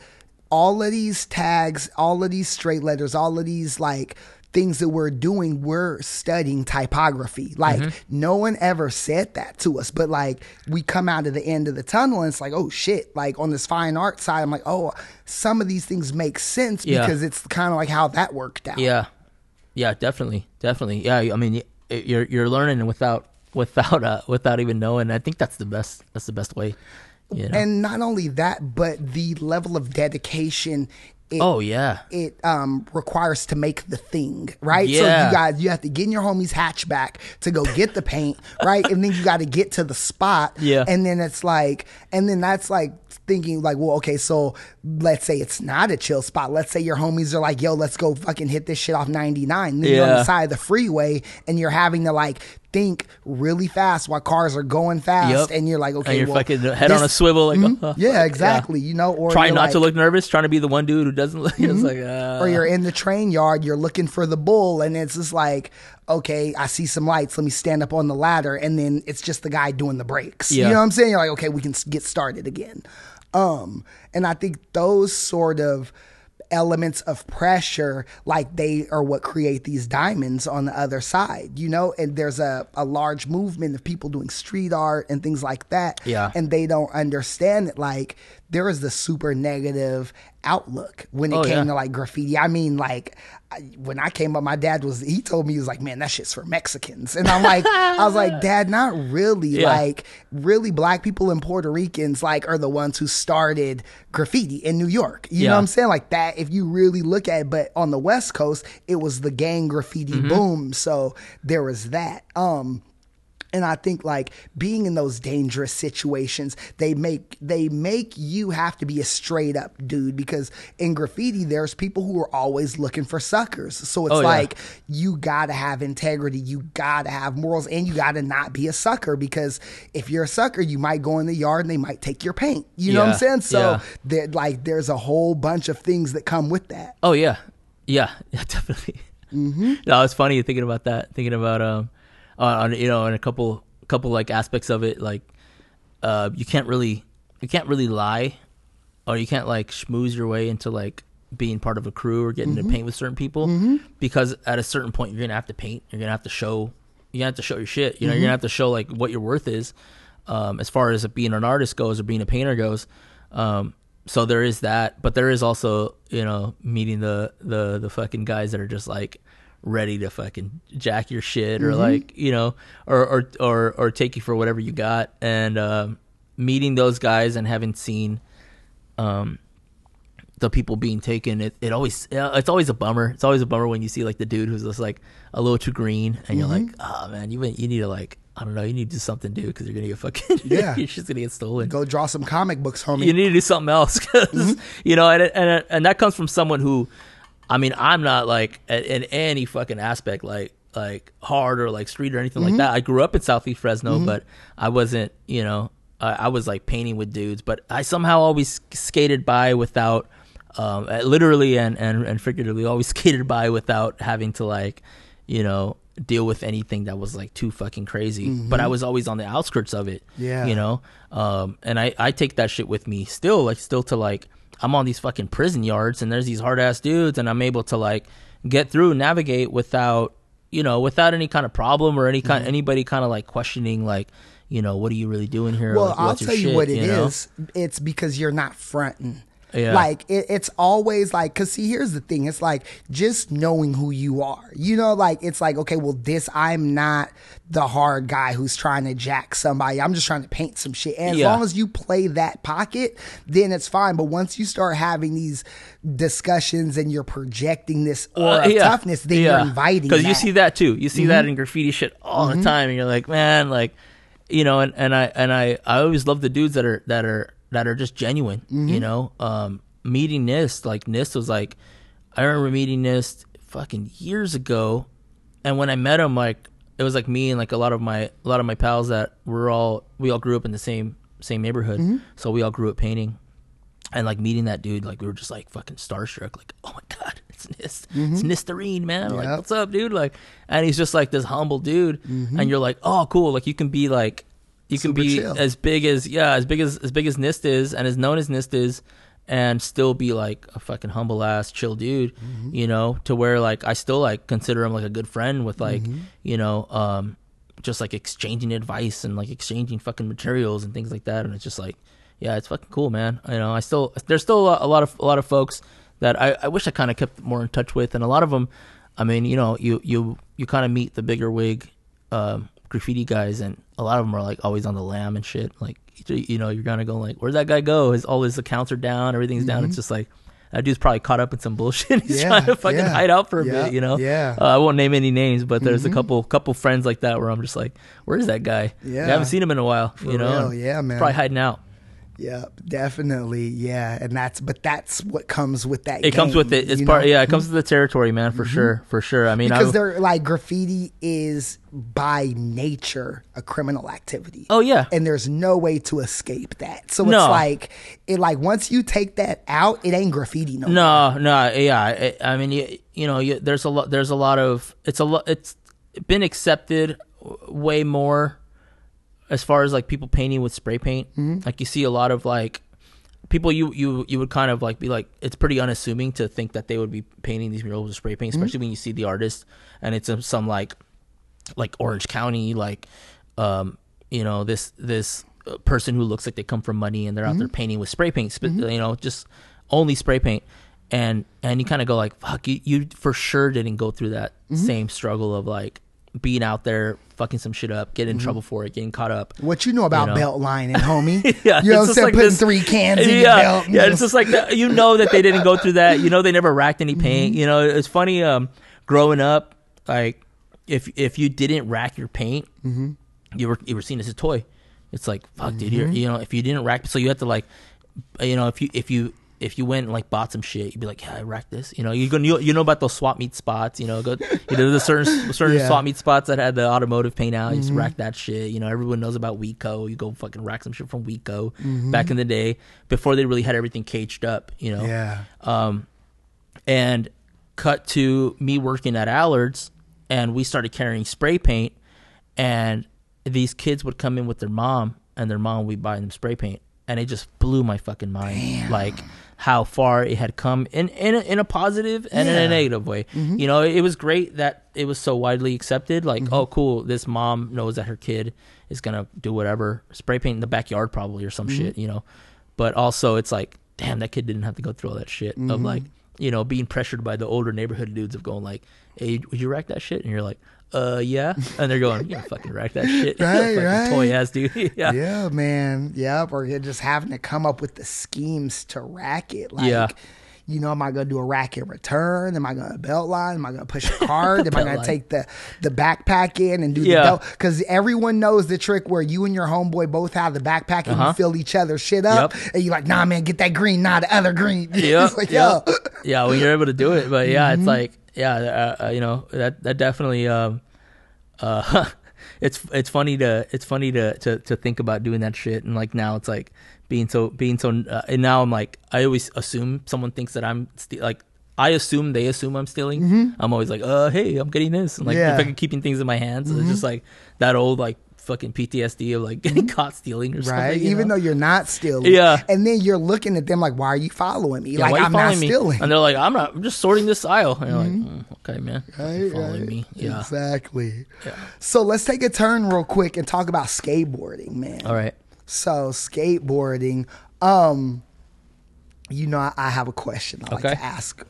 all of these tags, all of these straight letters, all of these like things that we're doing, we're studying typography. Like Mhm. no one ever said that to us, but like we come out of the end of the tunnel and it's like, oh shit, like on this fine art side, I'm like, oh, some of these things make sense Yeah. because it's kind of like how that worked out. yeah, yeah, definitely, definitely. Yeah, I mean, you're you're learning without without uh without even knowing. I think that's the best. That's the best way. You know? And not only that, but the level of dedication. It, Oh, yeah. it um, requires to make the thing right. yeah. So you guys you have to get in your homie's hatchback to go get the paint right, and then you got to get to the spot. Yeah. and then it's like, and then that's like thinking like, well, okay, so let's say it's not a chill spot. Let's say your homies are like, yo, let's go fucking hit this shit off ninety nine. Then you're on the side of the freeway, and you're having to like think really fast while cars are going fast, Yep. and you're like, okay, and you're well, fucking head on a swivel, like Mhm. uh, yeah, exactly. You know, or trying not to look nervous, trying to be the one dude who doesn't look. Mhm. like, uh, or you're in the train yard, you're looking for the bull, and it's just like, okay, I see some lights. Let me stand up on the ladder, and then it's just the guy doing the brakes. Yeah. You know what I'm saying? You're like, okay, we can get started again. Um, and I think those sort of elements of pressure like they are what create these diamonds on the other side you know and there's a, a large movement of people doing street art and things like that Yeah. and they don't understand it. like there is the super negative outlook when it Oh, came yeah. to like graffiti. I mean, like I, when I came up, my dad was he told me he was like, "Man, that shit's for Mexicans," and I'm like, I was like, "Dad, not really. Yeah. Like, really, black people and Puerto Ricans like are the ones who started graffiti in New York. You know what I'm saying? Like that. If you really look at, it, but on the West Coast, it was the gang graffiti Mhm. boom. So there was that. Um, and I think like being in those dangerous situations, they make they make you have to be a straight up dude because in graffiti there's people who are always looking for suckers. So it's Oh, yeah. like you gotta have integrity, you gotta have morals, and you gotta not be a sucker because if you're a sucker, you might go in the yard and they might take your paint. You know what I'm saying? So yeah. there like there's a whole bunch of things that come with that. Oh yeah, yeah, yeah definitely. Mm-hmm. No, it's funny thinking about that. Thinking about um, on, on you know, on a couple couple like aspects of it, like uh, you can't really you can't really lie, or you can't like schmooze your way into like being part of a crew or getting Mhm. to paint with certain people Mhm. because at a certain point you're gonna have to paint. You're gonna have to show. You have to show your shit. You know, Mhm. you're gonna have to show like what your worth is, um, as far as being an artist goes or being a painter goes. Um, so there is that, but there is also you know meeting the the the fucking guys that are just like ready to fucking jack your shit or Mhm. like you know or or or or take you for whatever you got and um, meeting those guys and having seen um the people being taken it, it always it's always a bummer it's always a bummer when you see like the dude who's just like a little too green and you're Mhm. like oh man you you need to like I don't know you need to do something dude because you're gonna get fucking Yeah. you're just gonna get stolen Go draw some comic books, homie. you need to do something else 'cause, you know and, and and that comes from someone who i mean i'm not like in, any fucking aspect like like hard or like street or anything Mhm. like that i grew up in southeast fresno Mhm. but i wasn't you know I, I was like painting with dudes but i somehow always skated by without um uh, literally and and, and figuratively always skated by without having to like you know deal with anything that was like too fucking crazy. But I was always on the outskirts of it. Mm-hmm. Yeah. You know? Um and I I take that shit with me still like still to like I'm on these fucking prison yards and there's these hard ass dudes and I'm able to like get through navigate without you know without any kind of problem or any kind Mm-hmm. anybody kind of like questioning like you know what are you really doing here Well, Like, I'll tell you shit, what it is. know? It's because you're not fronting. Yeah. Like it, it's always like, cause see, here's the thing. It's like just knowing who you are. You know, like it's like, okay, well, this I'm not the hard guy who's trying to jack somebody. I'm just trying to paint some shit. And as long as you play that pocket, then it's fine. But once you start having these discussions and you're projecting this aura of toughness, then you're inviting. because you. Mm-hmm. see that too. You see that in graffiti shit all the time, and you're like, man, like, you know, and, and I and I I always love the dudes that are that are that are just genuine. Mm-hmm. You know, um, meeting Nist like Nist was like, I remember meeting Nist fucking years ago, and when I met him, like it was like me and like a lot of my a lot of my pals that were all we all grew up in the same same neighborhood, Mm-hmm. so we all grew up painting and like meeting that dude, like we were just like fucking starstruck. Like, oh my god, it's Nist, it's Nistarine, man. Like, what's up, dude? Like, and he's just like this humble dude, and you're like, oh, cool. Like, you can be like, you can be chill. as big as yeah, as big as as big as Nist is, and as known as Nist is, and still be like a fucking humble ass chill dude, you know, to where like I still like consider him like a good friend with like, you know, um, just like exchanging advice and like exchanging fucking materials and things like that, and it's just like yeah, it's fucking cool, man. You know, I still there's still a lot, a lot of a lot of folks that I, I wish I kind of kept more in touch with, and a lot of them, I mean, you know, you you you kind of meet the bigger wig um, graffiti guys, and a lot of them are like always on the lam and shit. Like, you know, you're gonna go like, where'd that guy go? His all his accounts are down, everything's down. It's just like. That dude's probably caught up in some bullshit. He's Yeah, trying to fucking yeah, hide out for a yeah, bit, you know. yeah. Uh, I won't name any names, but there's a couple couple friends like that where I'm just like, "Where's that guy? Yeah. I haven't seen him in a while. you know, real, yeah, he's man. Probably hiding out. Yeah, definitely. Yeah, and that's but that's what comes with that. It comes with it. It's part. know? Mm-hmm. Yeah, it comes with the territory, man. For sure. For sure. I mean, because I, they're like graffiti is by nature a criminal activity. Oh, yeah. and there's no way to escape that. So No. it's like it like once you take that out, it ain't graffiti no. more. no, no. Yeah. I, I mean, you, you know, you, there's a lot. There's a lot of. It's a lot. It's been accepted way more as far as like people painting with spray paint. Mm-hmm. Like you see a lot of like people you you you would kind of like be like it's pretty unassuming to think that they would be painting these murals with spray paint, Mm-hmm. especially when you see the artist and it's some like like Orange County, like um, you know this this uh, person who looks like they come from money and they're out there painting with spray paint, sp- you know, just only spray paint, and and you kind of go like, fuck, you you for sure didn't go through that same struggle of like being out there fucking some shit up, getting in trouble for it, getting caught up. What you know about You know? belt lining, homie? Yeah, you know what I'm it's just saying? like Putting this- three cans in yeah, your belt. Yeah, it's just- like that. you know that they didn't go through that. You know they never racked any paint. Mm-hmm. You know it's funny. Um, growing up, like if if you didn't rack your paint, Mm-hmm. you were you were seen as a toy. It's like fuck, dude. You're, you know if you didn't rack, so you had to like, you know if you if you if you went and like bought some shit, you'd be like, yeah, I racked this. You know, you go, you, you know about those swap meet spots. You know, go, you know, the certain certain Yeah. swap meet spots that had the automotive paint out. You just Mm-hmm. rack that shit. You know, everyone knows about Weco. You go fucking rack some shit from Weco Mm-hmm. back in the day before they really had everything caged up. You know, yeah. um, and cut to me working at Allard's, and we started carrying spray paint, and these kids would come in with their mom, and their mom would be buying them spray paint, and it just blew my fucking mind, like how far it had come in in a, in a positive and in a negative way. Mm-hmm. You know, it was great that it was so widely accepted. Like, mm-hmm. oh, cool, this mom knows that her kid is gonna do whatever, spray paint in the backyard probably or some mm-hmm. shit. You know, but also it's like, damn, that kid didn't have to go through all that shit of like, you know, being pressured by the older neighborhood dudes of going like, hey, would you rack that shit? And you're like, uh, yeah. And they're going, yeah, fucking rack that shit, Right, right. toy ass dude. yeah. Yeah, man. Yep. Or you're just having to come up with the schemes to rack it. Like, Yeah. you know, am I gonna do a racket return? Am I gonna belt line? Am I gonna push a card? am I gonna line. take the the backpack in and do Yeah. the belt? Because everyone knows the trick where you and your homeboy both have the backpack and Uh-huh. you fill each other shit up, Yep. and you're like, nah, man, get that green, nah, the other green. yeah, like, yeah, yo, yeah. When you're able to do it, but yeah, Mm-hmm. it's like, yeah, uh, uh, you know, that that definitely, um, uh, it's it's funny to it's funny to, to to think about doing that shit, and like now it's like being so being so, uh, and now I'm like, I always assume someone thinks that I'm st- like. I assume they assume I'm stealing. I'm always like, uh, hey, I'm getting this, and like Mm-hmm. Yeah. fucking keeping things in my hands. It's just like that old like fucking PTSD of like getting caught stealing or Mm-hmm. Right, something. you even know? though you're not stealing, Yeah. and then you're looking at them like, "Why are you following me? Yeah, like why you I'm not me? stealing." And they're like, I'm not. I'm just sorting this aisle. And you're like, mm, okay, man, Right, You're following right. me. Yeah. exactly. Yeah. So let's take a turn real quick and talk about skateboarding, man. All right. So skateboarding, um, you know, I, I have a question I like to ask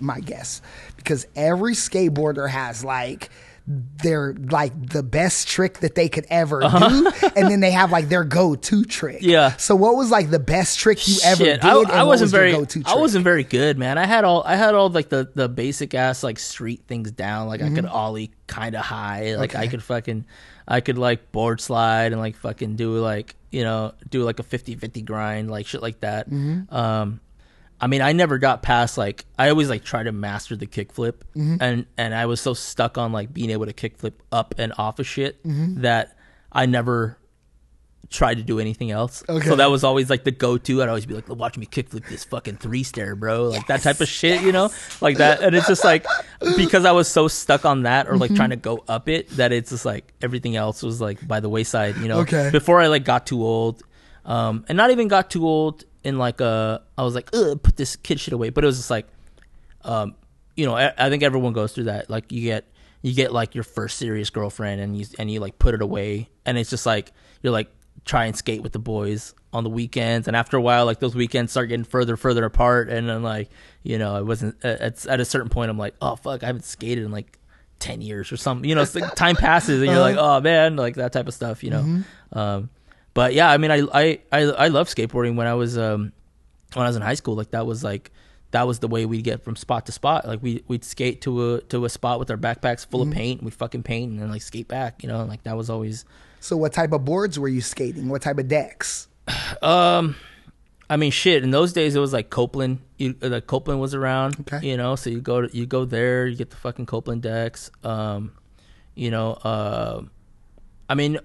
my guests because every skateboarder has like their like the best trick that they could ever do, and then they have like their go-to trick. Uh-huh. Yeah. So what was like the best trick you ever Shit, did? I, I wasn't was very. go-to I wasn't very good, man. I had all. I had all like the the basic ass like street things down. Like I could ollie kind of high. Like I Mm-hmm. Could fucking. I could like board slide and like fucking do like you know do like a 50-50 grind like shit like that. Mm-hmm. Um, I mean, I never got past like I always like try to master the kickflip, Mm-hmm. and and I was so stuck on like being able to kickflip up and off of shit Mm-hmm. that I never tried to do anything else. Okay. So that was always like the go-to. I'd always be like, "Watch me kickflip this fucking three stair, bro!" Like that type of shit, you know, like that. And it's just like because I was so stuck on that or like Mm-hmm. trying to go up it that it's just like everything else was like by the wayside, you know. Okay. Before I like got too old, um, and not even got too old in like uh, I was like, Ugh, put this kid shit away. But it was just like, um, you know, I, I think everyone goes through that. Like you get you get like your first serious girlfriend and you and you like put it away. And it's just like you're like try and skate with the boys on the weekends. And after a while like those weekends start getting further further apart. And then like you know it wasn't at, at a certain point I'm like oh fuck I haven't skated in like 10 years or something. You know like time passes and you're like oh man like that type of stuff you know? Um but yeah I mean I I I, I love skateboarding when I was um when I was in high school, like that was like that was the way we'd get from spot to spot. Like we we'd skate to a to a spot with our backpacks full of paint. We'd fucking paint and then like skate back. You know, like that was always. So what type of boards were you skating? What type of decks? Um, I mean, shit. In those days, it was like Copeland. You uh, like Copeland was around. Okay. You know, so you go to you go there, you get the fucking Copeland decks. Um, you know, uh, I mean,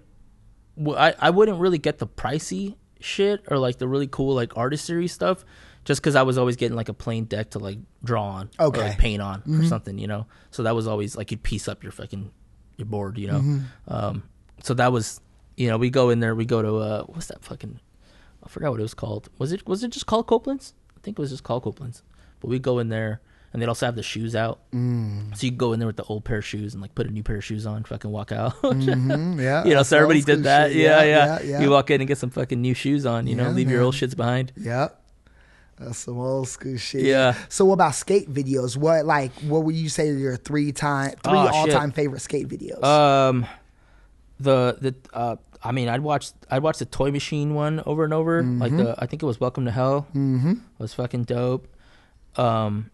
I I wouldn't really get the pricey shit or like the really cool like artist series stuff, just because I was always getting like a plain deck to like draw on, Okay. or like paint on or something, you know. So that was always like you'd piece up your fucking your board, you know. Um, so that was, you know, we go in there, we go to uh, what's that fucking I forgot what it was called. Was it was it just called Copeland's? I think it was just called Copeland's. But we go in there and they'd also have the shoes out. Mm. So you go in there with the old pair of shoes and like put a new pair of shoes on, fucking walk out. Mm, yeah, you know, so everybody did that. Yeah, Yeah, yeah, yeah. You walk in and get some fucking new shoes on, you know, Yeah, leave your old shits behind. Yeah. That's some old school shit. Yeah. So what about skate videos? What like what would you say are your three time three Oh, all time favorite skate videos? Um, the the uh, I mean, I'd watch I'd watch the Toy Machine one over and over. Like Mm-hmm. the I think it was Welcome to Hell. Mm-hmm. was fucking dope. Um,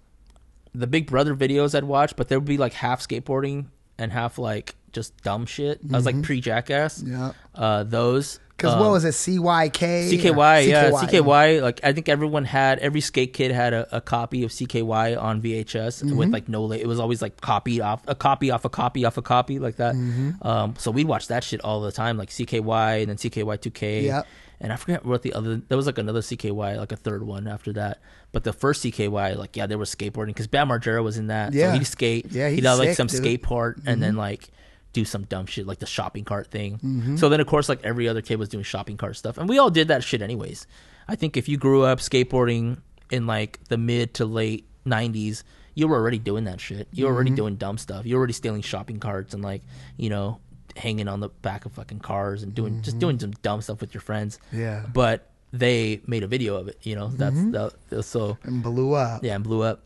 the Big Brother videos I'd watch, but there would be like half skateboarding and half like just dumb shit. I was like pre Jackass. Mm-hmm. Yeah. Uh, those. Because um, what was it? CYK. CKY, yeah, CKY. CKY. Like I think everyone had every skate kid had a, a copy of CKY on VHS Mm-hmm. with like no. It was always like copied off a copy off a copy off a copy like that. Mm-hmm. Um, so we'd watch that shit all the time, like CKY and then CKY two K. Yep. And I forget what the other. There was like another CKY, like a third one after that. But the first CKY, like yeah, there was skateboarding because Bam Margera was in that. Yeah. So he'd skate. Yeah, he'd he's have like some dude. skate part and then like do some dumb shit like the shopping cart thing. Mm-hmm. So then of course like every other kid was doing shopping cart stuff, and we all did that shit anyways. I think if you grew up skateboarding in like the mid to late '90s, you were already doing that shit. You were already Mm-hmm. doing dumb stuff. You were already stealing shopping carts and like you know hanging on the back of fucking cars and doing just doing some dumb stuff with your friends. Mm-hmm. Yeah. But they made a video of it. You know that's mm-hmm. that, that- so And blew up. yeah and blew up.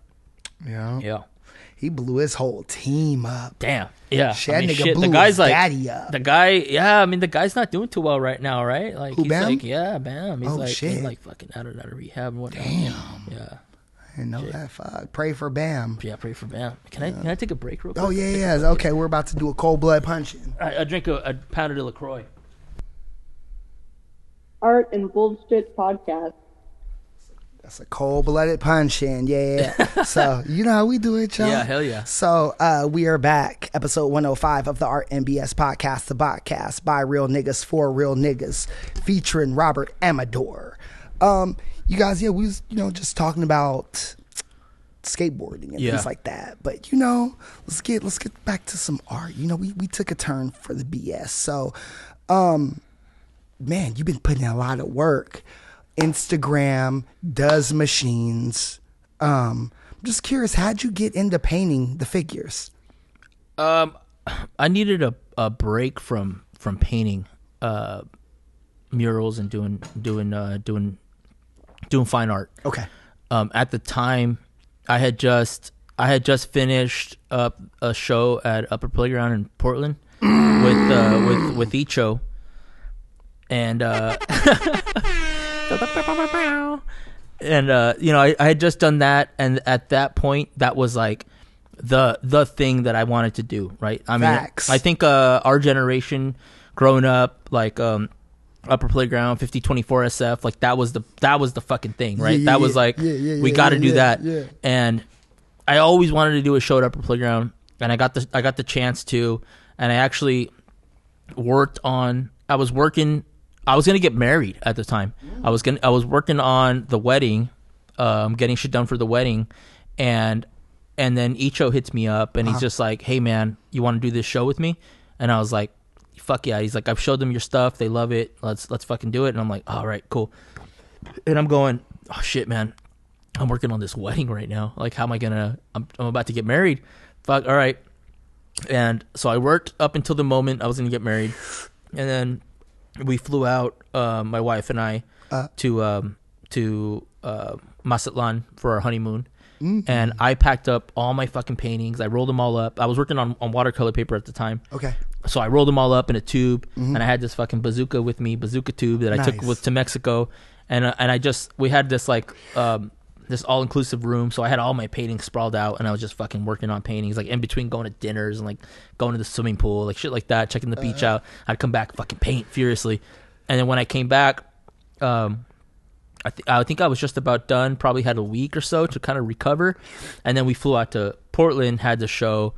Yeah. Yeah. He blew his whole team up. Damn. Yeah. Shit, I mean, nigga shit, blew the guy's like daddy up. the guy. Yeah, I mean the guy's not doing too well right now, right? Like Who, he's Bam? like, yeah, bam. He's Oh, like, shit. he's like fucking out of out of rehab and whatnot. Damn. Yeah. I didn't know that. Fuck. Pray for Bam. Yeah. Pray for Bam. Can I can I take a break real oh, quick? Oh yeah, yeah. Okay, we're about to do a cold blood punching. I, I drink a, a pound of Lacroix. Art and Bullshit Podcast. That's a cold blooded punching. Yeah. yeah. so you know how we do it, y'all. Yeah, hell yeah. So uh, we are back, episode 105 of the Art MBS podcast, the podcast by real niggas for real niggas, featuring Robert Amador. Um, you guys, yeah, we was you know just talking about skateboarding and Yeah. things like that. But you know, let's get let's get back to some art. You know, we we took a turn for the BS. So, um, man, you've been putting in a lot of work. Instagram duzmachines. Um, I'm just curious, how'd you get into painting the figures? Um, I needed a, a break from from painting uh, murals and doing doing uh, doing doing fine art. Okay. Um, at the time, I had just I had just finished up a show at Upper Playground in Portland with uh, with with Icho, and uh, and uh, you know I, I had just done that, and at that point, that was like the the thing that I wanted to do. Right? I mean, Facts. I think uh, our generation, growing up, like um, upper playground, fifty twenty four SF, like that was the that was the fucking thing, right? Yeah, that was like Yeah, yeah, we yeah, got to yeah, do yeah, that, yeah. and I always wanted to do a show at upper playground, and I got the I got the chance to, and I actually worked on. I was working. I was gonna get married at the time. I was gonna. I was working on the wedding, um, getting shit done for the wedding, and and then Icho hits me up and he's Uh-huh. just like, "Hey man, you want to do this show with me?" And I was like, "Fuck yeah!" He's like, "I've showed them your stuff. They love it. Let's let's fucking do it." And I'm like, "All right, cool." And I'm going, "Oh shit, man." I'm working on this wedding right now. Like, how am I gonna? I'm, I'm about to get married. Fuck. All right. And so I worked up until the moment I was gonna get married, and then we flew out, uh, my wife and I, Uh. to um, to uh, Mazatlan for our honeymoon. Mhm. And I packed up all my fucking paintings. I rolled them all up. I was working on, on watercolor paper at the time. Okay. So I rolled them all up in a tube, Mhm. and I had this fucking bazooka with me, bazooka tube that I took with to Mexico, and uh, and I just we had this like um, this all inclusive room, so I had all my paintings sprawled out, and I was just fucking working on paintings, like in between going to dinners and like going to the swimming pool, like shit like that, checking the beach Uh-huh. out. I'd come back fucking paint furiously, and then when I came back, um, I, th- I think I was just about done. Probably had a week or so to kind of recover, and then we flew out to Portland, had the show,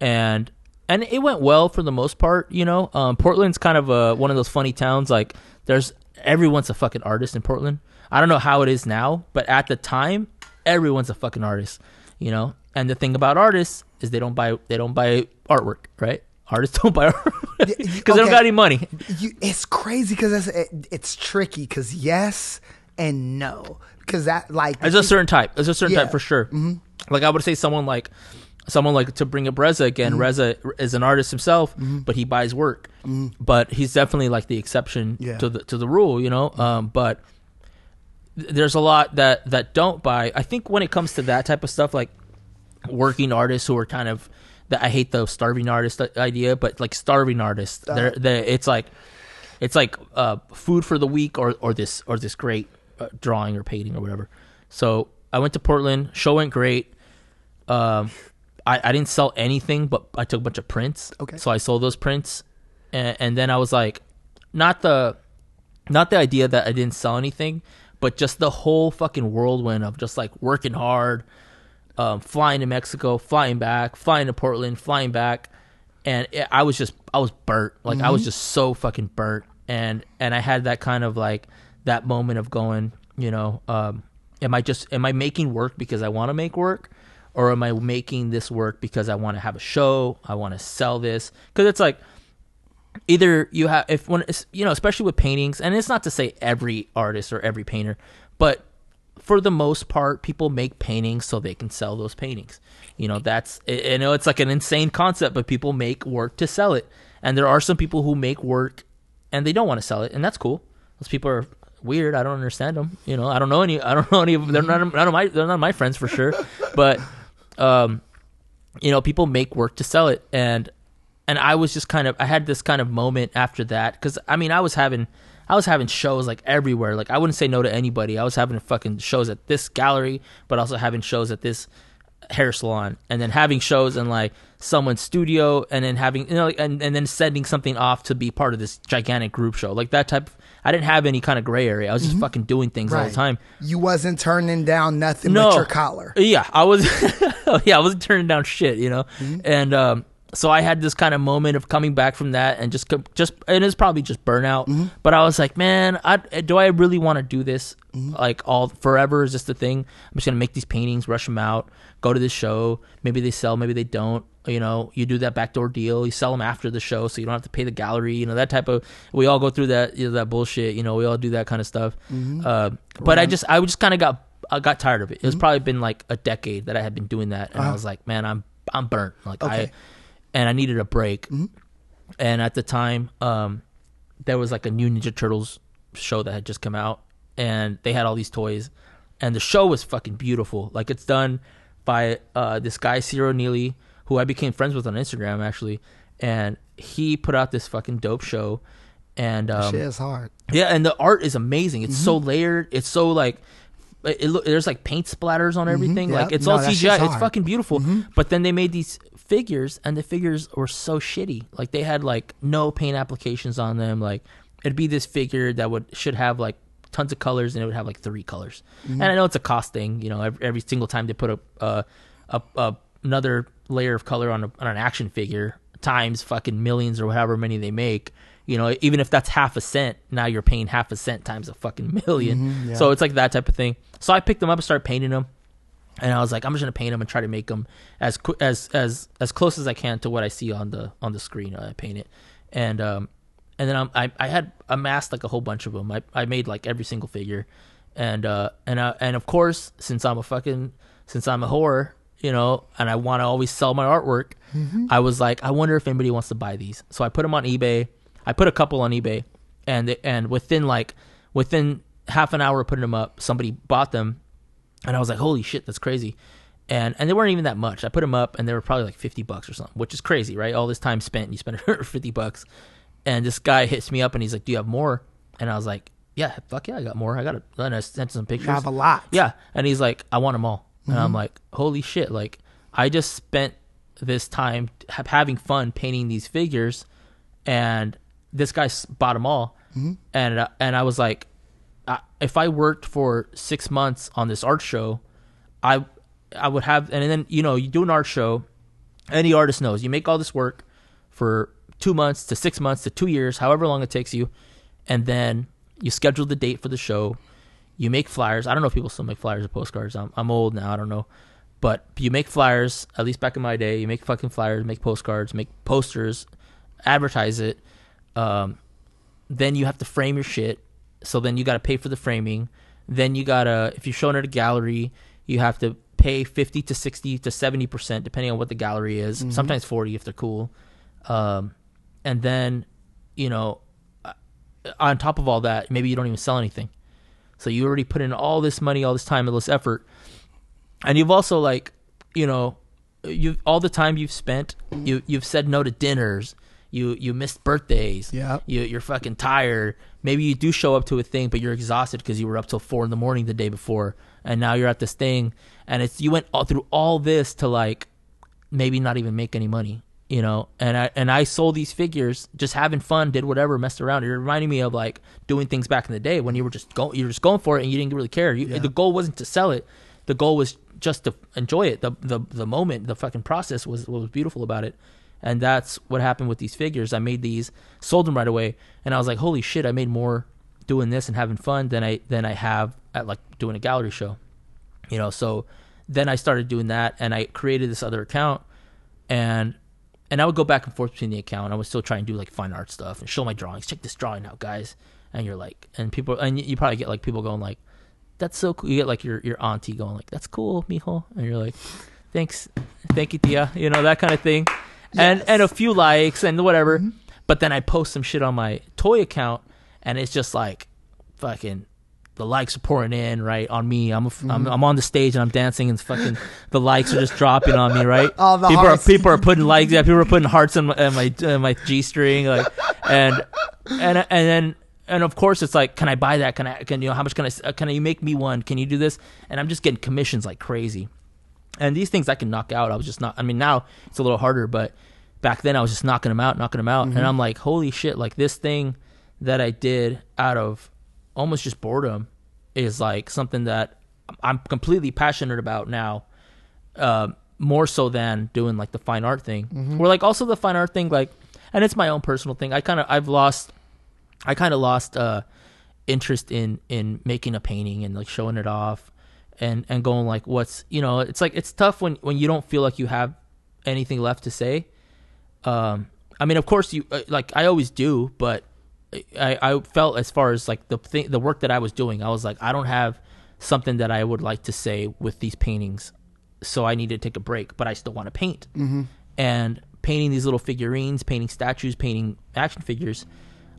and and it went well for the most part. You know, um, Portland's kind of a, one of those funny towns. Like, there's everyone's a fucking artist in Portland. I don't know how it is now, but at the time, everyone's a fucking artist. You know, and the thing about artists is they don't buy they don't buy artwork, right? Artists don't buy artwork because they don't okay. got any money. You, it's crazy because it's it, it's tricky because yes and no because that like There's a certain type. There's a certain Yeah. type for sure. Mhm. Like I would say, someone like someone like to bring up Reza again. Mhm. Reza is an artist himself, Mhm. but he buys work. Mhm. But he's definitely like the exception Yeah. to the to the rule, you know. Um, but there's a lot that that don't buy. I think when it comes to that type of stuff, like working artists who are kind of that I hate the starving artist idea, but like starving artists, they're, they're it's like it's like uh, food for the week or or this or this great uh, drawing or painting or whatever. So I went to Portland. Show went great. Um, I, I didn't sell anything, but I took a bunch of prints. Okay. So I sold those prints, and, and then I was like, not the, not the idea that I didn't sell anything, but just the whole fucking whirlwind of just like working hard, um, flying to Mexico, flying back, flying to Portland, flying back, and it, I was just I was burnt. Like I was Mhm. just so fucking burnt, and and I had that kind of like that moment of going, you know, um, am I just am I making work because I want to make work, or am I making this work because I want to have a show, I want to sell this? Because it's like either you have if when you know especially with paintings and it's not to say every artist or every painter but for the most part people make paintings so they can sell those paintings. You know that's i know it's like an insane concept but people make work to sell it. And there are some people who make work and they don't want to sell it and that's cool. Those people are weird. I don't understand them you know. I don't know any i don't know any of them they're not my they're not my friends for sure. But um you know people make work to sell it and and I was just kind of I had this kind of moment after that because I mean I was having I was having shows like everywhere like I wouldn't say no to anybody I was having fucking shows at this gallery but also having shows at this hair salon and then having shows in like someone's studio and then having you know and, and then sending something off to be part of this gigantic group show like that type of, I didn't have any kind of gray area I was just Mhm. fucking doing things all the time You wasn't turning down nothing no. but your collar. Yeah, I was. yeah, I wasn't turning down shit, you know. Mm-hmm. And um, so I had this kind of moment of coming back from that and just just and it's probably just burnout. Mm-hmm. But I was like, man, I do I really want to do this Mm-hmm. like all forever? Is this the thing? I'm just gonna make these paintings, rush them out, go to this show. Maybe they sell, maybe they don't. You know, you do that backdoor deal. You sell them after the show, so you don't have to pay the gallery. You know that type of. We all go through that you know, that bullshit. You know, we all do that kind of stuff. Mm-hmm. Uh, but I just I just kind of got I got tired of it. It's probably been like a decade that I had been doing that, and I Uh-huh. was like, man, I'm I'm burnt. Like I Okay. Mm-hmm. And I needed a break. And at the time, um, there was like a new Ninja Turtles show that had just come out, and they had all these toys, and the show was fucking beautiful. Like it's done by uh, this guy Ciro Nieli, who I became friends with on Instagram actually, and he put out this fucking dope show, and um, Shit is hard. yeah, and the art is amazing. It's so Mm-hmm. layered. It's so like it, there's like paint splatters on everything. yeah. Like it's No, all CGI. It's. Mm-hmm. fucking beautiful. But then they made these figures, and the figures were so shitty. Like they had like no paint applications on them. Like it'd be this figure that would should have like tons of colors, and it would have like three colors. Mm-hmm. And I know it's a cost thing. You know, every, every single time they put a, uh, a, a another layer of color on, a, on an action figure times fucking millions or however many they make. You know, even if that's half a cent, now you're paying half a cent times a fucking 1000000 Mm-hmm, So it's like that type of thing. So I picked them up and started painting them, and I was like, I'm just gonna paint them and try to make them as qu- as as as close as I can to what I see on the on the screen. I paint it, and um, and then I'm, I I had amassed like a whole bunch of them. I I made like every single figure, and uh and uh, and of course since I'm a fucking since I'm a whore, you know, and I want to always sell my artwork, I was like, I wonder if anybody wants to buy these. So I put them on eBay. I put a couple on eBay, and they- and within like within half an hour of putting them up, somebody bought them, and I was like, holy shit, that's crazy. And and they weren't even that much. I put them up, and they were probably like fifty bucks or something, which is crazy, right? All this time spent, and you spend fifty bucks. And this guy hits me up, and he's like, "Do you have more?" And I was like, "Yeah, fuck yeah, I got more. I got it." And I sent some pictures. You have a lot. Yeah, and he's like, "I want them all," and I'm like, "Holy shit!" Like, I just spent this time ha- having fun painting these figures, and this guy s- bought them all, and uh, and I was like, If I worked for six months on this art show, I I would have, and then you know, you do an art show. Any artist knows you make all this work for two months to six months to two years, however long it takes you, and then you schedule the date for the show. You make flyers. I don't know if people still make flyers or postcards. I'm I'm old now. I don't know, but you make flyers. At least back in my day, you make fucking flyers, make postcards, make posters, advertise it. Um, then you have to frame your shit. So then you got to pay for the framing. Then you gotta, if you're showing at a gallery, you have to pay fifty to sixty to seventy percent, depending on what the gallery is. Sometimes forty if they're cool. Um, and then, you know, uh, on top of all that, maybe you don't even sell anything. So you already put in all this money, all this time, all this effort, and you've also like, you know, you all the time you've spent, you you've said no to dinners, you you missed birthdays, Yep. you you're fucking tired. Maybe you do show up to a thing, but you're exhausted because you were up till four in the morning the day before, and now you're at this thing, and it's you went all through all this to like maybe not even make any money, you know. And I and I sold these figures, just having fun, did whatever, messed around. It reminded me of like doing things back in the day when you were just going, you were just going for it and you didn't really care. You, The goal wasn't to sell it. The goal was just to enjoy it. The the the moment, the fucking process was what was beautiful about it. And that's what happened with these figures. I made these, sold them right away, and I was like, "Holy shit! I made more doing this and having fun than I than I have at like doing a gallery show." you know? So then i started doing that and i created this other account. And and i would go back and forth between the account. I would still try and do like fine art stuff and show my drawings. Check this drawing out guys. And you're like and people and you probably get like people going like that's so cool. You get like your your auntie going like that's cool mijo. And you're like thanks. Thank you tia. You know that kind of thing and and a few likes and whatever but then i post some shit on my toy account and it's just like fucking the likes are pouring in right on me. I'm, a, Mm-hmm. I'm I'm on the stage and I'm dancing and fucking the likes are just dropping on me right. All the people hearts. are people are putting likes. Yeah, people are putting hearts on my in my, my g string like and and and then and of course it's like can I buy that? Can I can you know how much can I uh, can you make me one? Can you do this? And I'm just getting commissions like crazy. And these things I can knock out. I was just not. I mean now it's a little harder, but back then I was just knocking them out, knocking them out, Mm-hmm. and I'm like, holy shit! Like this thing that I did out of almost just boredom is like something that I'm completely passionate about now. Um, more so than doing like the fine art thing. Mhm. Or like also the fine art thing, like, and it's my own personal thing. I kind of I've lost, I kind of lost uh interest in in making a painting and like showing it off, and and going like what's you know it's like it's tough when when you don't feel like you have anything left to say. Um, I mean, of course you uh, like I always do, but I I felt as far as like the thing the work that I was doing, I was like I don't have something that I would like to say with these paintings, so I need to take a break, but I still want to paint. Mhm. And painting these little figurines, painting statues, painting action figures,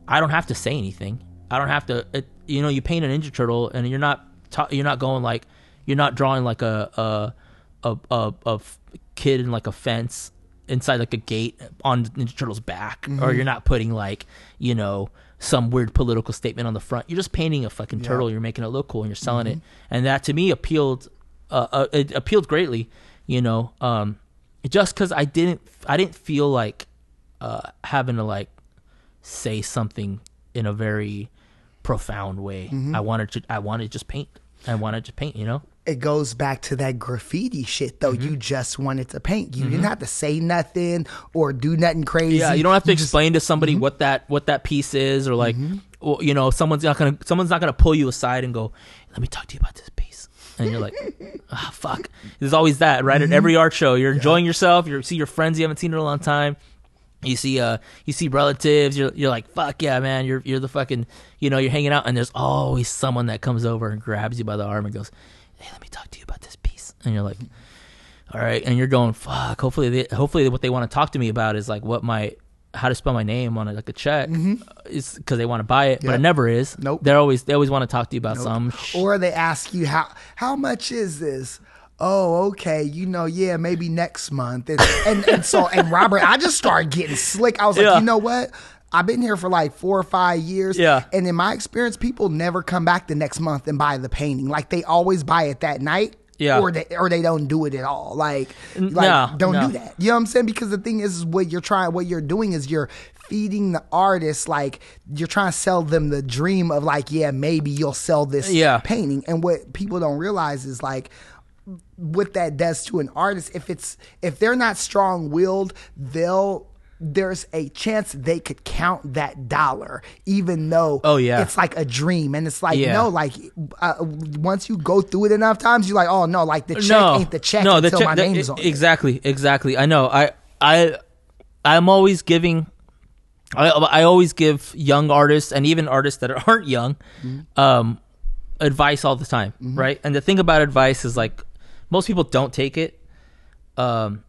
I don't have to say anything. I don't have to. It, you know, you paint a Ninja Turtle, and you're not ta- you're not going like you're not drawing like a a a, a, a f- kid in like a fence inside like a gate on Ninja Turtle's back, or Mhm. you're not putting like you know some weird political statement on the front. You're just painting a fucking Yeah. turtle. You're making it look cool, and you're selling it. Mhm. And that to me appealed. Uh, uh, it appealed greatly. You know, um, just because I didn't I didn't feel like uh, having to like say something in a very profound way. Mhm. I wanted to I wanted to just paint. I wanted to paint. You know. It goes back to that graffiti shit though. Mm-hmm. You just wanted to paint. You didn't have to say nothing or do nothing crazy. Yeah, you don't have to just- explain to somebody what that what that piece is, or like, or, you know, someone's not gonna someone's not gonna pull you aside and go, "Let me talk to you about this piece," and you're like, "Ah, fuck." There's always that, right? At every art show, you're enjoying yourself. You see your friends you haven't seen in a long time. You see, uh, you see relatives. You're, you're like, fuck yeah, man. You're, you're the fucking, you know, you're hanging out, and there's always someone that comes over and grabs you by the arm and goes, "Hey, let me talk to you about this piece," and you're like, all right, and you're going, fuck. Hopefully, they, hopefully, what they want to talk to me about is like what my how to spell my name on a, like a check, mm-hmm. is because they want to buy it, but it never is. Nope. They're always they always want to talk to you about Nope. some. Sh- or they ask you how how much is this? Oh, okay. You know, yeah, maybe next month. And and, and so and Robert, I just started getting slick. I was like, Yeah. you know what? I've been here for like four or five years. Yeah. And in my experience, people never come back the next month and buy the painting. Like they always buy it that night. Yeah. Or they or they don't do it at all. Like, like no, don't no. do that. You know what I'm saying? Because the thing is, is what you're trying what you're doing is you're feeding the artist like you're trying to sell them the dream of like, yeah, maybe you'll sell this Yeah. painting. And what people don't realize is like what that does to an artist if it's if they're not strong willed they'll there's a chance they could count that dollar even though Oh, yeah. it's like a dream and it's like Yeah. no like uh, once you go through it enough times you're like oh no like the check no, ain't the check no, until the my check- the- name's on it. exactly, exactly. I know. I I I'm always giving. I I always give young artists and even artists that aren't young, Mm-hmm. um, advice all the time, Mhm. right? And the thing about advice is like most people don't take it. Um,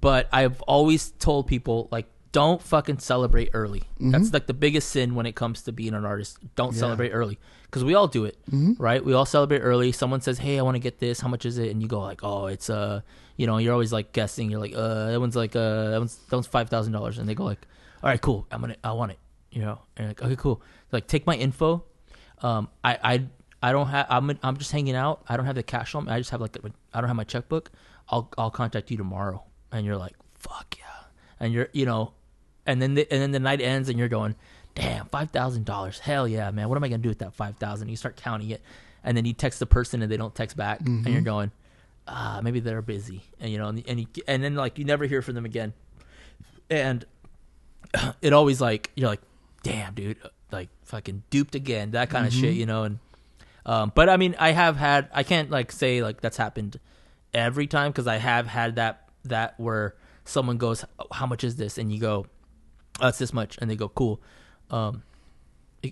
but I've always told people like don't fucking celebrate early. That's Mhm. like the biggest sin when it comes to being an artist. Don't Yeah. celebrate early because we all do it, Mhm. right? We all celebrate early. Someone says, "Hey, I want to get this. How much is it?" And you go like, "Oh, it's uh, you know, you're always like guessing. You're like, uh, that one's like uh, that one's that one's five thousand dollars." And they go like, "All right, cool. I'm gonna, I want it." You know, and you're like, okay, cool. Like, take my info. Um, I I I don't have. I'm I'm just hanging out. I don't have the cash on me. I just have like I don't have my checkbook. I'll I'll contact you tomorrow. And you're like, fuck yeah. And you're you know, and then the, and then the night ends and you're going, damn, five thousand dollars. Hell yeah, man. What am I gonna do with that five thousand? You start counting it, and then you text the person and they don't text back, and you're Mhm. going, ah, maybe they're busy, and you know, and and, you, and then like you never hear from them again, and it always like you're like, damn, dude, like fucking duped again, that kind of shit, you know, and um, but I mean, I have had, I can't like say like that's happened every time because I have had that that where someone goes, how much is this, and you go, oh, it's this much, and they go, cool. Um,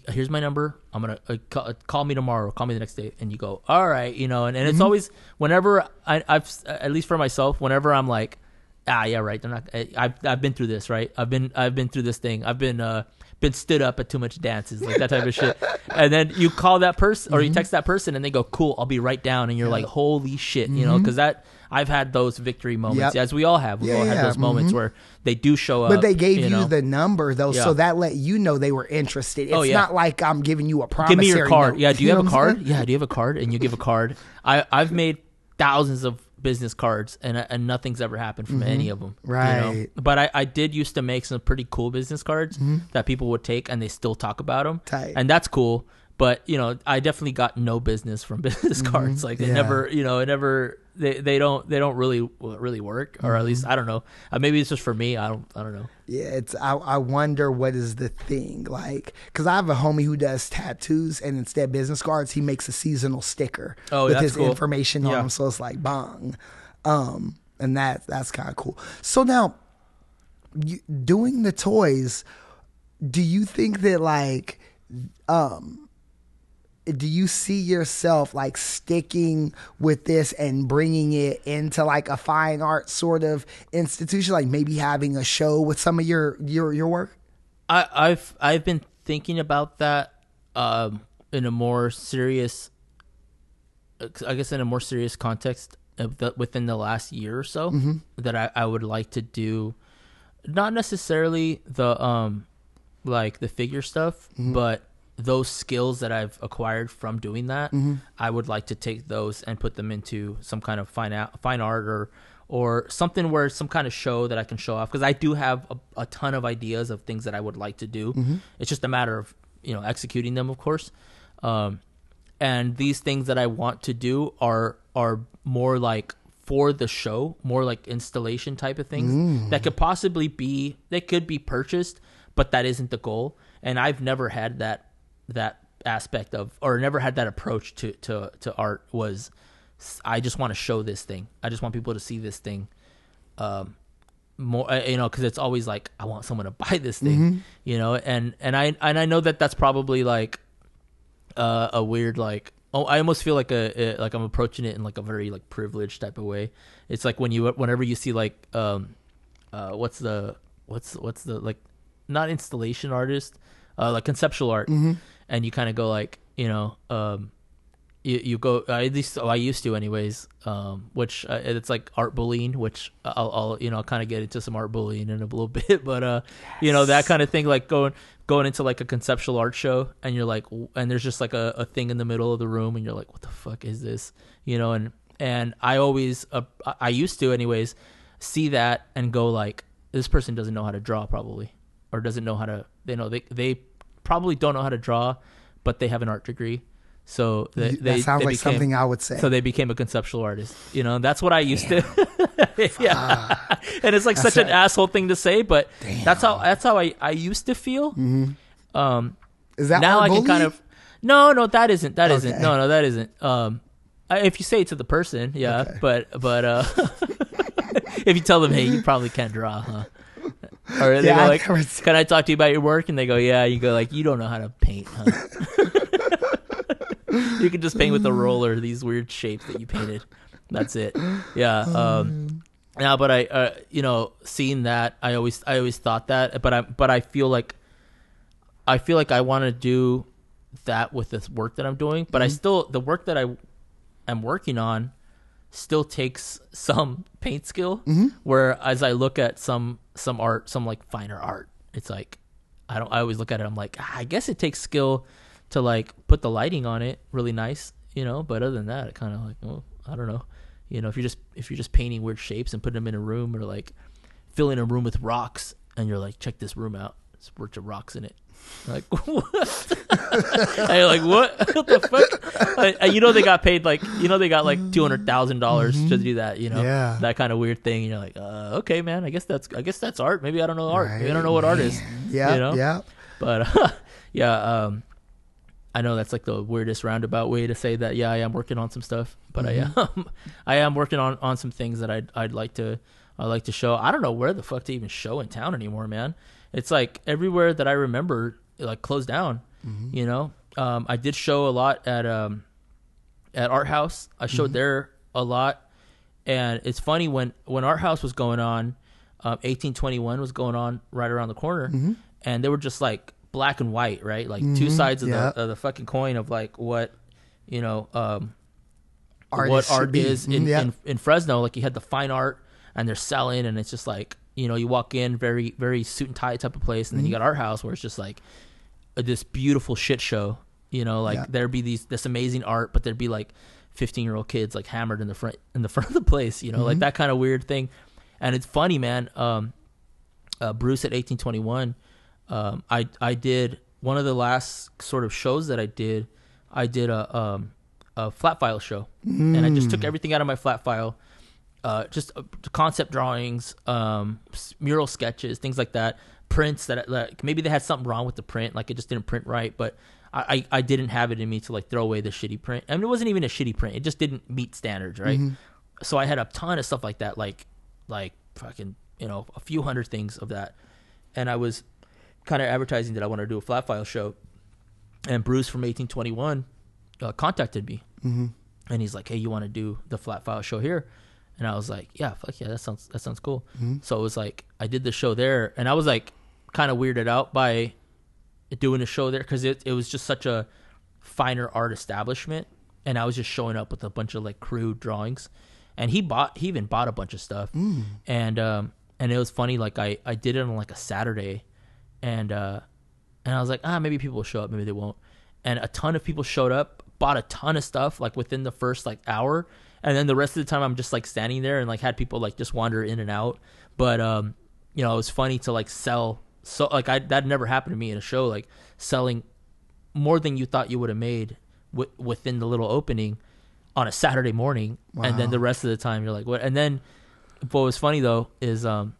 here's my number. I'm gonna uh, call, call me tomorrow. Call me the next day, and you go, all right, you know. And, and it's Mhm. always whenever I, I've at least for myself, whenever I'm like, ah, yeah, right. They're not. I, I've I've been through this, right? I've been I've been through this thing. I've been uh been stood up at too much dances, like that type of shit. And then you call that person or you Mhm. text that person, and they go, cool, I'll be right down. And you're like, holy shit, you know, because that. I've had those victory moments, Yep. as we all have. We've Yeah, all had those moments mhm. where they do show up. But they gave you, know? the number though, Yeah. so that let you know they were interested. It's Oh, yeah. not like I'm giving you a promise. Give me your card. Yeah, do you, have a know what I'm card? Yeah, do you have a card? And you give a card. I I've made thousands of business cards, and and nothing's ever happened from Mhm. any of them. Right. you know? But I I did used to make some pretty cool business cards Mhm. that people would take, and they still talk about them. Tight. And that's cool. but you know, I definitely got no business from business cards. Like they Yeah. never, you know, it never. They, they don't they don't really really work, or at least I don't know. Uh, maybe it's just for me. I don't I don't know. Yeah, it's I, I wonder what is the thing like because I have a homie who does tattoos and instead of business cards he makes a seasonal sticker Oh, with his cool. information on Yeah. them, so it's like bong, um, and that that's kind of cool. So now, you, doing the toys, do you think that like, um, do you see yourself like sticking with this and bringing it into like a fine art sort of institution like maybe having a show with some of your your your work I, I've I've been thinking about that um, in a more serious, I guess, in a more serious context within the last year or so. Mhm. That I, I would like to do, not necessarily the um, like the figure stuff, Mhm. but those skills that I've acquired from doing that. Mhm. I would like to take those and put them into some kind of fine out, fine art or or something where some kind of show that I can show off because I do have a, a ton of ideas of things that I would like to do. Mhm. It's just a matter of you know executing them, of course. Um, and these things that I want to do are are more like for the show, more like installation type of things Mm. that could possibly be they could be purchased, but that isn't the goal. And I've never had that that aspect of or never had that approach to to to art was I just want to show this thing. I just want people to see this thing. Um more uh, you know cuz it's always like I want someone to buy this thing, Mhm. you know, and and I and I know that that's probably like uh, a weird like oh I almost feel like a, a like I'm approaching it in like a very like privileged type of way. It's like when you whenever you see like um uh what's the what's what's the like not installation artist uh like conceptual art Mhm. And you kind of go like you know um you, you go at least oh, I used to anyways um which uh, it's like art bullying which I'll, I'll you know kind of get into some art bullying in a little bit but uh you know that kind of thing like going going into like a conceptual art show and you're like and there's just like a, a thing in the middle of the room and you're like what the fuck is this? You know and and I always uh, I- I used to anyways see that and go like this person doesn't know how to draw probably or doesn't know how to they know they they probably don't know how to draw but they have an art degree. So they, That they sounds they like became- something I would say. so they became a conceptual artist you know? That's what I used to yeah. And it's like such an asshole thing to say but that's how that's how I I used to feel. Mhm. um Is that now I can kind of no no that isn't that Okay. not no no that isn't. Um I- if you say it to the person yeah but but uh if you tell them hey you probably can't draw huh or they Yeah, go like can I talk to you about your work? And they go yeah. You go like you don't know how to paint huh? You can just paint with a roller these weird shapes that you painted. That's it. Yeah um now but I uh you know seeing that I always I always thought that but I but I feel like I feel like I want to do that with this work that I'm doing, but I Mhm. still the work that I am working on still takes some paint skill. Mhm. Where as I look at some some art, some like finer art, it's like I don't. I always look at it. I'm like, ah, I guess it takes skill to like put the lighting on it really nice, you know. But other than that, it kind of like, well, I don't know. You know, if you're just if you're just painting weird shapes and putting them in a room, or like filling a room with rocks, and you're like, check this room out. There's a bunch of rocks in it. Like what? and you're like, what? what the fuck? And you know they got paid like you know they got like two hundred thousand dollars to do that. You know, Yeah. that kind of weird thing. And you're like, uh, okay, man. I guess that's I guess that's art. Maybe I don't know art. Maybe I don't know what art is. Yeah, you know? yeah. But uh, yeah, um, I know that's like the weirdest roundabout way to say that. Yeah, I am working on some stuff, but. I am I am working on on some things that I'd I'd like to I would like to show. I don't know where the fuck to even show in town anymore, man. It's like everywhere that I remember like closed down. Mhm. You know, um, I did show a lot at um at Art House. I showed Mhm. there a lot, and it's funny when when Art House was going on, um, eighteen twenty one was going on right around the corner, Mhm. and they were just like black and white, right? Like two Mhm, sides of yeah. the of the fucking coin of like what you know um Artists what art is in, Mhm, yeah. in in Fresno. Like you had the fine art, and they're selling, and it's just like you know you walk in very very suit and tie type of place, and then you Mhm. got Art House where it's just like uh, this beautiful shit show. You know, like Yeah. there'd be these this amazing art, but there'd be like fifteen year old kids like hammered in the front in the front of the place. You know, like Mhm. that kind of weird thing. And it's funny, man. Um, uh, Bruce at eighteen twenty one. Um, I I did one of the last sort of shows that I did, I did a um, a flat file show, and I just took Mm. everything out of my flat file, uh, just uh, concept drawings, um, s- mural sketches, things like that, prints that, that maybe they had something wrong with the print, like it just didn't print right, but. I, I I didn't have it in me to like throw away the shitty print. I mean, it wasn't even a shitty print. It just didn't meet standards, right? Mhm. So I had a ton of stuff like that, like like fucking you know a few hundred things of that, and I was kind of advertising that I wanted to do a flat file show, and Bruce from 1821 uh, contacted me, Mhm. and he's like, "Hey, you want to do the flat file show here?" And I was like, "Yeah, fuck yeah, that sounds that sounds cool." Mhm. So it was like I did the show there, and I was like kind of weirded out by doing a show there because it it was just such a finer art establishment, and I was just showing up with a bunch of like crude drawings, and he bought he even bought a bunch of stuff, Mm. and um and it was funny like I I did it on like a Saturday, and uh and I was like ah maybe people will show up maybe they won't, and a ton of people showed up bought a ton of stuff like within the first like hour, and then the rest of the time I'm just like standing there and like had people like just wander in and out, but um you know it was funny to like sell so like I that never happened to me in a show like selling more than you thought you would have made w- within the little opening on a Saturday morning, and then the rest of the time you're like, what? And then what was funny though is um,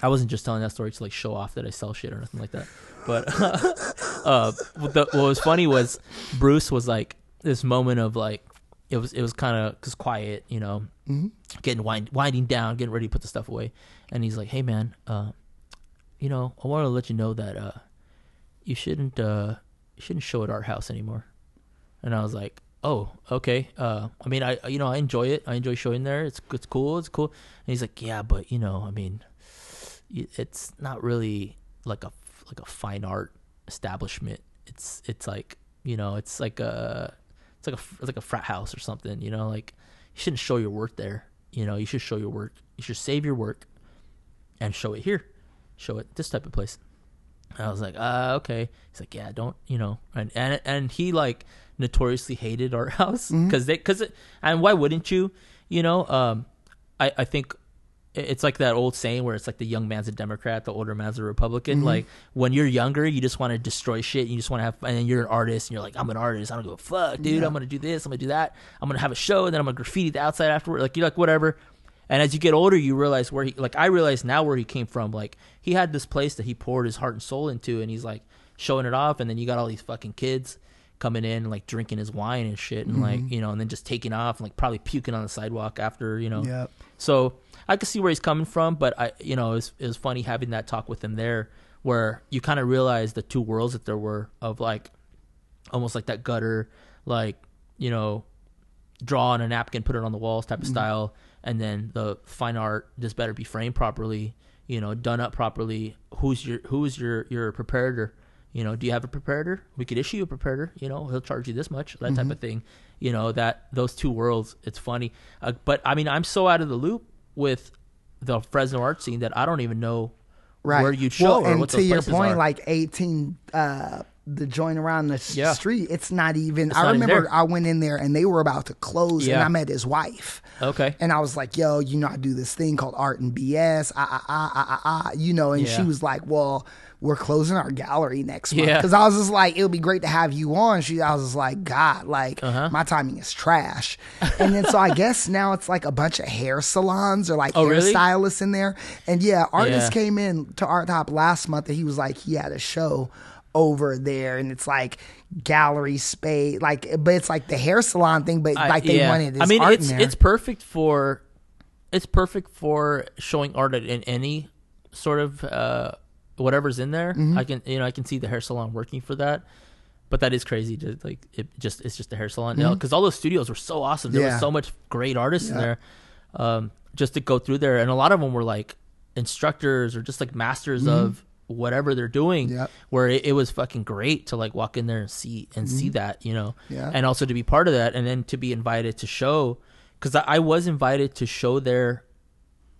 I wasn't just telling that story to like show off that I sell shit or nothing like that, but uh, what, the, what was funny was Bruce was like this moment of like it was it was kind of cause quiet, you know, Mhm. getting wind, winding down, getting ready to put the stuff away, and he's like, hey man, uh, you know, I want to let you know that uh, you shouldn't uh, you shouldn't show at Art House anymore. And I was like, oh, okay. Uh, I mean, I you know I enjoy it. I enjoy showing there. It's it's cool. It's cool. And he's like, yeah, but you know, I mean, it's not really like a like a fine art establishment. It's it's like you know, it's like a it's like a it's like a frat house or something. You know, like you shouldn't show your work there. You know, you should show your work. You should save your work and show it here. Show it this type of place. And I was like, uh, okay. He's like, yeah, don't, you know, and and and he like notoriously hated art house because they because and why wouldn't you? You know, um, I I think it's like that old saying where it's like the young man's a Democrat, the older man's a Republican. Mhm. Like when you're younger, you just want to destroy shit. And you just want to have, and then you're an artist, and you're like, I'm an artist. I don't give a fuck, dude. Yeah. I'm gonna do this. I'm gonna do that. I'm gonna have a show, and then I'm gonna graffiti the outside afterward. Like you're like whatever. And as you get older, you realize where he like I realize now where he came from. Like he had this place that he poured his heart and soul into, and he's like showing it off. And then you got all these fucking kids coming in, like drinking his wine and shit, and like Mhm. you know, and then just taking off and like probably puking on the sidewalk after you know. Yep. So I could see where he's coming from, but I you know it was, funny having that talk with him there, where you kind of realize the two worlds that there were of like almost like that gutter, like you know, draw on a napkin, put it on the walls type of Mhm. style, and then the fine art just better be framed properly, you know, done up properly. Who's your who's your your preparator? You know, do you have a preparator? We could issue you a preparator. You know, he'll charge you this much, that type Mhm. of thing. You know, that those two worlds. It's funny, uh, but I mean, I'm so out of the loop with the Fresno art scene that I don't even know right. where you'd show well, or and what to your point, are. like 18, uh, the joint around the Yeah. street, it's not even. It's I not remember. I went in there and they were about to close, and I met his wife. okay, And I was like, yo, you know, I do this thing called art and BS, ah, ah, ah, ah, ah, ah, you know, and she was like, well, we're closing our gallery next month. Yeah. Cause I was just like, it would be great to have you on. She, I was just like, God, like Uh-huh. my timing is trash. And then, so I guess now it's like a bunch of hair salons or like Oh, really? hairstylists in there. And yeah, artist Yeah. came in to Art Hop last month and he was like, he had a show over there and it's like gallery space like but it's like the hair salon thing but I- like they yeah. wanted his I mean, art it's it's perfect for it's perfect for showing art in any sort of uh, whatever's in there. Mhm. I can you know I can see the hair salon working for that. But that is crazy. To, like it just it's just a hair salon now Mhm. because all those studios were so awesome. There Yeah. was so much great artists in there. Um, just to go through there, and a lot of them were like instructors or just like masters Mhm. of whatever they're doing. Yep. Where it, it was fucking great to like walk in there and see and see Mhm. that you know Yeah. and also to be part of that and then to be invited to show because I, I was invited to show there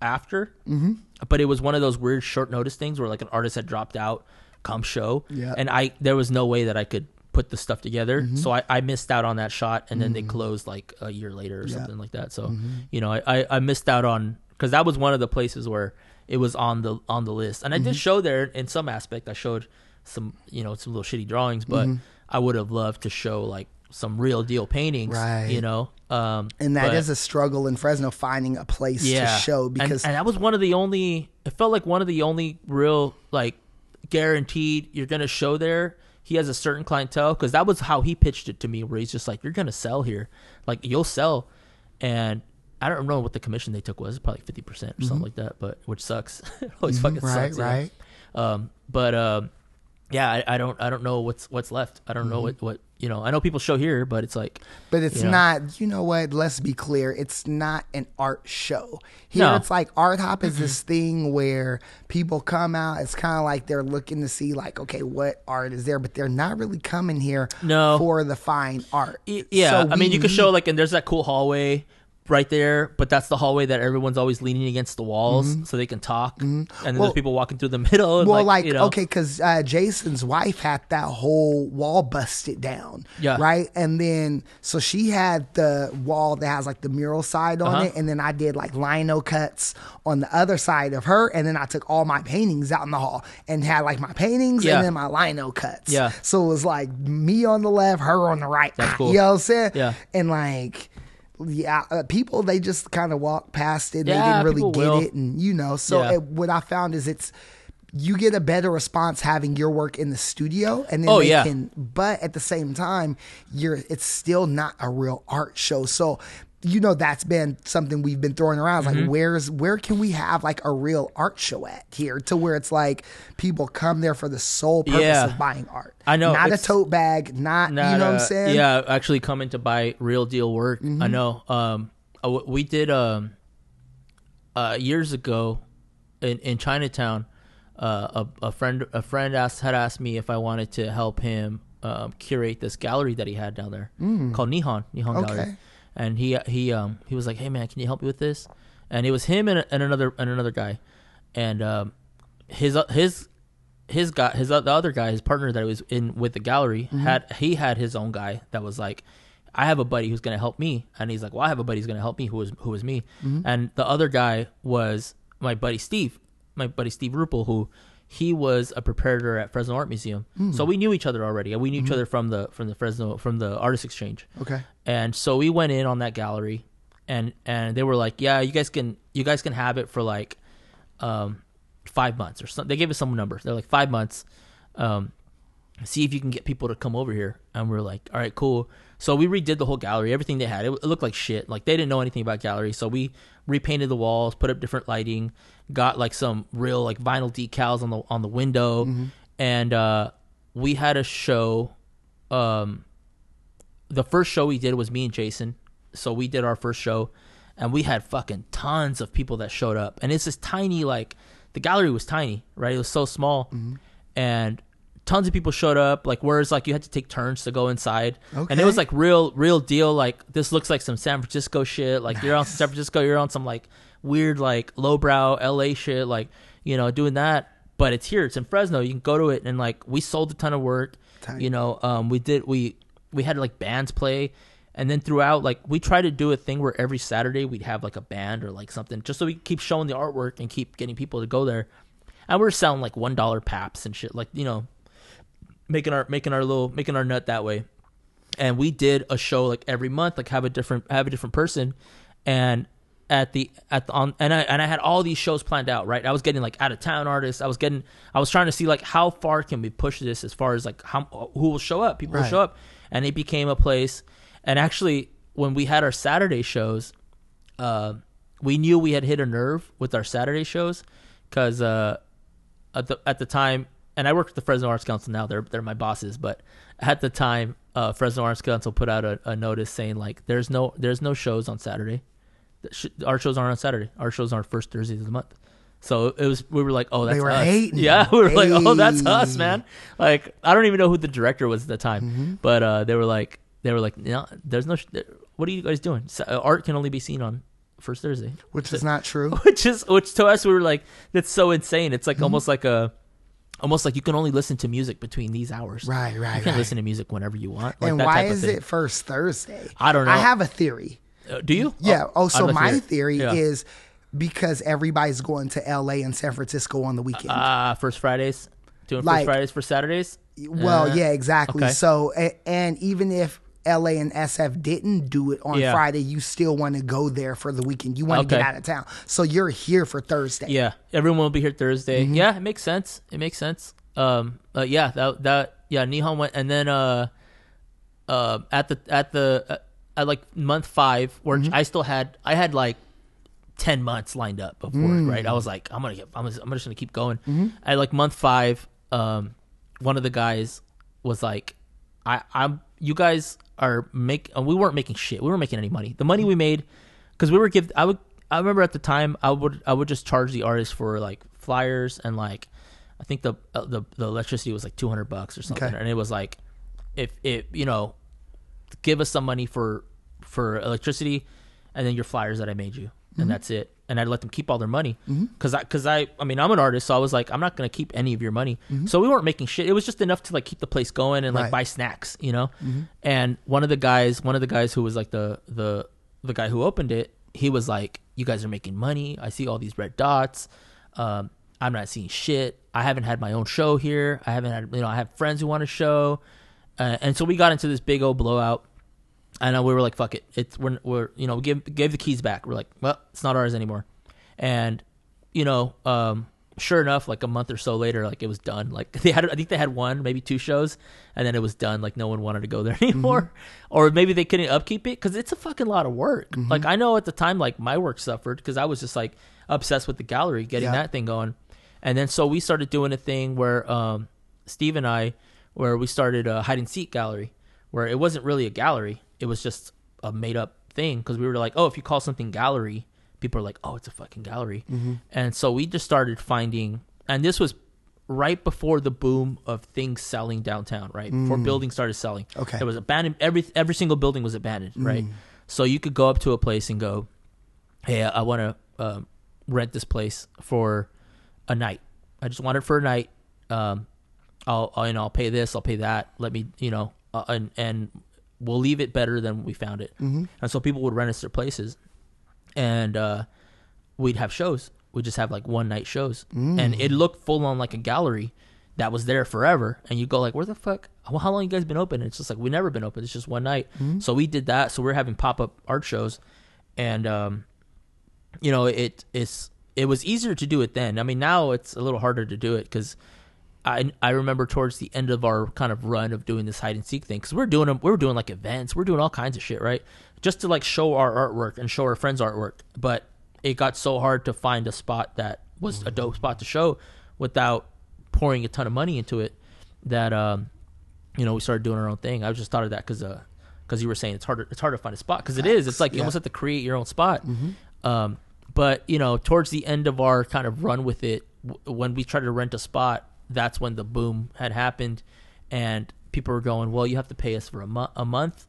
after hmm but it was one of those weird short notice things where like an artist had dropped out come show Yeah. and i there was no way that i could put the stuff together Mhm. so I, I missed out on that shot and then they Mhm. closed like a year later or Yeah. something like that so Mhm. you know I, I, I missed out on because that was one of the places where it was on the on the list and i did Mhm. show there in some aspect i showed some you know some little shitty drawings, but Mhm. I would have loved to show like some real deal paintings, Right. You know, um, And that is but- a struggle in Fresno finding a place to show And- because and, that was one of the only. It felt like one of the only real like guaranteed you're gonna show there. He has a certain clientele because that was how he pitched it to me, where he's just like, "You're gonna sell here, like you'll sell," and I don't know what the commission they took was, probably fifty percent or something Mhm. like that, but which sucks. it always Mhm, fucking right, sucks, know? right. Um, but um, yeah, I, I don't, I don't know what's what's left. I don't know Mhm. what what you know. I know people show here, but it's like, But it's you know. not, you know what? Let's be clear. It's not an art show. Here, No. it's like art hop is this thing where people come out. It's kind of like they're looking to see, like, okay, what art is there? But they're not really coming here No. for the fine art. Yeah, So I mean, you could show like, and there's that cool hallway right there, but that's the hallway that everyone's always leaning against the walls Mhm. so they can talk, and then Well- there's people walking through the middle. And well, like, like, you know, okay, because uh, Jason's wife had that whole wall busted down, Yeah. right, and then so she had the wall that has like the mural side on Uh-huh. it, and then I did like lino cuts on the other side of her, and then I took all my paintings out in the hall and had like my paintings Yeah. and then my lino cuts. Yeah. so it was like me on the left, her on the right. That's cool. You know what I'm saying? Yeah. and like. Yeah, uh, people they just kind of walk past it. And they Yeah, didn't really get will. it, and you know. So Yeah. it, what I found is it's you get a better response having your work in the studio and then Oh, they yeah. can but at the same time you're it's still not a real art show so you know that's been something we've been throwing around It's like where's where can we have like a real art show at here to where it's like people come there for the sole purpose Yeah. of buying art I know, not a tote bag not, Not, you know what uh, i'm saying Yeah, actually coming to buy real deal work. I Mhm. know. Um, uh, we did um, uh, years ago in in Chinatown. Uh, a, a friend a friend asked had asked me if I wanted to help him um, curate this gallery that he had down there Mm. called Nihon Nihon Okay. Gallery, and he he um he was like, hey man, can you help me with this? And it was him and, and another and another guy, and um, his uh, his his guy his the other guy his partner that was in with the gallery Mhm. had he had his own guy that was like I have a buddy who's gonna help me and he's like well I have a buddy who's gonna help me who was who was me Mhm. and the other guy was my buddy Steve my buddy Steve Ruppel who he was a preparator at Fresno Art Museum. Mm. so we knew each other already. And we knew each Mhm. other from the from the Fresno from the artist exchange. Okay. and so we went in on that gallery and and they were like yeah you guys can you guys can have it for like um five months or something they gave us some number they're like five months. Um see if you can get people to come over here. And we are like all right cool so we redid the whole gallery everything they had it, it looked like shit like they didn't know anything about gallery so we repainted the walls put up different lighting got like some real like vinyl decals on the on the window Mhm. and uh we had a show um the first show we did was me and Jason. So we did our first show and we had fucking tons of people that showed up. And it's this tiny like the gallery was tiny, right? It was so small. And tons of people showed up like whereas like you had to take turns to go inside. And it was like real real deal like this looks like some San Francisco shit. Like you're on San Francisco, you're on some like weird like lowbrow LA shit like, you know, doing that. But it's here, it's in Fresno. You can go to it and like we sold a ton of work. Tight. You know, um we did we we had like bands play and then throughout like we try to do a thing where every saturday we'd have like a band or like something just so we keep showing the artwork and keep getting people to go there and we're selling like one dollar paps and shit like you know making our making our little making our nut that way. And we did a show like every month like have a different have a different person. And at the at the on and I and I had all these shows planned out right? I was getting like out of town artists. I was getting I was trying to see like how far can we push this as far as like how who will show up? People will show up. And it became a place. And actually when we had our Saturday shows uh, we knew we had hit a nerve with our Saturday shows because uh, at the at the time, and I work with the Fresno Arts Council now. They're they're my bosses, but at the time, uh, Fresno Arts Council put out a, a notice saying like, "There's no there's no shows on Saturday. Our shows aren't on Saturday. Our shows aren't first Thursdays of the month." So it was we were like, "Oh, that's They were us." hating. Yeah, we were like, "Oh, that's us, man." Like I don't even know who the director was at the time, Mm-hmm. but uh, they were like, they were like, "No, there's no. Sh- what are you guys doing? Uh, Art can only be seen on." First Thursday, which is not true which is which to us we were like that's so insane it's like Mm-hmm. almost like a almost like you can only listen to music between these hours Right, right, you can right. listen to music whenever you want like and that why type of is it first thursday I don't know. i have a theory Uh, do you Yeah. Oh, I'd so my hear theory Yeah. is because everybody's going to LA and San Francisco on the weekend. ah first Fridays Doing Like- First Fridays for Saturdays. Well, Uh, yeah, exactly. okay. So, a- and even if LA and SF didn't do it on Yeah. Friday, you still want to go there for the weekend. You want to get out of town. So you're here for Thursday. Yeah, everyone will be here Thursday. Mm-hmm. Yeah, it makes sense. It makes sense. Um, uh, yeah, that that yeah, Nihon went, and then uh, uh, at the at the uh, at like month five, where Mm-hmm. I still had I had like ten months lined up work. Mm. Right, I was like, I'm gonna get, I'm just, I'm just gonna keep going. Mhm. At like month five, um, one of the guys was like, I I'm you guys are make uh, we weren't making shit. We weren't making any money. The money we made because we were give I would I remember at the time I would I would just charge the artist for like flyers and like I think the uh, the the electricity was like 200 bucks or something Okay. and it was like if it you know give us some money for for electricity and then your flyers that I made you and that's it and I'd let them keep all their money because I because I I mean I'm an artist so I was like I'm not gonna keep any of your money. Mhm. so we weren't making shit. It was just enough to like keep the place going and like Right. buy snacks you know? Mhm. and one of the guys one of the guys who was like the the the guy who opened it he was like you guys are making money. I see all these red dots. Um I'm not seeing shit. I haven't had my own show here. I haven't had you know I have friends who want a show. Uh, and so we got into this big old blowout and uh, we were like, "Fuck it, it's we're, we're you know we give gave the keys back. We're like, well, it's not ours anymore." And you know, um, sure enough, like a month or so later, like it was done. Like they had, I think they had one, maybe two shows, and then it was done. Like no one wanted to go there anymore, or maybe they couldn't upkeep it because it's a fucking lot of work. Mhm. Like I know at the time, like my work suffered because I was just like obsessed with the gallery, getting Yeah. that thing going, and then so we started doing a thing where um, Steve and I, where we started a hide and seek gallery, where it wasn't really a gallery, it was just a made up thing because we were like, oh, if you call something gallery, people are like, oh, it's a fucking gallery, Mhm. and so we just started finding, and this was right before the boom of things selling downtown, right before Mm. buildings started selling. Okay. there was abandoned every every single building was abandoned, right? Mm. So you could go up to a place and go, hey, I want to um, rent this place for a night. I just want it for a night. Um, I'll, I'll you know I'll pay this, I'll pay that. Let me you know, uh, and and we'll leave it better than we found it. Mhm. And so people would rent us their places, and uh, we'd have shows. We'd just have like one night shows, Mm. and it looked full on like a gallery that was there forever. And you go like, where the fuck? Well, how long you guys been open? And it's just like we never been open. It's just one night. Mhm. So we did that. So we're having pop up art shows, and um, you know it it's it was easier to do it then. I mean now it's a little harder to do it because I I remember towards the end of our kind of run of doing this hide and seek thing because we're doing them we were doing like events. We're doing all kinds of shit right? Just to like show our artwork and show our friends artwork. But it got so hard to find a spot that was a dope spot to show without pouring a ton of money into it that um you know we started doing our own thing. I just thought of that because uh because you were saying it's harder it's hard to find a spot. Because it is. It's like you Yeah. almost have to create your own spot. Mhm. um, but you know, towards the end of our kind of run with it, w- when we tried to rent a spot, that's when the boom had happened, and people were going, "Well, you have to pay us for a, mo- a month,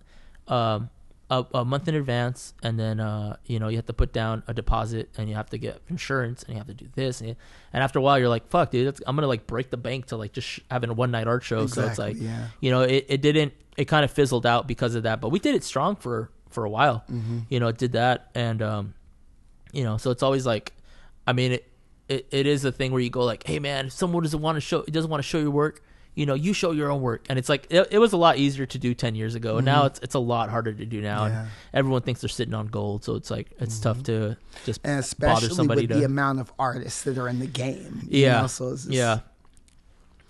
um, a, a month in advance, and then uh, you know you have to put down a deposit, and you have to get insurance, and you have to do this, and, and after a while, you're like, "Fuck, dude, that's, I'm gonna like break the bank to like just sh- having a one night art show." so it's like, yeah. you know, it, it didn't, it kind of fizzled out because of that, but we did it strong for for a while. Mhm. You know, it did that, and um, you know so it's always like i mean it, it it is a thing where you go like hey man if someone doesn't want to show doesn't want to show your work you know you show your own work and it's like it, it was a lot easier to do 10 years ago and now Mhm. it's it's a lot harder to do now Yeah. and everyone thinks they're sitting on gold so it's like it's tough to just and bother especially somebody with to the amount of artists that are in the game. you yeah know, so it's just- yeah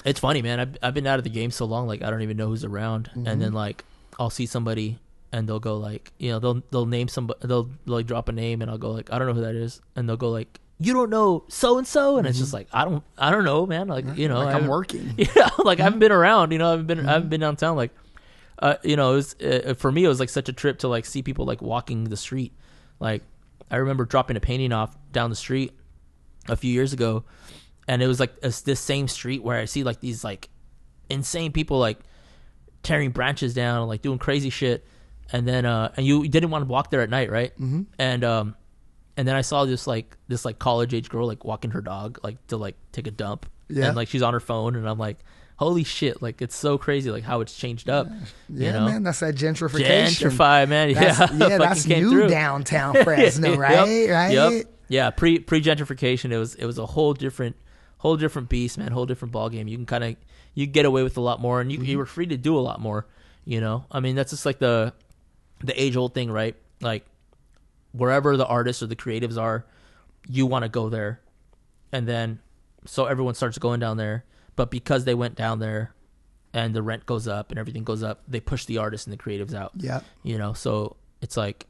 it's funny man I've, I've been out of the game so long like i don't even know who's around Mhm. and then like i'll see somebody and they'll go like you know they'll they'll name somebody they'll like drop a name and i'll go like i don't know who that is and they'll go like you don't know so and so and it's just like i don't i don't know man like you know Like I'm working. yeah like i haven't been around you know i haven't been i haven't been downtown like uh, you know, it was uh, for me. It was like such a trip to like see people like walking the street. Like I remember dropping a painting off down the street a few years ago, and it was like it's this same street where I see like these like insane people like tearing branches down and like doing crazy shit. And then uh, and you didn't want to walk there at night, right? Mhm. And um, and then I saw this like this like college age girl like walking her dog like to like take a dump. Yeah. And like she's on her phone, and I'm like, holy shit! Like it's so crazy, like how it's changed up. Yeah, you know? man, that's that gentrification. Gentrify, man. Yeah, That's- yeah, fucking that's new through. downtown Fresno, Yep, right? Right? Yep. Yeah, pre pre gentrification, it was it was a whole different whole different beast, man. Whole different ball game. You can kind of you get away with a lot more, and you you mm-hmm. were free to do a lot more. You know, I mean, that's just like the the age old thing, right? Like wherever the artists or the creatives are, you want to go there, and then so everyone starts going down there. But because they went down there, and the rent goes up and everything goes up, they push the artists and the creatives out. Yeah. you know, so it's like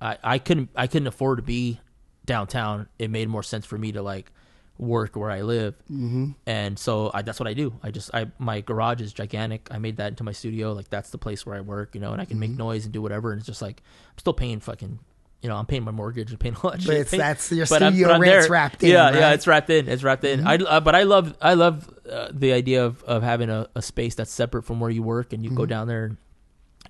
I I couldn't I couldn't afford to be downtown. It made more sense for me to like work where I live, Mhm. and so I, that's what I do. I just I my garage is gigantic. I made that into my studio. Like that's the place where I work, you know, and I can make Mhm. noise and do whatever. And it's just like I'm still paying fucking. You know, I'm paying my mortgage and paying all that But shit. it's- Paying- that's- your but I'm- studio but rent's wrapped in, Yeah, yeah, it's wrapped in. It's wrapped in. Mhm. I, uh, but I love, I love uh, the idea of, of having a, a space that's separate from where you work, and you go Mhm. down there and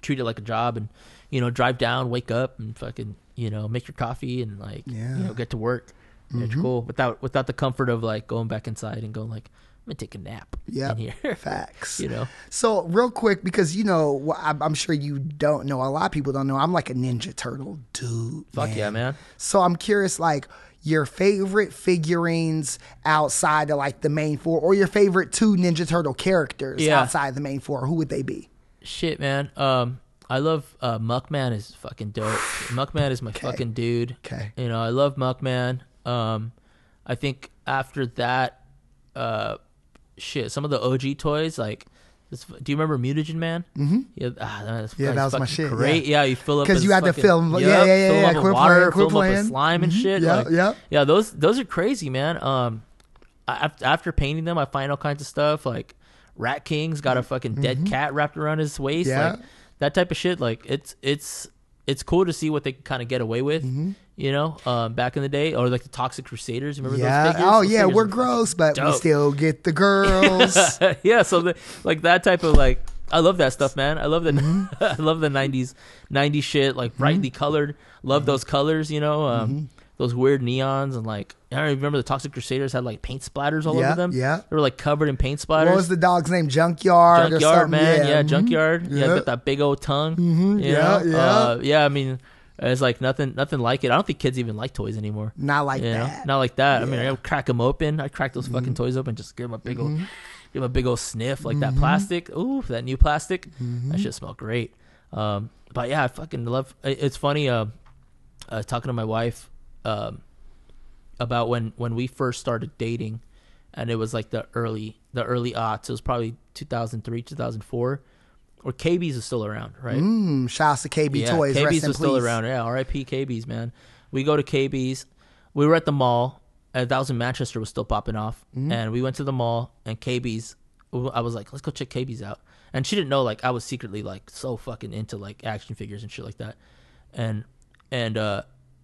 treat it like a job, and you know, drive down, wake up, and fucking, you know, make your coffee, and like, Yeah. you know, get to work. It's Mhm. cool without without the comfort of like going back inside and going like, I'm gonna take a nap. Yeah, in here. facts. You know, So real quick, because you know, I'm sure you don't know. A lot of people don't know. I'm like a Ninja Turtle dude. Fuck yeah, man. So I'm curious, like your favorite figurines outside of like the main four, or your favorite two Ninja Turtle characters Yeah. outside the main four. Who would they be? Shit, man. Um, I love uh, Muckman is fucking dope. Muckman is my fucking dude. Okay. You know, I love Muckman. Um, I think after that, uh, shit, some of the OG toys like. This, do you remember Mutagen Man? Mhm. Yeah, ah, that's, Yeah, that was my shit, Great, yeah. yeah. you fill up 'Cause because you had to fucking- fill 'em- yeah, Yep, yeah, yeah, fill yeah, quip water, land, fill quip 'em up with slime and Mhm. shit. Yep, like, yep. Yeah, those those are crazy, man. Um, I- after painting them, I find all kinds of stuff like Rat King's got a fucking dead Mhm. cat wrapped around his waist, Yeah. like that type of shit. Like it's it's it's cool to see what they can kind of get away with, Mm-hmm. You know, um, back in the day, or like the Toxic Crusaders. Remember yeah. those figures? Oh Those yeah, figures we're gross, but we still get the girls. yeah, so the, like that type of like I love that stuff, man. I love the Mm-hmm. I love the '90s '90s shit, like brightly colored. Love Mm-hmm. those colors, you know, um, those weird neons and like I don't remember the Toxic Crusaders had like paint splatters all Yeah, over them. yeah. they were like covered in paint splatters. what was the dog's name? Junkyard. or Junkyard, man. Yeah, mhm. Junkyard. Yeah, Yeah. got that big old tongue. Mhm, yeah, know? yeah. Uh, yeah. I mean, it's like nothing, nothing like it. I don't think kids even like toys anymore. Not like You know? that. Not like that. I mean, I would crack them open. I crack those fucking toys open, just give them a big old, Mhm. give them a big old sniff, like that Mhm. plastic. Ooh, that new plastic. Mhm. That shit smell great. Um, but yeah, I fucking love. It's funny. Uh, uh, talking to my wife, um, about when when we first started dating, and it was like the early the early aughts. It was probably 2003, 2004, or KB's is still around, right? Mm, shouts to KB yeah, Toys. KB's Rest in was still around. Yeah, R.I.P. KB's, man. We go to KB's. We were at the mall. And that was in Manchester. Was still popping off, Mhm. and we went to the mall and KB's. I was like, let's go check KB's out. And she didn't know like I was secretly like so fucking into like action figures and shit like that. And and uh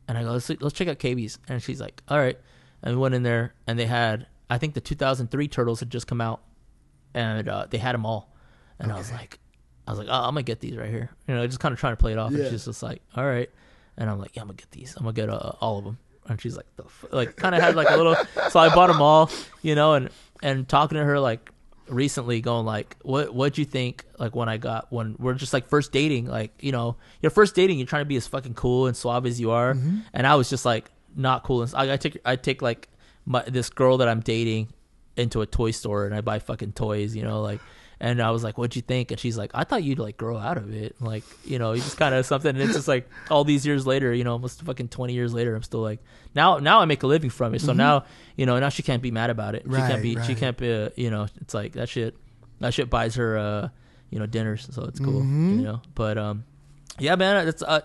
and I go let's let's check out KB's. And she's like, all right. And we went in there and they had I think the 2003 Turtles had just come out, and uh, they had them all. And I was like, I was like, oh, I'm gonna get these right here. You know, just kind of trying to play it off. Yeah. And she's just like, all right. And I'm like, yeah, I'm gonna get these. I'm gonna get uh, all of them. And she's like, the f-? like, kind of had like a little. So I bought them all, you know, and and talking to her like recently, going like, what what'd you think? Like when I got when we're just like first dating, like you know, you're first dating, you're trying to be as fucking cool and suave as you are, Mhm. and I was just like not cool. And I, I take I take like my this girl that I'm dating into a toy store and I buy fucking toys, you know, like. And I was like, "What'd you think?" And she's like, "I thought you'd like grow out of it, like you know, you just kind of something." And it's just like all these years later, you know, almost fucking twenty years later, I'm still like, now now I make a living from it. So Mhm. now you know, now she can't be mad about it. She can't be. She can't be. Uh, you know, it's like that shit. That shit buys her, uh, you know, dinners. So it's cool. Mhm. You know, but um, yeah, man, it's uh,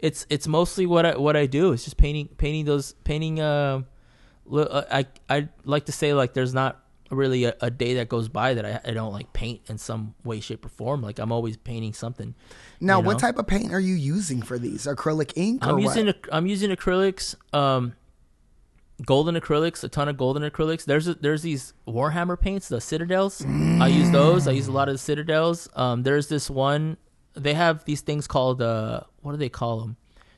it's it's mostly what I what I do. It's just painting painting those painting. Um, uh, I I like to say like there's not really a, a day that goes by that I, I don't like paint in some way, shape, or form. Like I'm always painting something. Now, you what type of paint are you using for these? Acrylic ink or I'm using ac- I'm using acrylics, um, golden acrylics, a ton of golden acrylics. There's a, there's these Warhammer paints, the Citadels. I use those. I use a lot of the Citadels. Um, there's this one. They have these things called uh, what do they call them?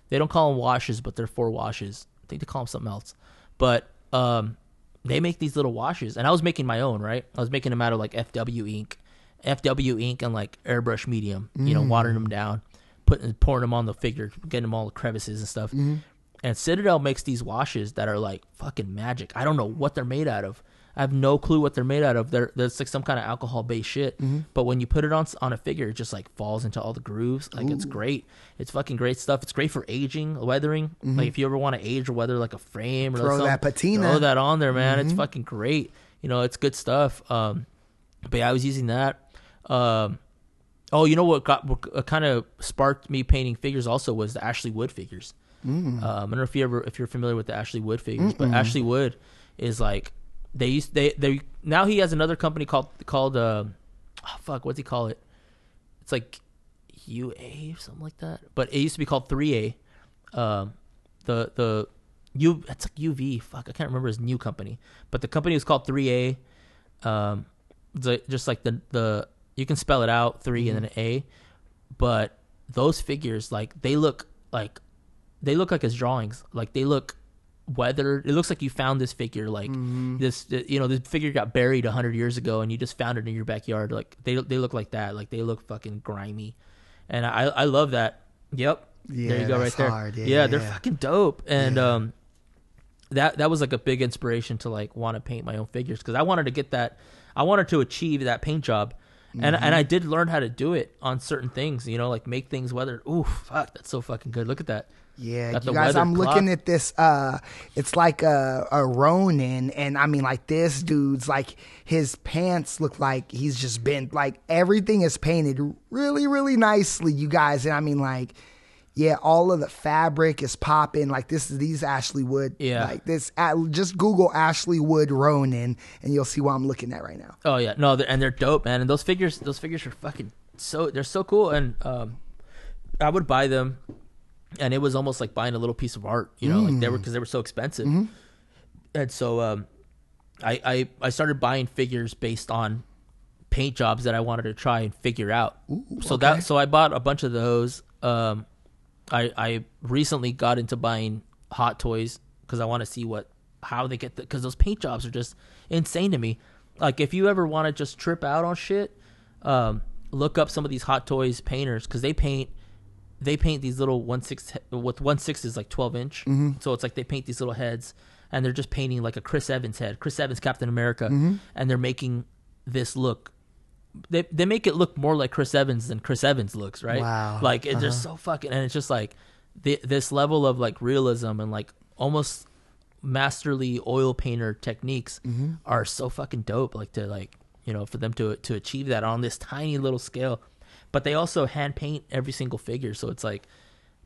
They don't call them washes, but they're four washes. I think they call them something else. But um, they make these little washes, and I was making my own. Right, I was making them out of like FW ink, FW ink, and like airbrush medium. You know, Mm. watering them down, putting pouring them on the figure, getting them all the crevices and stuff. Mhm. And Citadel makes these washes that are like fucking magic. I don't know what they're made out of. I have no clue what they're made out of. They're there's like some kind of alcohol based shit. Mhm. But when you put it on on a figure, it just like falls into all the grooves. Like it's great. It's fucking great stuff. It's great for aging, weathering. Mhm. Like if you ever want to age or weather like a frame or Throw something, that patina. throw that on there, man. It's Mhm. fucking great. You know, it's good stuff. Um, but yeah, I was using that. Um, oh, you know what got what kind of sparked me painting figures also was the Ashley Wood figures. Mm. Um, I don't know if you ever if you're familiar with the Ashley Wood figures, but Mm-mm. Ashley Wood is like they used they they now he has another company called called uh, oh, fuck what's he call it? It's like UA or something like that. But it used to be called 3A. Um, the the U it's like UV. Fuck, I can't remember his new company, but the company was called 3A. Um, the, just like the the you can spell it out 3 and then an A, but those figures like they look like they look like his drawings. Like they look weathered. It looks like you found this figure like Mhm. this. You know, this figure got buried hundred years ago, and you just found it in your backyard. Like they they look like that. Like they look fucking grimy, and I I love that. Yep. there you go, right there. hard. Yeah, they're yeah. fucking dope, and um, that that was like a big inspiration to like want to paint my own figures because I wanted to get that. I wanted to achieve that paint job. And Mhm. and I did learn how to do it on certain things, you know, like make things weathered. Ooh, fuck, that's so fucking good. Look at that. Yeah, Got you guys, I'm looking at this. Uh, it's like a, a Ronin, and I mean, like this dude's like his pants look like he's just been like everything is painted really, really nicely, you guys. And I mean, like, yeah, all of the fabric is popping. Like this is these Ashley Wood. Yeah. like this. Just Google Ashley Wood Ronin, and you'll see what I'm looking at right now. Oh yeah, no, they're, and they're dope, man. And those figures, those figures are fucking so they're so cool. And um, I would buy them, and it was almost like buying a little piece of art, you know, like they were Mm. because they were so expensive. Mhm. And so um, I, I I started buying figures based on paint jobs that I wanted to try and figure out. so okay. that so I bought a bunch of those. Um, I I recently got into buying hot toys because I want to see what how they get the because those paint jobs are just insane to me. Like if you ever want to just trip out on shit, um, look up some of these hot toys painters because they paint they paint these little one six with one six is like twelve inch, Mhm. so it's like they paint these little heads and they're just painting like a Chris Evans head, Chris Evans Captain America, Mhm. and they're making this look. They they make it look more like Chris Evans than Chris Evans looks, right? Wow. Like it, they're Uh-huh. so fucking, and it's just like the, this level of like realism and like almost masterly oil painter techniques Mhm. are so fucking dope. Like to like you know for them to to achieve that on this tiny little scale, but they also hand paint every single figure, so it's like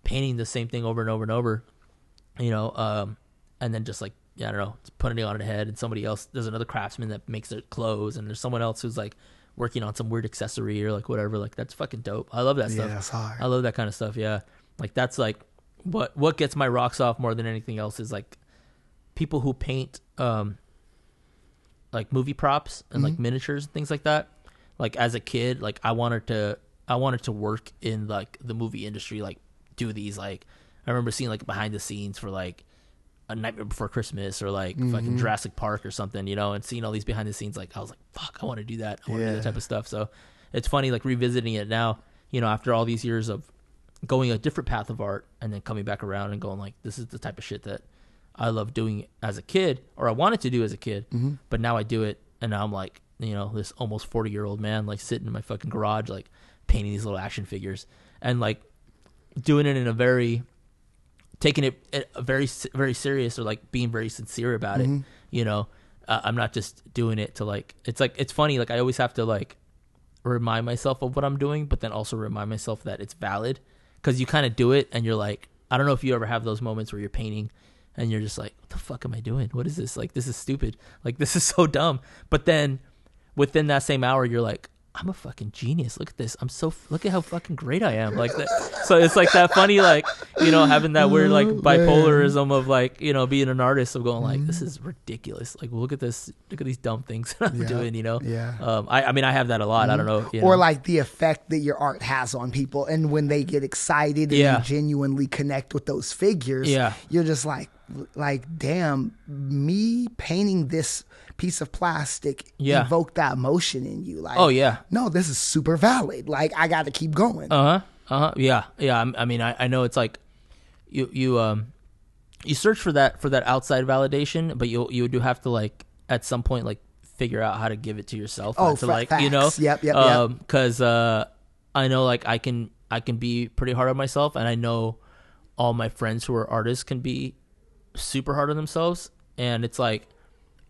painting the same thing over and over and over, you know, um, and then just like yeah, I don't know, putting it on a head, and somebody else there's another craftsman that makes their clothes, and there's someone else who's like working on some weird accessory or like whatever. Like that's fucking dope. I love that Yeah, stuff. that's hard. I love that kind of stuff. Yeah, like that's like what what gets my rocks off more than anything else is like people who paint um like movie props and like Mhm. miniatures and things like that. Like as a kid, like I wanted to I wanted to work in like the movie industry, like do these like I remember seeing like behind the scenes for like a Nightmare Before Christmas or like fucking Mhm. Jurassic Park or something, you know, and seeing all these behind the scenes, like I was like, fuck, I want to do that. I want to do that type of stuff. So it's funny like revisiting it now, you know, after all these years of going a different path of art and then coming back around and going like, this is the type of shit that I love doing as a kid or I wanted to do as a kid, Mhm. but now I do it and now I'm like, you know, this almost 40 year old man like sitting in my fucking garage like painting these little action figures and like doing it in a very taking it it- very very serious or like being very sincere about Mhm. it you know? Uh, i'm not just doing it to like it's like it's funny like i always have to like remind myself of what i'm doing but then also remind myself that it's valid because you kind of do it and you're like i don't know if you ever have those moments where you're painting and you're just like what the fuck am i doing? What is this? Like this is stupid. Like this is so dumb. But then within that same hour you're like i'm a fucking genius. Look at this. I'm so look at how fucking great i am. Like that so it's like that funny like you know having that weird like bipolarism of like you know being an artist of going like this Mhm. is ridiculous. Like look at this look at these dumb things that i'm Yeah, doing you know? Yeah. um i i mean i have that a lot. I don't know you or like the effect that your art has on people. And when they get excited and Yeah. you genuinely connect with those figures Yeah. you're just like like damn me painting this piece of plastic Yeah. evoked that emotion in you like Oh, yeah. no this is super valid like i gotta keep going Uh huh. Uh huh. Yeah. Yeah. I'm- I mean, I, I know it's like you you um you search for that for that outside validation, but you you do have to like at some point like figure out how to give it to yourself. Oh, to like you know, facts. Yep, yep, yep. Because uh, I know like I can I can be pretty hard on myself, and I know all my friends who are artists can be super hard on themselves, and it's like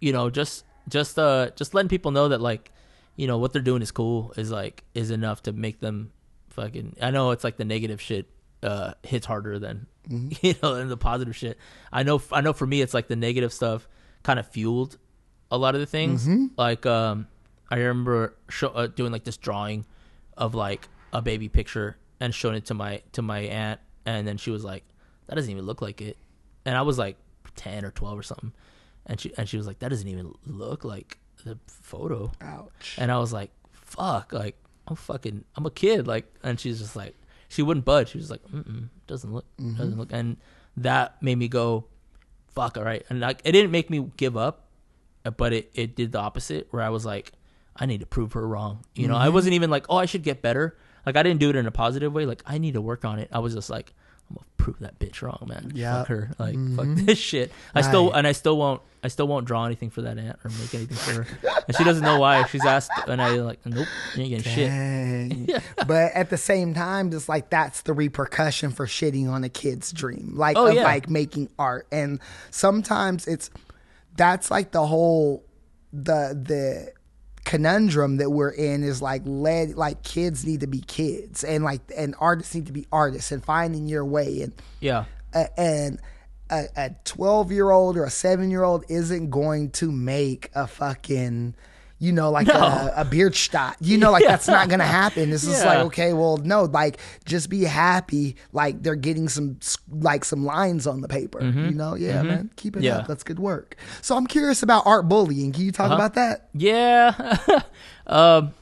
you know just just uh just letting people know that like you know what they're doing is cool is like is enough to make them fucking I know it's like the negative shit uh hits harder than you know than the positive shit. I know I know for me it's like the negative stuff kind of fueled a lot of the things. Like um I remember show, uh, doing like this drawing of like a baby picture and showing it to my to my aunt and then she was like that doesn't even look like it. And I was like 10 or 12 or something. And she and she was like that doesn't even look like the photo. Ouch. And I was like, fuck, like I'm fucking, I'm a kid, like, and she's just like, she wouldn't budge. She was like, mm doesn't look, doesn't look, and that made me go, fuck, all right, and like it didn't make me give up, but it it did the opposite, where I was like, I need to prove her wrong. You know, I wasn't even like, oh, I should get better. Like I didn't do it in a positive way. Like I need to work on it. I was just like, I'm gonna prove that bitch wrong, man. Yeah. Fuck her. Like fuck mm-hmm. this shit. I still and I still won't. I still won't draw anything for that aunt or make anything for her. And she doesn't know why. She's asked, and I like, nope, you ain't getting shit. But at the same time, just like that's the repercussion for shitting on a kid's dream, like Oh, of yeah. like making art. And sometimes it's that's like the whole the the conundrum that we're in is like led like kids need to be kids and like and artists need to be artists and finding your way and Yeah. uh, and a, a 12 year old or a 7 year old isn't going to make a fucking you know like a, a shot. you know like that's not gonna happen this is like okay well no like just be happy like they're getting some like some lines on the paper you know yeah man keep it Mm-hmm. Yeah. up that's good work so i'm curious about art bullying can you talk Uh-huh. about that Yeah. um.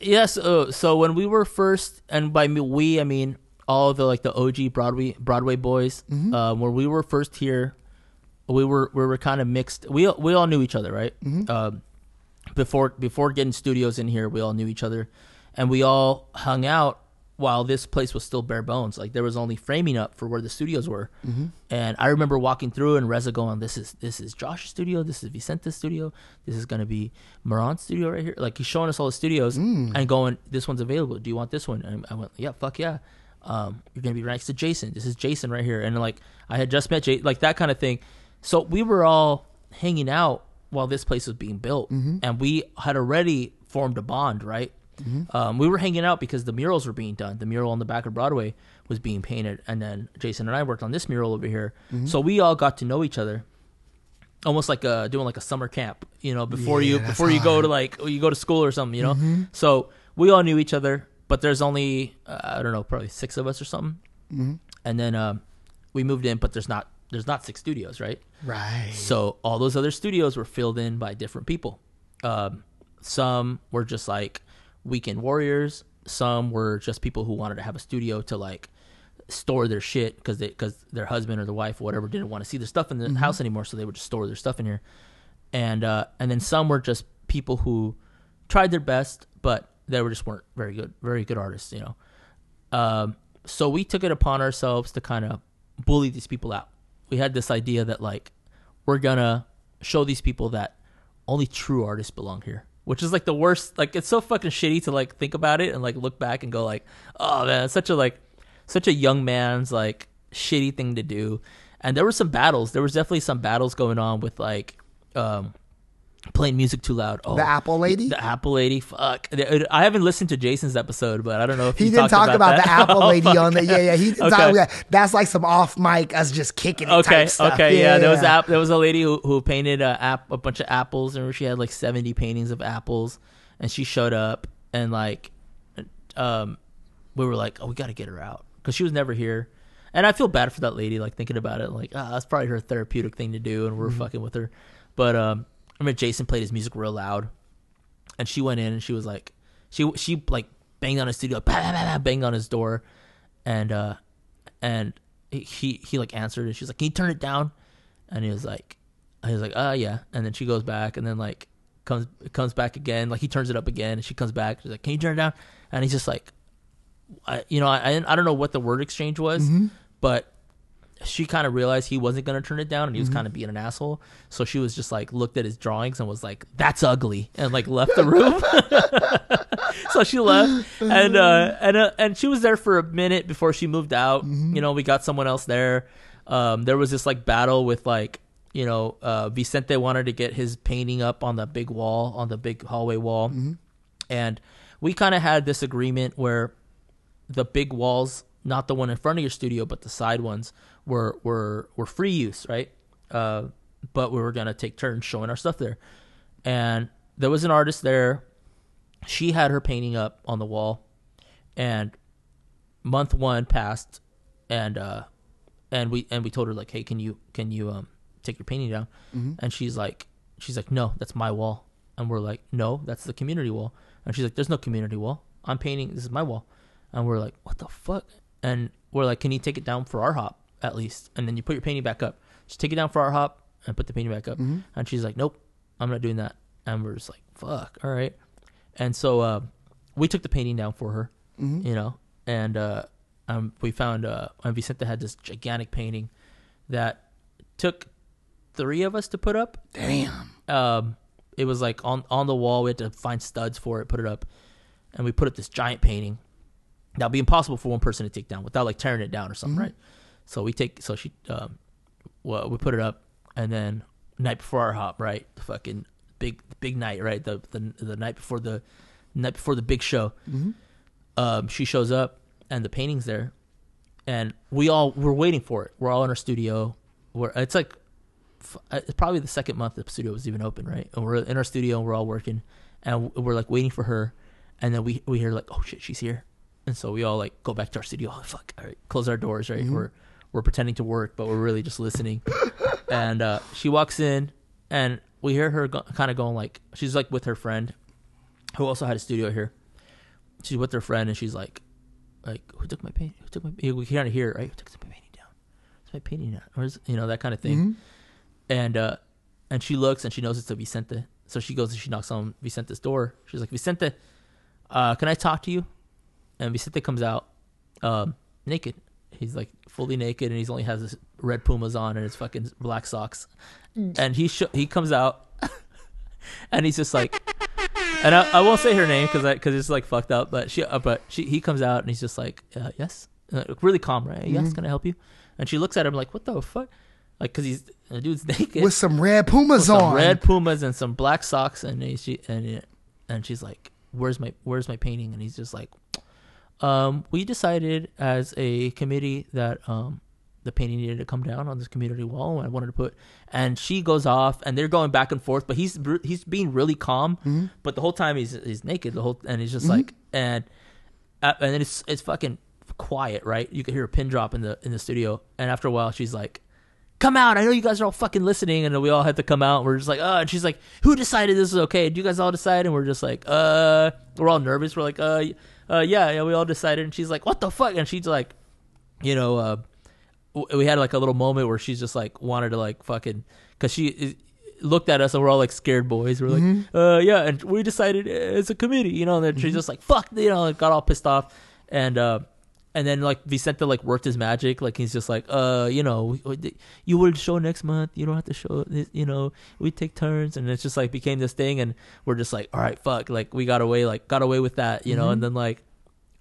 Yes. Uh, so when we were first, and by me, we, I mean all the like the OG Broadway Broadway boys. Um, when we were first here, we were we were kind of mixed. We we all knew each other, right? Um, before before getting studios in here, we all knew each other, and we all hung out while this place was still bare bones. Like there was only framing up for where the studios were, and I remember walking through and Reza going, "This is this is Josh's studio. This is Vicente's studio. This is gonna be Moran's studio right here." Like he's showing us all the studios and going, "This one's available. Do you want this one?" And I went, "Yeah, fuck yeah." Um, you're gonna be right next to Jason. This is Jason right here, and like I had just met Jay, like that kind of thing. So we were all hanging out while this place was being built, and we had already formed a bond, right? Um, we were hanging out because the murals were being done. The mural on the back of Broadway was being painted, and then Jason and I worked on this mural over here. So we all got to know each other, almost like uh doing like a summer camp, you know, before Yeah, you before you go to like you go to school or something, you know. So we all knew each other, but there's only uh, I don't know, probably six of us or something. And then um, we moved in, but there's not there's not six studios, right? right So all those other studios were filled in by different people. Um, some were just like weekend warriors. Some were just people who wanted to have a studio to like store their shit because they because their husband or their wife or whatever didn't want to see their stuff in the house anymore, so they would just store their stuff in here. And uh, and then some were just people who tried their best, but they were just weren't very good, very good artists, you know. Um, so we took it upon ourselves to kind of bully these people out. We had this idea that like we're gonna show these people that only true artists belong here, which is like the worst. Like it's so fucking shitty to like think about it and like look back and go like, oh man, such a like such a young man's like shitty thing to do. And there were some battles. There was definitely some battles going on with like um playing music too loud. Oh, the apple lady the Apple Lady, fuck. I haven't listened to Jason's episode, but I don't know if he didn't talk about, that. the apple Oh, lady fuck. on the yeah yeah he didn't talk Okay. about that's like some off mic us just kicking it Okay, okay, yeah. There was app. There was a lady who who painted a app a bunch of apples, and she had like seventy paintings of apples, and she showed up, and like, um, we were like, oh, we got to get her out because she was never here, and I feel bad for that lady. Like thinking about it, like, ah, that's probably her therapeutic thing to do, and we're fucking with her. But um, remember Jason played his music real loud, and she went in and she was like, she she like banged on his studio, bah, bah, bah, banged on his door, and uh, and he he like answered and she's like, "Can you turn it down?" And he was like, he was like, "Uh, yeah." And then she goes back and then like comes comes back again, like he turns it up again, and she comes back. She's like, "Can you turn it down?" And he's just like, I, you know, I I I don't know what the word exchange was, but she kind of realized he wasn't gonna turn it down, and he was Mhm. kind of being an asshole. So she was just like looked at his drawings and was like, "That's ugly," and like left the room. so she left, and uh, and uh, and she was there for a minute before she moved out. You know, we got someone else there. Um, there was this like battle with like you know uh, Vicente wanted to get his painting up on the big wall on the big hallway wall, and we kind of had this agreement where the big walls, not the one in front of your studio, but the side ones, were were were free use, right? Uh, but we were gonna take turns showing our stuff there, and there was an artist there. She had her painting up on the wall, and month one passed, and uh, and we and we told her like, hey, can you can you um take your painting down? Mhm. And she's like, she's like, no, that's my wall, and we're like, no, that's the community wall, and she's like, there's no community wall. I'm painting. This is my wall, and we're like, what the fuck? And we're like, can you take it down for art hop at least? And then you put your painting back up. Just take it down for art hop and put the painting back up. Mhm. And she's like, nope, I'm not doing that. And we're just like, fuck, all right. And so uh, we took the painting down for her, Mhm. you know, and uh, um, we found uh, and Vicente had this gigantic painting that took three of us to put up. Damn. Um, it was like on on the wall. We had to find studs for it, put it up, and we put up this giant painting. That'd be impossible for one person to take down without like tearing it down or something, Mhm. right? So we take so she um, well we put it up, and then night before art hop, right? The fucking big big night, right? The the the night before the night before the big show. Mhm. Um, she shows up and the painting's there, and we all we're waiting for it. We're all in our studio. We're it's like uh, it's probably the second month the studio was even open, right? And we're in our studio and we're all working, and we're like waiting for her, and then we we hear like, oh shit, she's here, and so we all like go back to our studio. Oh fuck, all right, close our doors, right? Mhm. We're we're pretending to work, but we're really just listening. and uh, she walks in, and we hear her go- kind of going like, she's like with her friend, who also had a studio here. She's with her friend, and she's like, like who took my paint? Who took my? We kind of hear it, right? Who took my painting down? Where's my painting down? Where's you know that kind of thing? Mhm. And uh, and she looks and she knows it's a Vicente, so she goes and she knocks on Vicente's door. She's like, Vicente, uh, can I talk to you? And Vicente comes out, um, naked. He's like fully naked, and he's only has his red Pumas on and his fucking black socks. And he sh- he comes out, and he's just like, and I, I won't say her name because because it's like fucked up. But she uh, but she he comes out and he's just like, uh, yes, uh, really calm, right? Yes, Mhm. can I help you? And she looks at him like, what the fuck? Like, cause he's the dude's naked With some red Pumas some on. red Pumas and some black socks, and he, she and and she's like, "Where's my Where's my painting?" And he's just like, um, "We decided as a committee that um the painting needed to come down on this community wall, and I wanted to put." And she goes off, and they're going back and forth, but he's he's being really calm, Mhm. but the whole time he's he's naked, the whole and he's just Mhm. like and uh, and then it's it's fucking quiet, right? You can hear a pin drop in the in the studio, and after a while, she's like come out. I know you guys are all fucking listening. And we all had to come out. We're just like, oh, and she's like, who decided this is okay? Do you guys all decide? And we're just like, uh, we're all nervous. We're like, uh, uh, yeah, yeah, we all decided. And she's like, what the fuck? And she's like, you know, uh, we had like a little moment where she's just like wanted to like fucking, cause she looked at us and we're all like scared boys. We're like, Mhm. uh, yeah. And we decided as a committee, you know, and then she's just like, fuck, you know, got all pissed off. And, uh, and then like Vicente like worked his magic, like he's just like, uh, you know, you will show next month. You don't have to show this, you know. We take turns, and it's just like became this thing, and we're just like, all right, fuck, like we got away, like got away with that, you know. Mhm. And then like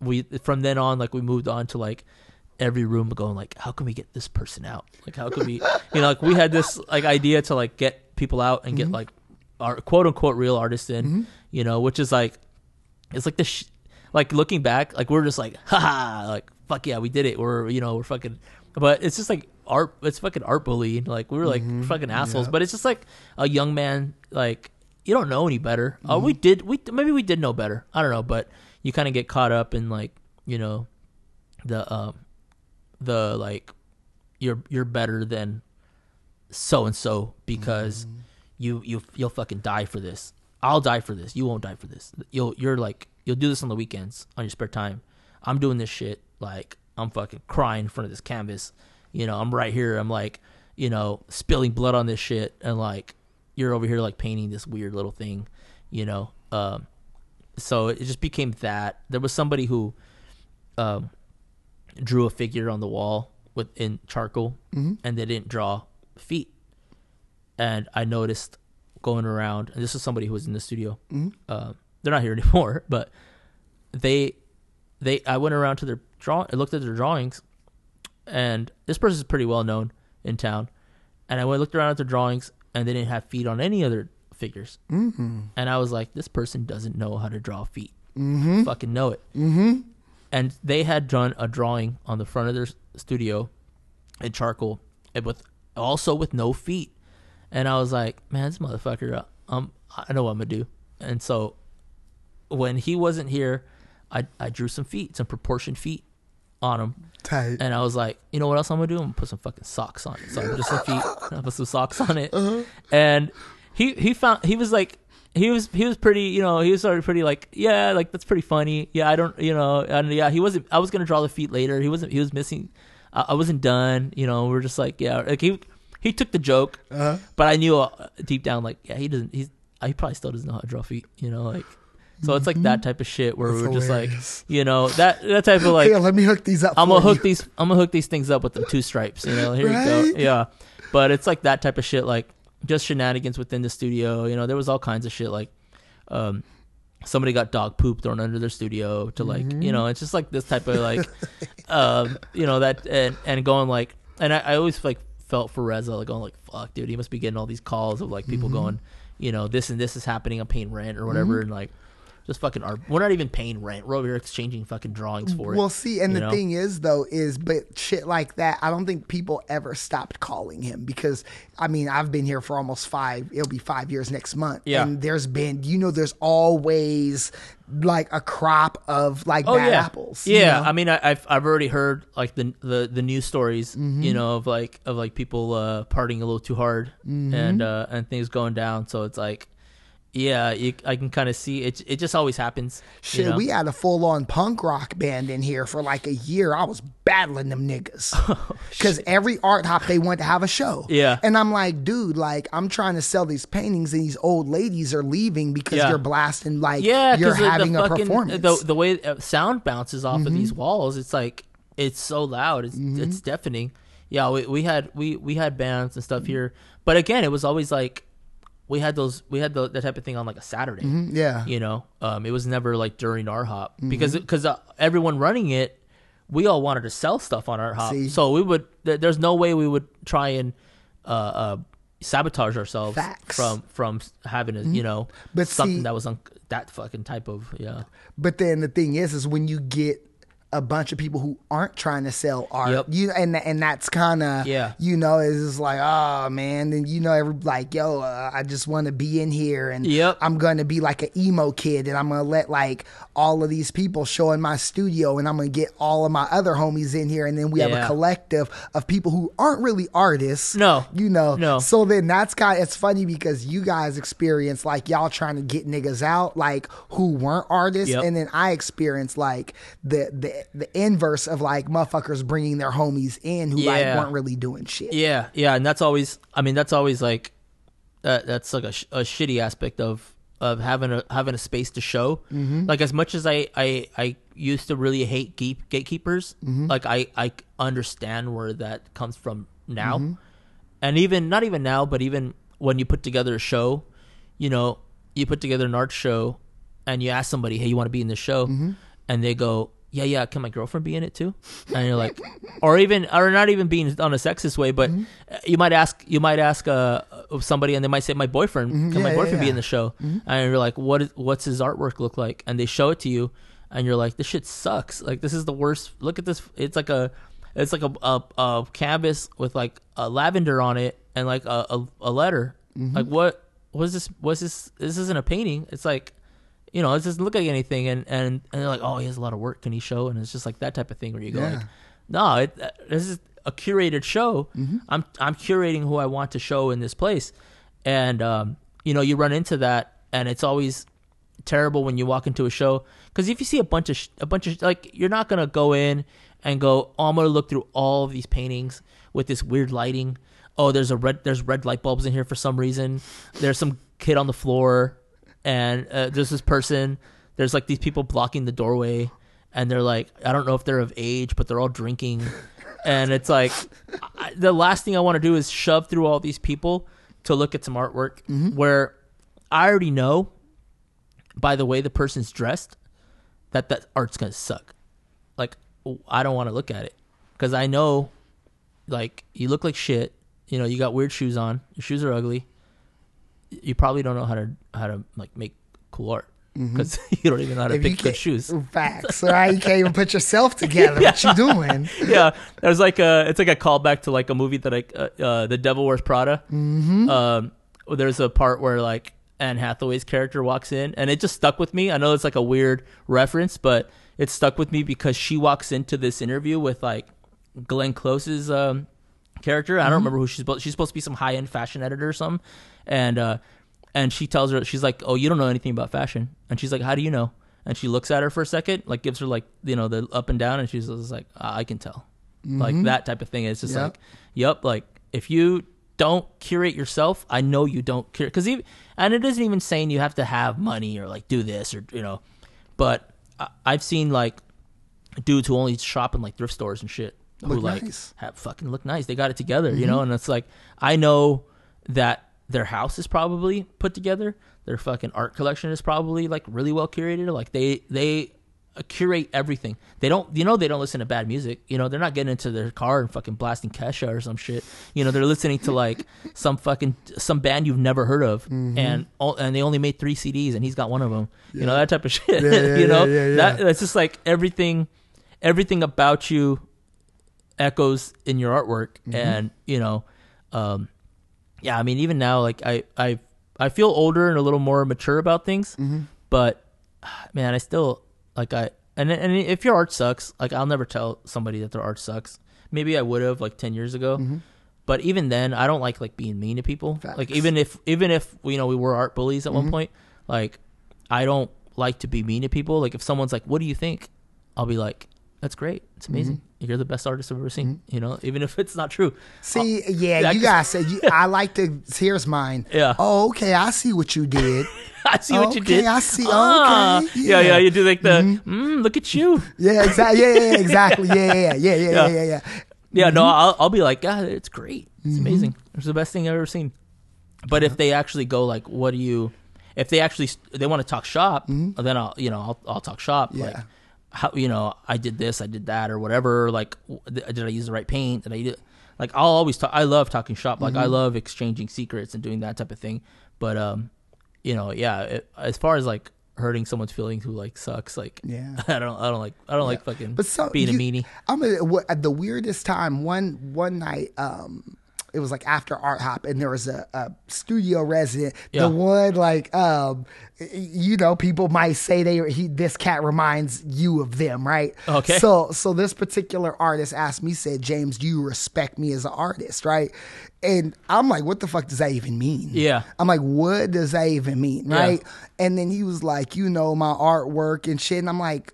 we from then on, like we moved on to like every room going like, how can we get this person out? Like how can we, you know, like we had this like idea to like get people out and get Mhm. like our quote unquote real artists in, Mhm. you know, which is like it's like the sh- like looking back, like we're just like, haha, like fuck yeah, we did it. We're you know we're fucking, but it's just like art. It's fucking art bullying. Like we were like Mhm. fucking assholes. Yeah. But it's just like a young man. Like you don't know any better. Uh, Mm-hmm. we did. We maybe we did know better. I don't know, but you kind of get caught up in like you know the um the like you're you're better than so and so because Mm-hmm. you you you'll fucking die for this. I'll die for this. You won't die for this. You'll you're like you'll do this on the weekends on your spare time. I'm doing this shit like I'm fucking crying in front of this canvas. You know, I'm right here. I'm like, you know, spilling blood on this shit and like you're over here like painting this weird little thing, you know. Um so it just became that. There was somebody who um drew a figure on the wall with in charcoal, Mhm. and they didn't draw feet. And I noticed going around, and this is somebody who was in the studio. Mhm. Uh, they're not here anymore, but they they I went around to their draw, I looked at their drawings, and this person is pretty well known in town. And I went looked around at their drawings, and they didn't have feet on any other figures. Mhm. And I was like, this person doesn't know how to draw feet. Mhm. Fucking know it. Mhm. And they had done a drawing on the front of their studio in charcoal, and with also with no feet. And I was like, man, this motherfucker, uh, um, I know what I'm gonna do. And so when he wasn't here, I I drew some feet, some proportioned feet on him. Tight. And I was like, you know what else I'm gonna do? I'm gonna put some fucking socks on it. So I put just some feet. I put some socks on it. And he he found he was like he was he was pretty you know he was sort of pretty like yeah like that's pretty funny yeah I don't you know and yeah he wasn't I was gonna draw the feet later he wasn't he was missing I, I wasn't done you know we are just like yeah like he he took the joke Uh-huh. but I knew uh, deep down like yeah he doesn't he's he probably still doesn't know how to draw feet you know like so it's like that type of shit where That's we were just hilarious. like you know that that type of like Here, let me hook these up I'm gonna hook you. these. I'm gonna hook these things up with the two stripes. You know, here you go. Yeah, but it's like that type of shit. Like just shenanigans within the studio. You know, there was all kinds of shit. Like, um, somebody got dog poop thrown under their studio to like, Mm-hmm. you know, it's just like this type of like, um, you know that and and going like, and I, I always like felt for Reza like going like, fuck, dude, he must be getting all these calls of like people Mm-hmm. going, you know, this and this is happening. I'm paying rent or whatever, Mhm. and like. Just fucking, our, we're not even paying rent. We're over here exchanging fucking drawings for it. Well, see, and the know? thing is, though, is but shit like that, I don't think people ever stopped calling him because, I mean, I've been here for almost five. It'll be five years next month. Yeah. and there's been, you know, there's always like a crop of like oh bad yeah. apples. you Yeah, know? I mean, I, I've I've already heard like the the the news stories, Mhm. you know, of like of like people uh, partying a little too hard Mhm. and uh, and things going down. So it's like, yeah, you, I can kind of see it. It just always happens. Shit, know? we had a full on punk rock band in here for like a year. I was battling them niggas. Because every art hop, they want to have a show. Oh, Yeah. And I'm like, dude, like, I'm trying to sell these paintings, and these old ladies are leaving because Yeah. you're blasting, like, yeah, you're 'cause the- having the a fucking, performance. The the way uh, sound bounces off of Mhm. these walls, it's like it's so loud. It's Mm-hmm. it's deafening. Yeah, we, we had we we had bands and stuff here, but again, it was always like we had those we had the, that type of thing on like a Saturday. Mhm, yeah. you know, um, it was never like during art hop Mhm. because because uh, everyone running it, we all wanted to sell stuff on art hop, See? so we would. Th- there's no way we would try and uh, uh, sabotage ourselves Facts. from from having a you Mhm. know But something see- that was un- that fucking type of yeah. But then the thing is, is when you get a bunch of people who aren't trying to sell art, Yep. you and and that's kind of Yeah. you know, it's just like oh man, and you know, every like yo, uh, I just want to be in here, and Yep. I'm gonna be like an emo kid, and I'm gonna let like all of these people show in my studio, and I'm gonna get all of my other homies in here, and then we have a collective of people who aren't really artists. No. you know, No. So then that's kind. Of, it's funny because you guys experience like y'all trying to get niggas out, like who weren't artists, Yep. and then I experienced like the the the inverse of like motherfuckers bringing their homies in who like weren't really doing shit. Yeah, yeah, and that's always. I mean, that's always like that. That's like a, sh- a shitty aspect of of having a having a space to show. Mhm. Like as much as I I I used to really hate gate, gatekeepers, Mhm. like I I understand where that comes from now, Mhm. and even not even now, but even when you put together a show, you know, you put together an art show, and you ask somebody, "Hey, you want to be in this show?" Mhm. and they go, "Yeah, yeah, can my girlfriend be in it too?" And you're like, or even, or not even being on a sexist way, but Mm-hmm. uh you might ask, you might ask uh, of somebody, and they might say, "My boyfriend, Mhm, can my boyfriend yeah, be in the show?" Mhm. And you're like, "What is, what's his artwork look like?" And they show it to you, and you're like, "This shit sucks. Like, this is the worst. Look at this. It's like a." It's like a, a, a canvas with like a lavender on it and like a, a, a letter. Mhm. Like what? What is this? What's this? This isn't a painting. It's like you know, it doesn't look like anything, and and and they're like, oh, he has a lot of work. Can he show? And it's just like that type of thing where you go Yeah. like, no, it, uh, this is a curated show. Mhm. I'm I'm curating who I want to show in this place, and um, you know, you run into that, and it's always terrible when you walk into a show because if you see a bunch of sh- a bunch of like, you're not gonna go in and go, oh, I'm gonna look through all of these paintings with this weird lighting. Oh, there's a red there's red light bulbs in here for some reason. There's some kid on the floor and uh, there's this person there's like these people blocking the doorway and they're like i don't know if they're of age but they're all drinking and it's like I, the last thing I want to do is shove through all these people to look at some artwork Mhm. where I already know by the way the person's dressed that that art's gonna suck. Like I don't want to look at it because I know, like you look like shit. You know, you got weird shoes on. Your shoes are ugly. You probably don't know how to how to like make cool art because you don't even know how to If pick good shoes. Facts, right? You can't even put yourself together. What you doing? yeah, there's like a it's like a callback to like a movie that I uh, uh, the Devil Wears Prada. Mhm. Um, there's a part where like Anne Hathaway's character walks in, and it just stuck with me. I know it's like a weird reference, but it stuck with me because she walks into this interview with like Glenn Close's um, character. I don't Mhm. remember who she's supposed. She's supposed to be some high end fashion editor or something, and uh, and she tells her she's like, "Oh, you don't know anything about fashion," and she's like, "How do you know?" And she looks at her for a second, like gives her like you know the up and down, and she's like, "Ah, "I can tell," like Mhm. that type of thing. It's just Yep. like, "Yep," like if you don't curate yourself, I know you don't curate because even and it isn't even saying you have to have money or like do this or you know, but I, I've seen like dudes who only shop in like thrift stores and shit who Look like nice. have fucking look nice. They got it together, you know, and it's like I know that their house is probably put together. Their fucking art collection is probably like really well curated. Like they they curate everything. They don't, you know, they don't listen to bad music. You know, they're not getting into their car and fucking blasting Kesha or some shit. You know, they're listening to like some fucking some band you've never heard of, Mhm. and all, and they only made three CDs, and he's got one of them. You know that type of shit. Yeah, yeah, you know, yeah, yeah, that yeah. that's just like everything, everything about you echoes in your artwork, Mhm. and you know, um, yeah. I mean, even now, like I I I feel older and a little more mature about things, Mhm. but man, I still like I and and if your art sucks, like I'll never tell somebody that their art sucks. Maybe I would have like ten years ago, Mhm. but even then, I don't like like being mean to people. Like even if even if you know we were art bullies at one Mhm. point, like I don't like to be mean to people. Like if someone's like, "What do you think?" I'll be like, "That's great. It's amazing. Mm-hmm. You're the best artist I've ever seen." You know, even if it's not true. See, I'll- yeah, I you guys said you, I like to. Here's mine. Yeah. Oh, okay. I see what you did. I see what you Okay, did. I see. Ah. okay. Yeah, yeah. You do like the, mm, look at you. Yeah, exactly. Yeah, yeah, yeah, exactly. Yeah, yeah, yeah, yeah, yeah, yeah, yeah. Yeah, no, Mhm. I'll, I'll be like, God, it's great. It's Mhm. amazing. It's the best thing I've ever seen. But if they actually go like, what do you? If they actually they want to talk shop, then I'll you know I'll I'll talk shop. Like, Mm-hmm. Yeah. How you know I did this, I did that, or whatever. Like, did I use the right paint? Did I do? Like, I'll always talk. I love talking shop. Like, I Mhm. love exchanging secrets and doing that type of thing. But um, you know, yeah. It, as far as like hurting someone's feelings who like sucks, like Yeah. I don't I don't like I don't like fucking But so being you- a meanie. I'm at the weirdest time. One one night, um, it was like after art hop, and there was a, a studio resident. Yeah. The one like, um, you know, people might say they he this cat reminds you of them, right? Okay. So so this particular artist asked me, said, James, do you respect me as an artist, right? And I'm like, what the fuck does that even mean? Yeah. I'm like, what does that even mean, Yeah. right? And then he was like, you know, my artwork and shit. And I'm like,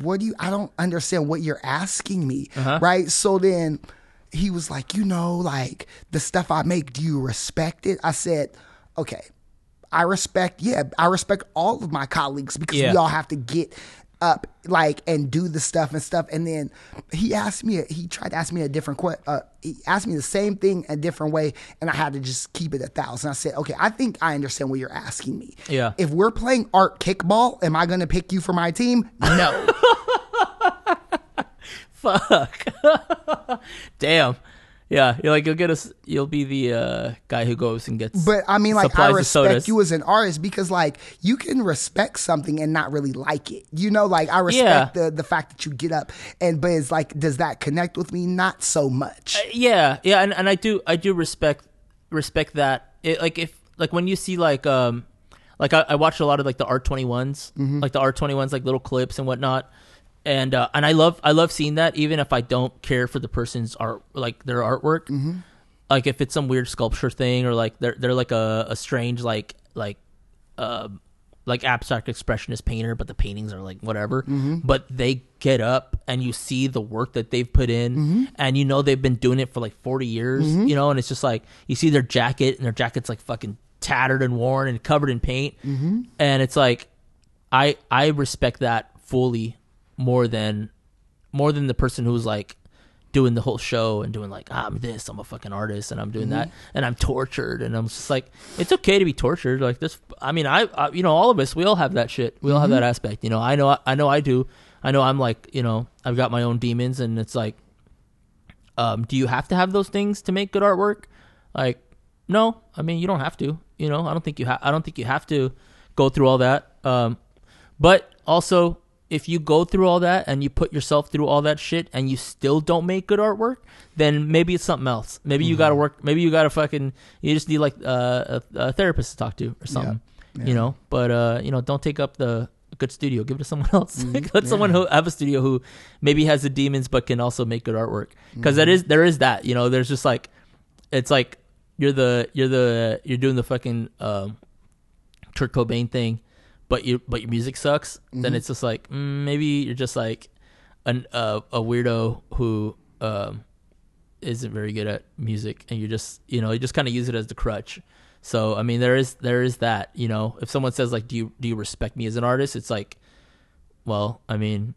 what do you, I don't understand what you're asking me, Uh-huh. right? So then he was like, you know, like the stuff I make, do you respect it? I said, okay, I respect, yeah, I respect all of my colleagues because Yeah. we all have to get up like and do the stuff and stuff and then he asked me he tried to ask me a different question uh, he asked me the same thing a different way and i had to just keep it a thousand i said okay i think i understand what you're asking me Yeah. if we're playing art kickball am i going to pick you for my team no Fuck. Damn. Yeah, you're like you'll get us. You'll be the uh, guy who goes and gets. But I mean, like, I respect you as an artist because, like, you can respect something and not really like it. You know, like, I respect Yeah. the the fact that you get up and, but it's like, does that connect with me? Not so much. yeah, yeah, and, and I do I do respect respect that. It, like if like when you see like um like I, I watch a lot of like the R twenty ones, Mhm. like the R twenty ones, like little clips and whatnot. And uh, and I love I love seeing that even if I don't care for the person's art like their artwork. Mhm. Like if it's some weird sculpture thing or like they're they're like a, a strange like like um like abstract expressionist painter, but the paintings are like whatever. Mhm. But they get up and you see the work that they've put in, Mhm. and you know they've been doing it for like forty years. Mhm. You know, and it's just like you see their jacket, and their jacket's like fucking tattered and worn and covered in paint, Mhm. and it's like I I respect that fully more than more than the person who's like doing the whole show and doing like ah, I'm this, I'm a fucking artist, and I'm doing that, and I'm tortured, and I'm just like, it's okay to be tortured. Like this, I mean, I, I you know, all of us, we all have that shit. We all have that aspect. You know, I know, I know, I do. I know, I'm like, you know, I've got my own demons, and it's like, um, do you have to have those things to make good artwork? Like, no, I mean, you don't have to. You know, I don't think you have. I don't think you have to go through all that. Um, but also, if you go through all that and you put yourself through all that shit and you still don't make good artwork, then maybe it's something else. Maybe you got to work. Maybe you got to fucking. You just need like uh, a, a therapist to talk to or something. Yeah. You know, but uh, you know, don't take up the good studio. Give it to someone else. Let someone who have a studio who maybe has the demons but can also make good artwork. Because is there is that. You know, there's just like it's like you're the you're the you're doing the fucking um, Kurt Cobain thing, but you but your music sucks. Then it's just like mm, maybe you're just like an uh, a weirdo who um, isn't very good at music, and you just you know you just kind of use it as the crutch. So I mean there is there is that you know if someone says like do you do you respect me as an artist? It's like well I mean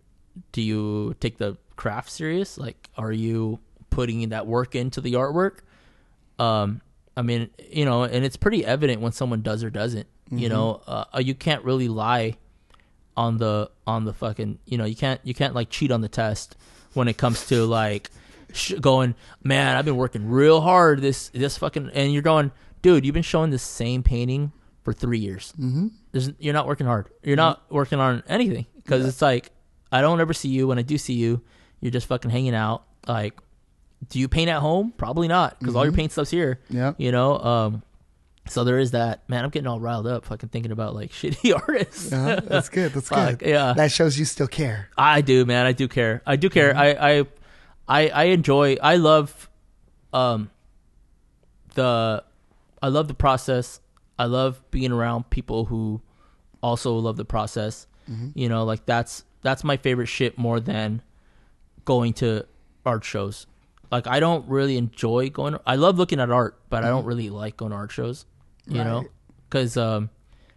do you take the craft serious? Like are you putting that work into the artwork? um i mean you know and it's pretty evident when someone does or doesn't you know uh, you can't really lie on the on the fucking you know you can't you can't like cheat on the test when it comes to like sh- going man i've been working real hard this this fucking and you're going dude you've been showing the same painting for three years mm-hmm. you're not working hard you're not working on anything because it's like i don't ever see you when i do see you you're just fucking hanging out like do you paint at home? Probably not, because all your paint stuff's here. Yep. You know. Um. So there is that. Man, I'm getting all riled up, fucking thinking about like shitty artists. Uh-huh. That's good. That's Fuck, good. yeah. That shows you still care. I do, man. I do care. I do care. I, I, I, I enjoy. I love, um, the, I love the process. I love being around people who also love the process. You know, like that's that's my favorite shit more than going to art shows. Like I don't really enjoy going. I love looking at art, but I don't really like going to art shows. You know, because um,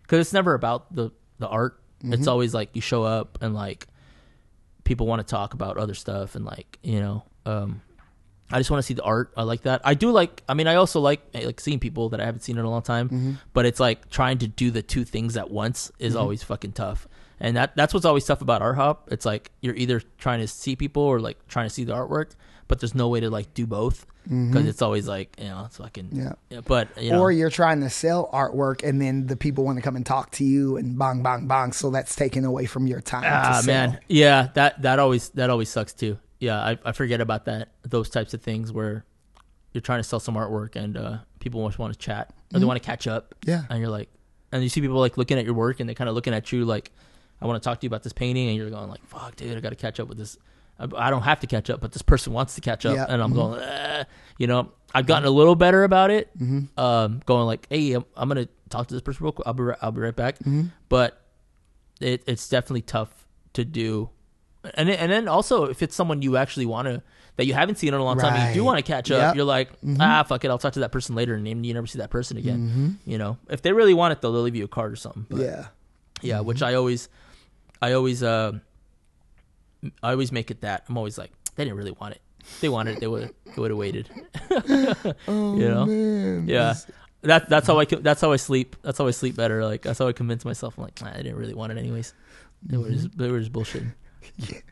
because it's never about the the art. It's always like you show up and like people want to talk about other stuff and like you know um I just want to see the art. I like that. I do like. I mean, I also like like seeing people that I haven't seen in a long time. But it's like trying to do the two things at once is always fucking tough. And that that's what's always tough about art hop. It's like you're either trying to see people or like trying to see the artwork, but there's no way to like do both because it's always like you know it's fucking Yeah. But you know, Or you're trying to sell artwork and then the people want to come and talk to you and bang, bang, bang. So that's taken away from your time. Ah to sell. man, yeah, that that always that always sucks too. Yeah, I, I forget about that those types of things where you're trying to sell some artwork and uh, people just want to chat or they want to catch up. Yeah. and you're like, and you see people like looking at your work and they're kind of looking at you like, I want to talk to you about this painting, and you're going like, fuck, dude, I got to catch up with this. I, don't have to catch up, but this person wants to catch up, Yeah. and I'm going, eh. you know, I've gotten a little better about it. Um, going like, hey, I'm, I'm gonna talk to this person real quick. I'll be right, I'll be right back. But it, it's definitely tough to do. And then- and then also if it's someone you actually want to that you haven't seen in a long time, and you do want to catch up. Yep. You're like, ah, fuck it, I'll talk to that person later, and then you never see that person again. You know, if they really want it, though, they'll leave you a card or something. But, Yeah. yeah, which I always, I always, uh, I always make it that I'm always like, they didn't really want it. If they wanted it, they would, they would have waited. Oh, you know, man. yeah. That that's how I that's how I sleep. That's how I sleep better. Like that's how I convince myself. I'm like, nah, I didn't really want it anyways. They were just they were just bullshitting.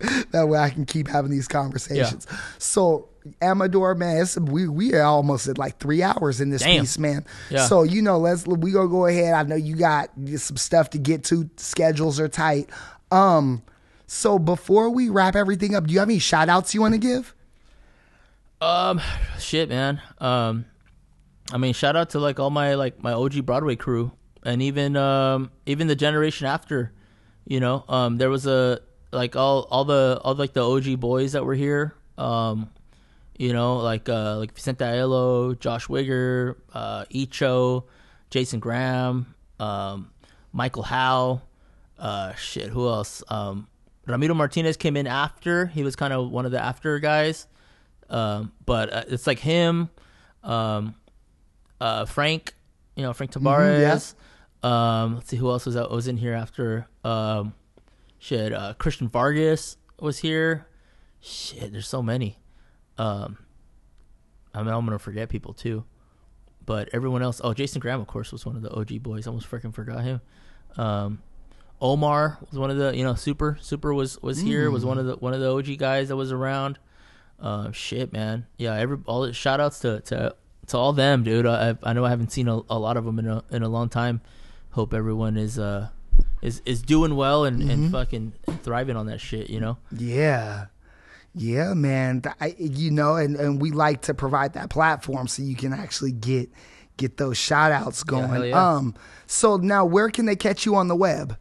That way I can keep having these conversations. So Amador, man, it's, we we are almost at like three hours in this Damn. piece, man. Yeah. So you know, let's we gonna go ahead. I know you got some stuff to get to. Schedules are tight. Um, so before we wrap everything up, do you have any shout outs you want to give? Um, shit, man. Um, I mean, shout out to like all my like my OG Broadway crew, and even um even the generation after. You know, um, there was a like all all the all like the OG boys that were here. Um, you know, like uh like Vicente Aiello, Josh Wigger, uh, Icho, Jason Graham, um, Michael Howe. Uh, shit, who else? Um, Ramiro Martinez came in after. He was kind of one of the after guys. Um, but uh, it's like him, um, uh, Frank, you know, Frank Tavares. Um, let's see who else was out, was in here after. Um, shit, uh, Christian Vargas was here. shit, there's so many. Um, I mean, I'm gonna forget people too, but everyone else. Oh, Jason Graham, of course, was one of the OG boys. I almost freaking forgot him. Um, Omar was one of the you know super super was was here was Mm. one of the one of the OG guys that was around. Uh, shit, man. Yeah, every all the shout outs to to to all them, dude. I I know I haven't seen a, a lot of them in a in a long time. Hope everyone is uh is is doing well and Mhm. and fucking thriving on that shit. You know. Yeah. Yeah, man. I, you know, and, and we like to provide that platform so you can actually get get those shout outs going. hell yeah. Um so now where can they catch you on the web?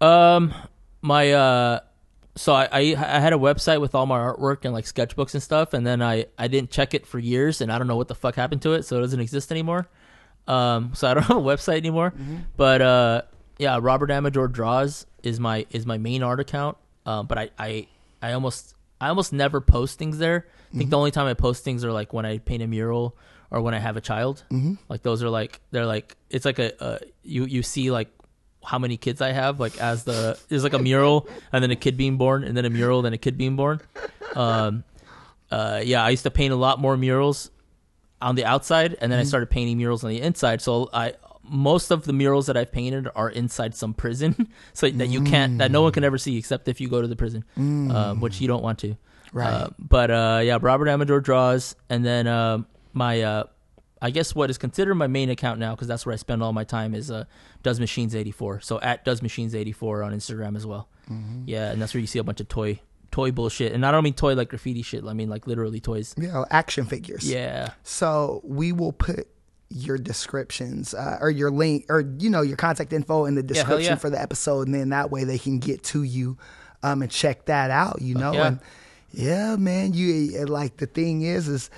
Um, my uh, so I, I I had a website with all my artwork and like sketchbooks and stuff, and then I I didn't check it for years, and I don't know what the fuck happened to it, so it doesn't exist anymore. Um, so I don't have a website anymore. But uh, yeah, Robert Amador Draws is my is my main art account. Um, but I I I almost I almost never post things there. I think the only time I post things are like when I paint a mural or when I have a child. Mhm. Like those are like they're like it's like a uh, you you see like how many kids I have like as the there's like a mural and then a kid being born and then a mural then a kid being born. Um, uh, yeah, I used to paint a lot more murals on the outside and then I Mhm. started painting murals on the inside. So I most of the murals that I've painted are inside some prison, so that you can't that no one can ever see except if you go to the prison, Mm. um, which you don't want to. Right. Uh, but uh, yeah, Robert Amador draws, and then um my uh, I guess what is considered my main account now because that's where I spend all my time is uh, duzmachines eighty four. So at duzmachines eighty four on Instagram as well. Mhm. Yeah, and that's where you see a bunch of toy toy bullshit, and I don't mean toy like graffiti shit. I mean like literally toys. Yeah, action figures. Yeah. So we will put your descriptions uh, or your link or you know your contact info in the Yeah, description yeah. for the episode, and then that way they can get to you um, and check that out. You know, yeah. and yeah, man, you like the thing is is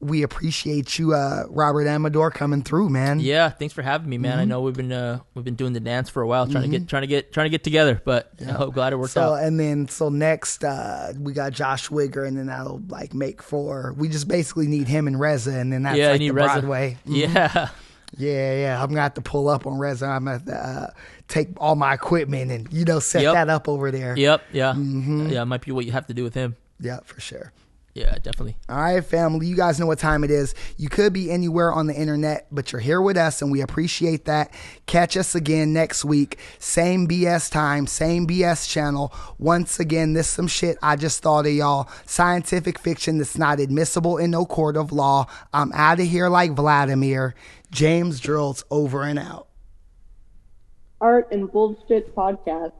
we appreciate you, uh, Robert Amador, coming through, man. Yeah, thanks for having me, man. I Mhm. know we've been uh, we've been doing the dance for a while, trying to Mhm. get trying to get trying to get together, but Yeah. I'm glad it worked so, out. and then so next uh, we got Josh Wigger, and then that'll like make four. We just basically need him and Reza, and then that's Yeah, like the Reza. Broadway. Mhm. Yeah. Yeah, yeah. I'm gonna have to pull up on Reza. I'm gonna have to uh, take all my equipment and you know set Yep. that up over there. Yep, yeah, Mhm. yeah. It might be what you have to do with him. Yeah, for sure. Yeah, definitely. All right, family. You guys know what time it is. You could be anywhere on the internet, but you're here with us, and we appreciate that. Catch us again next week. Same BS time, same BS channel. Once again, this some shit I just thought of y'all. Scientific fiction that's not admissible in no court of law. I'm out of here like Vladimir. James Geralds over and out. Art and Bullshit Podcast.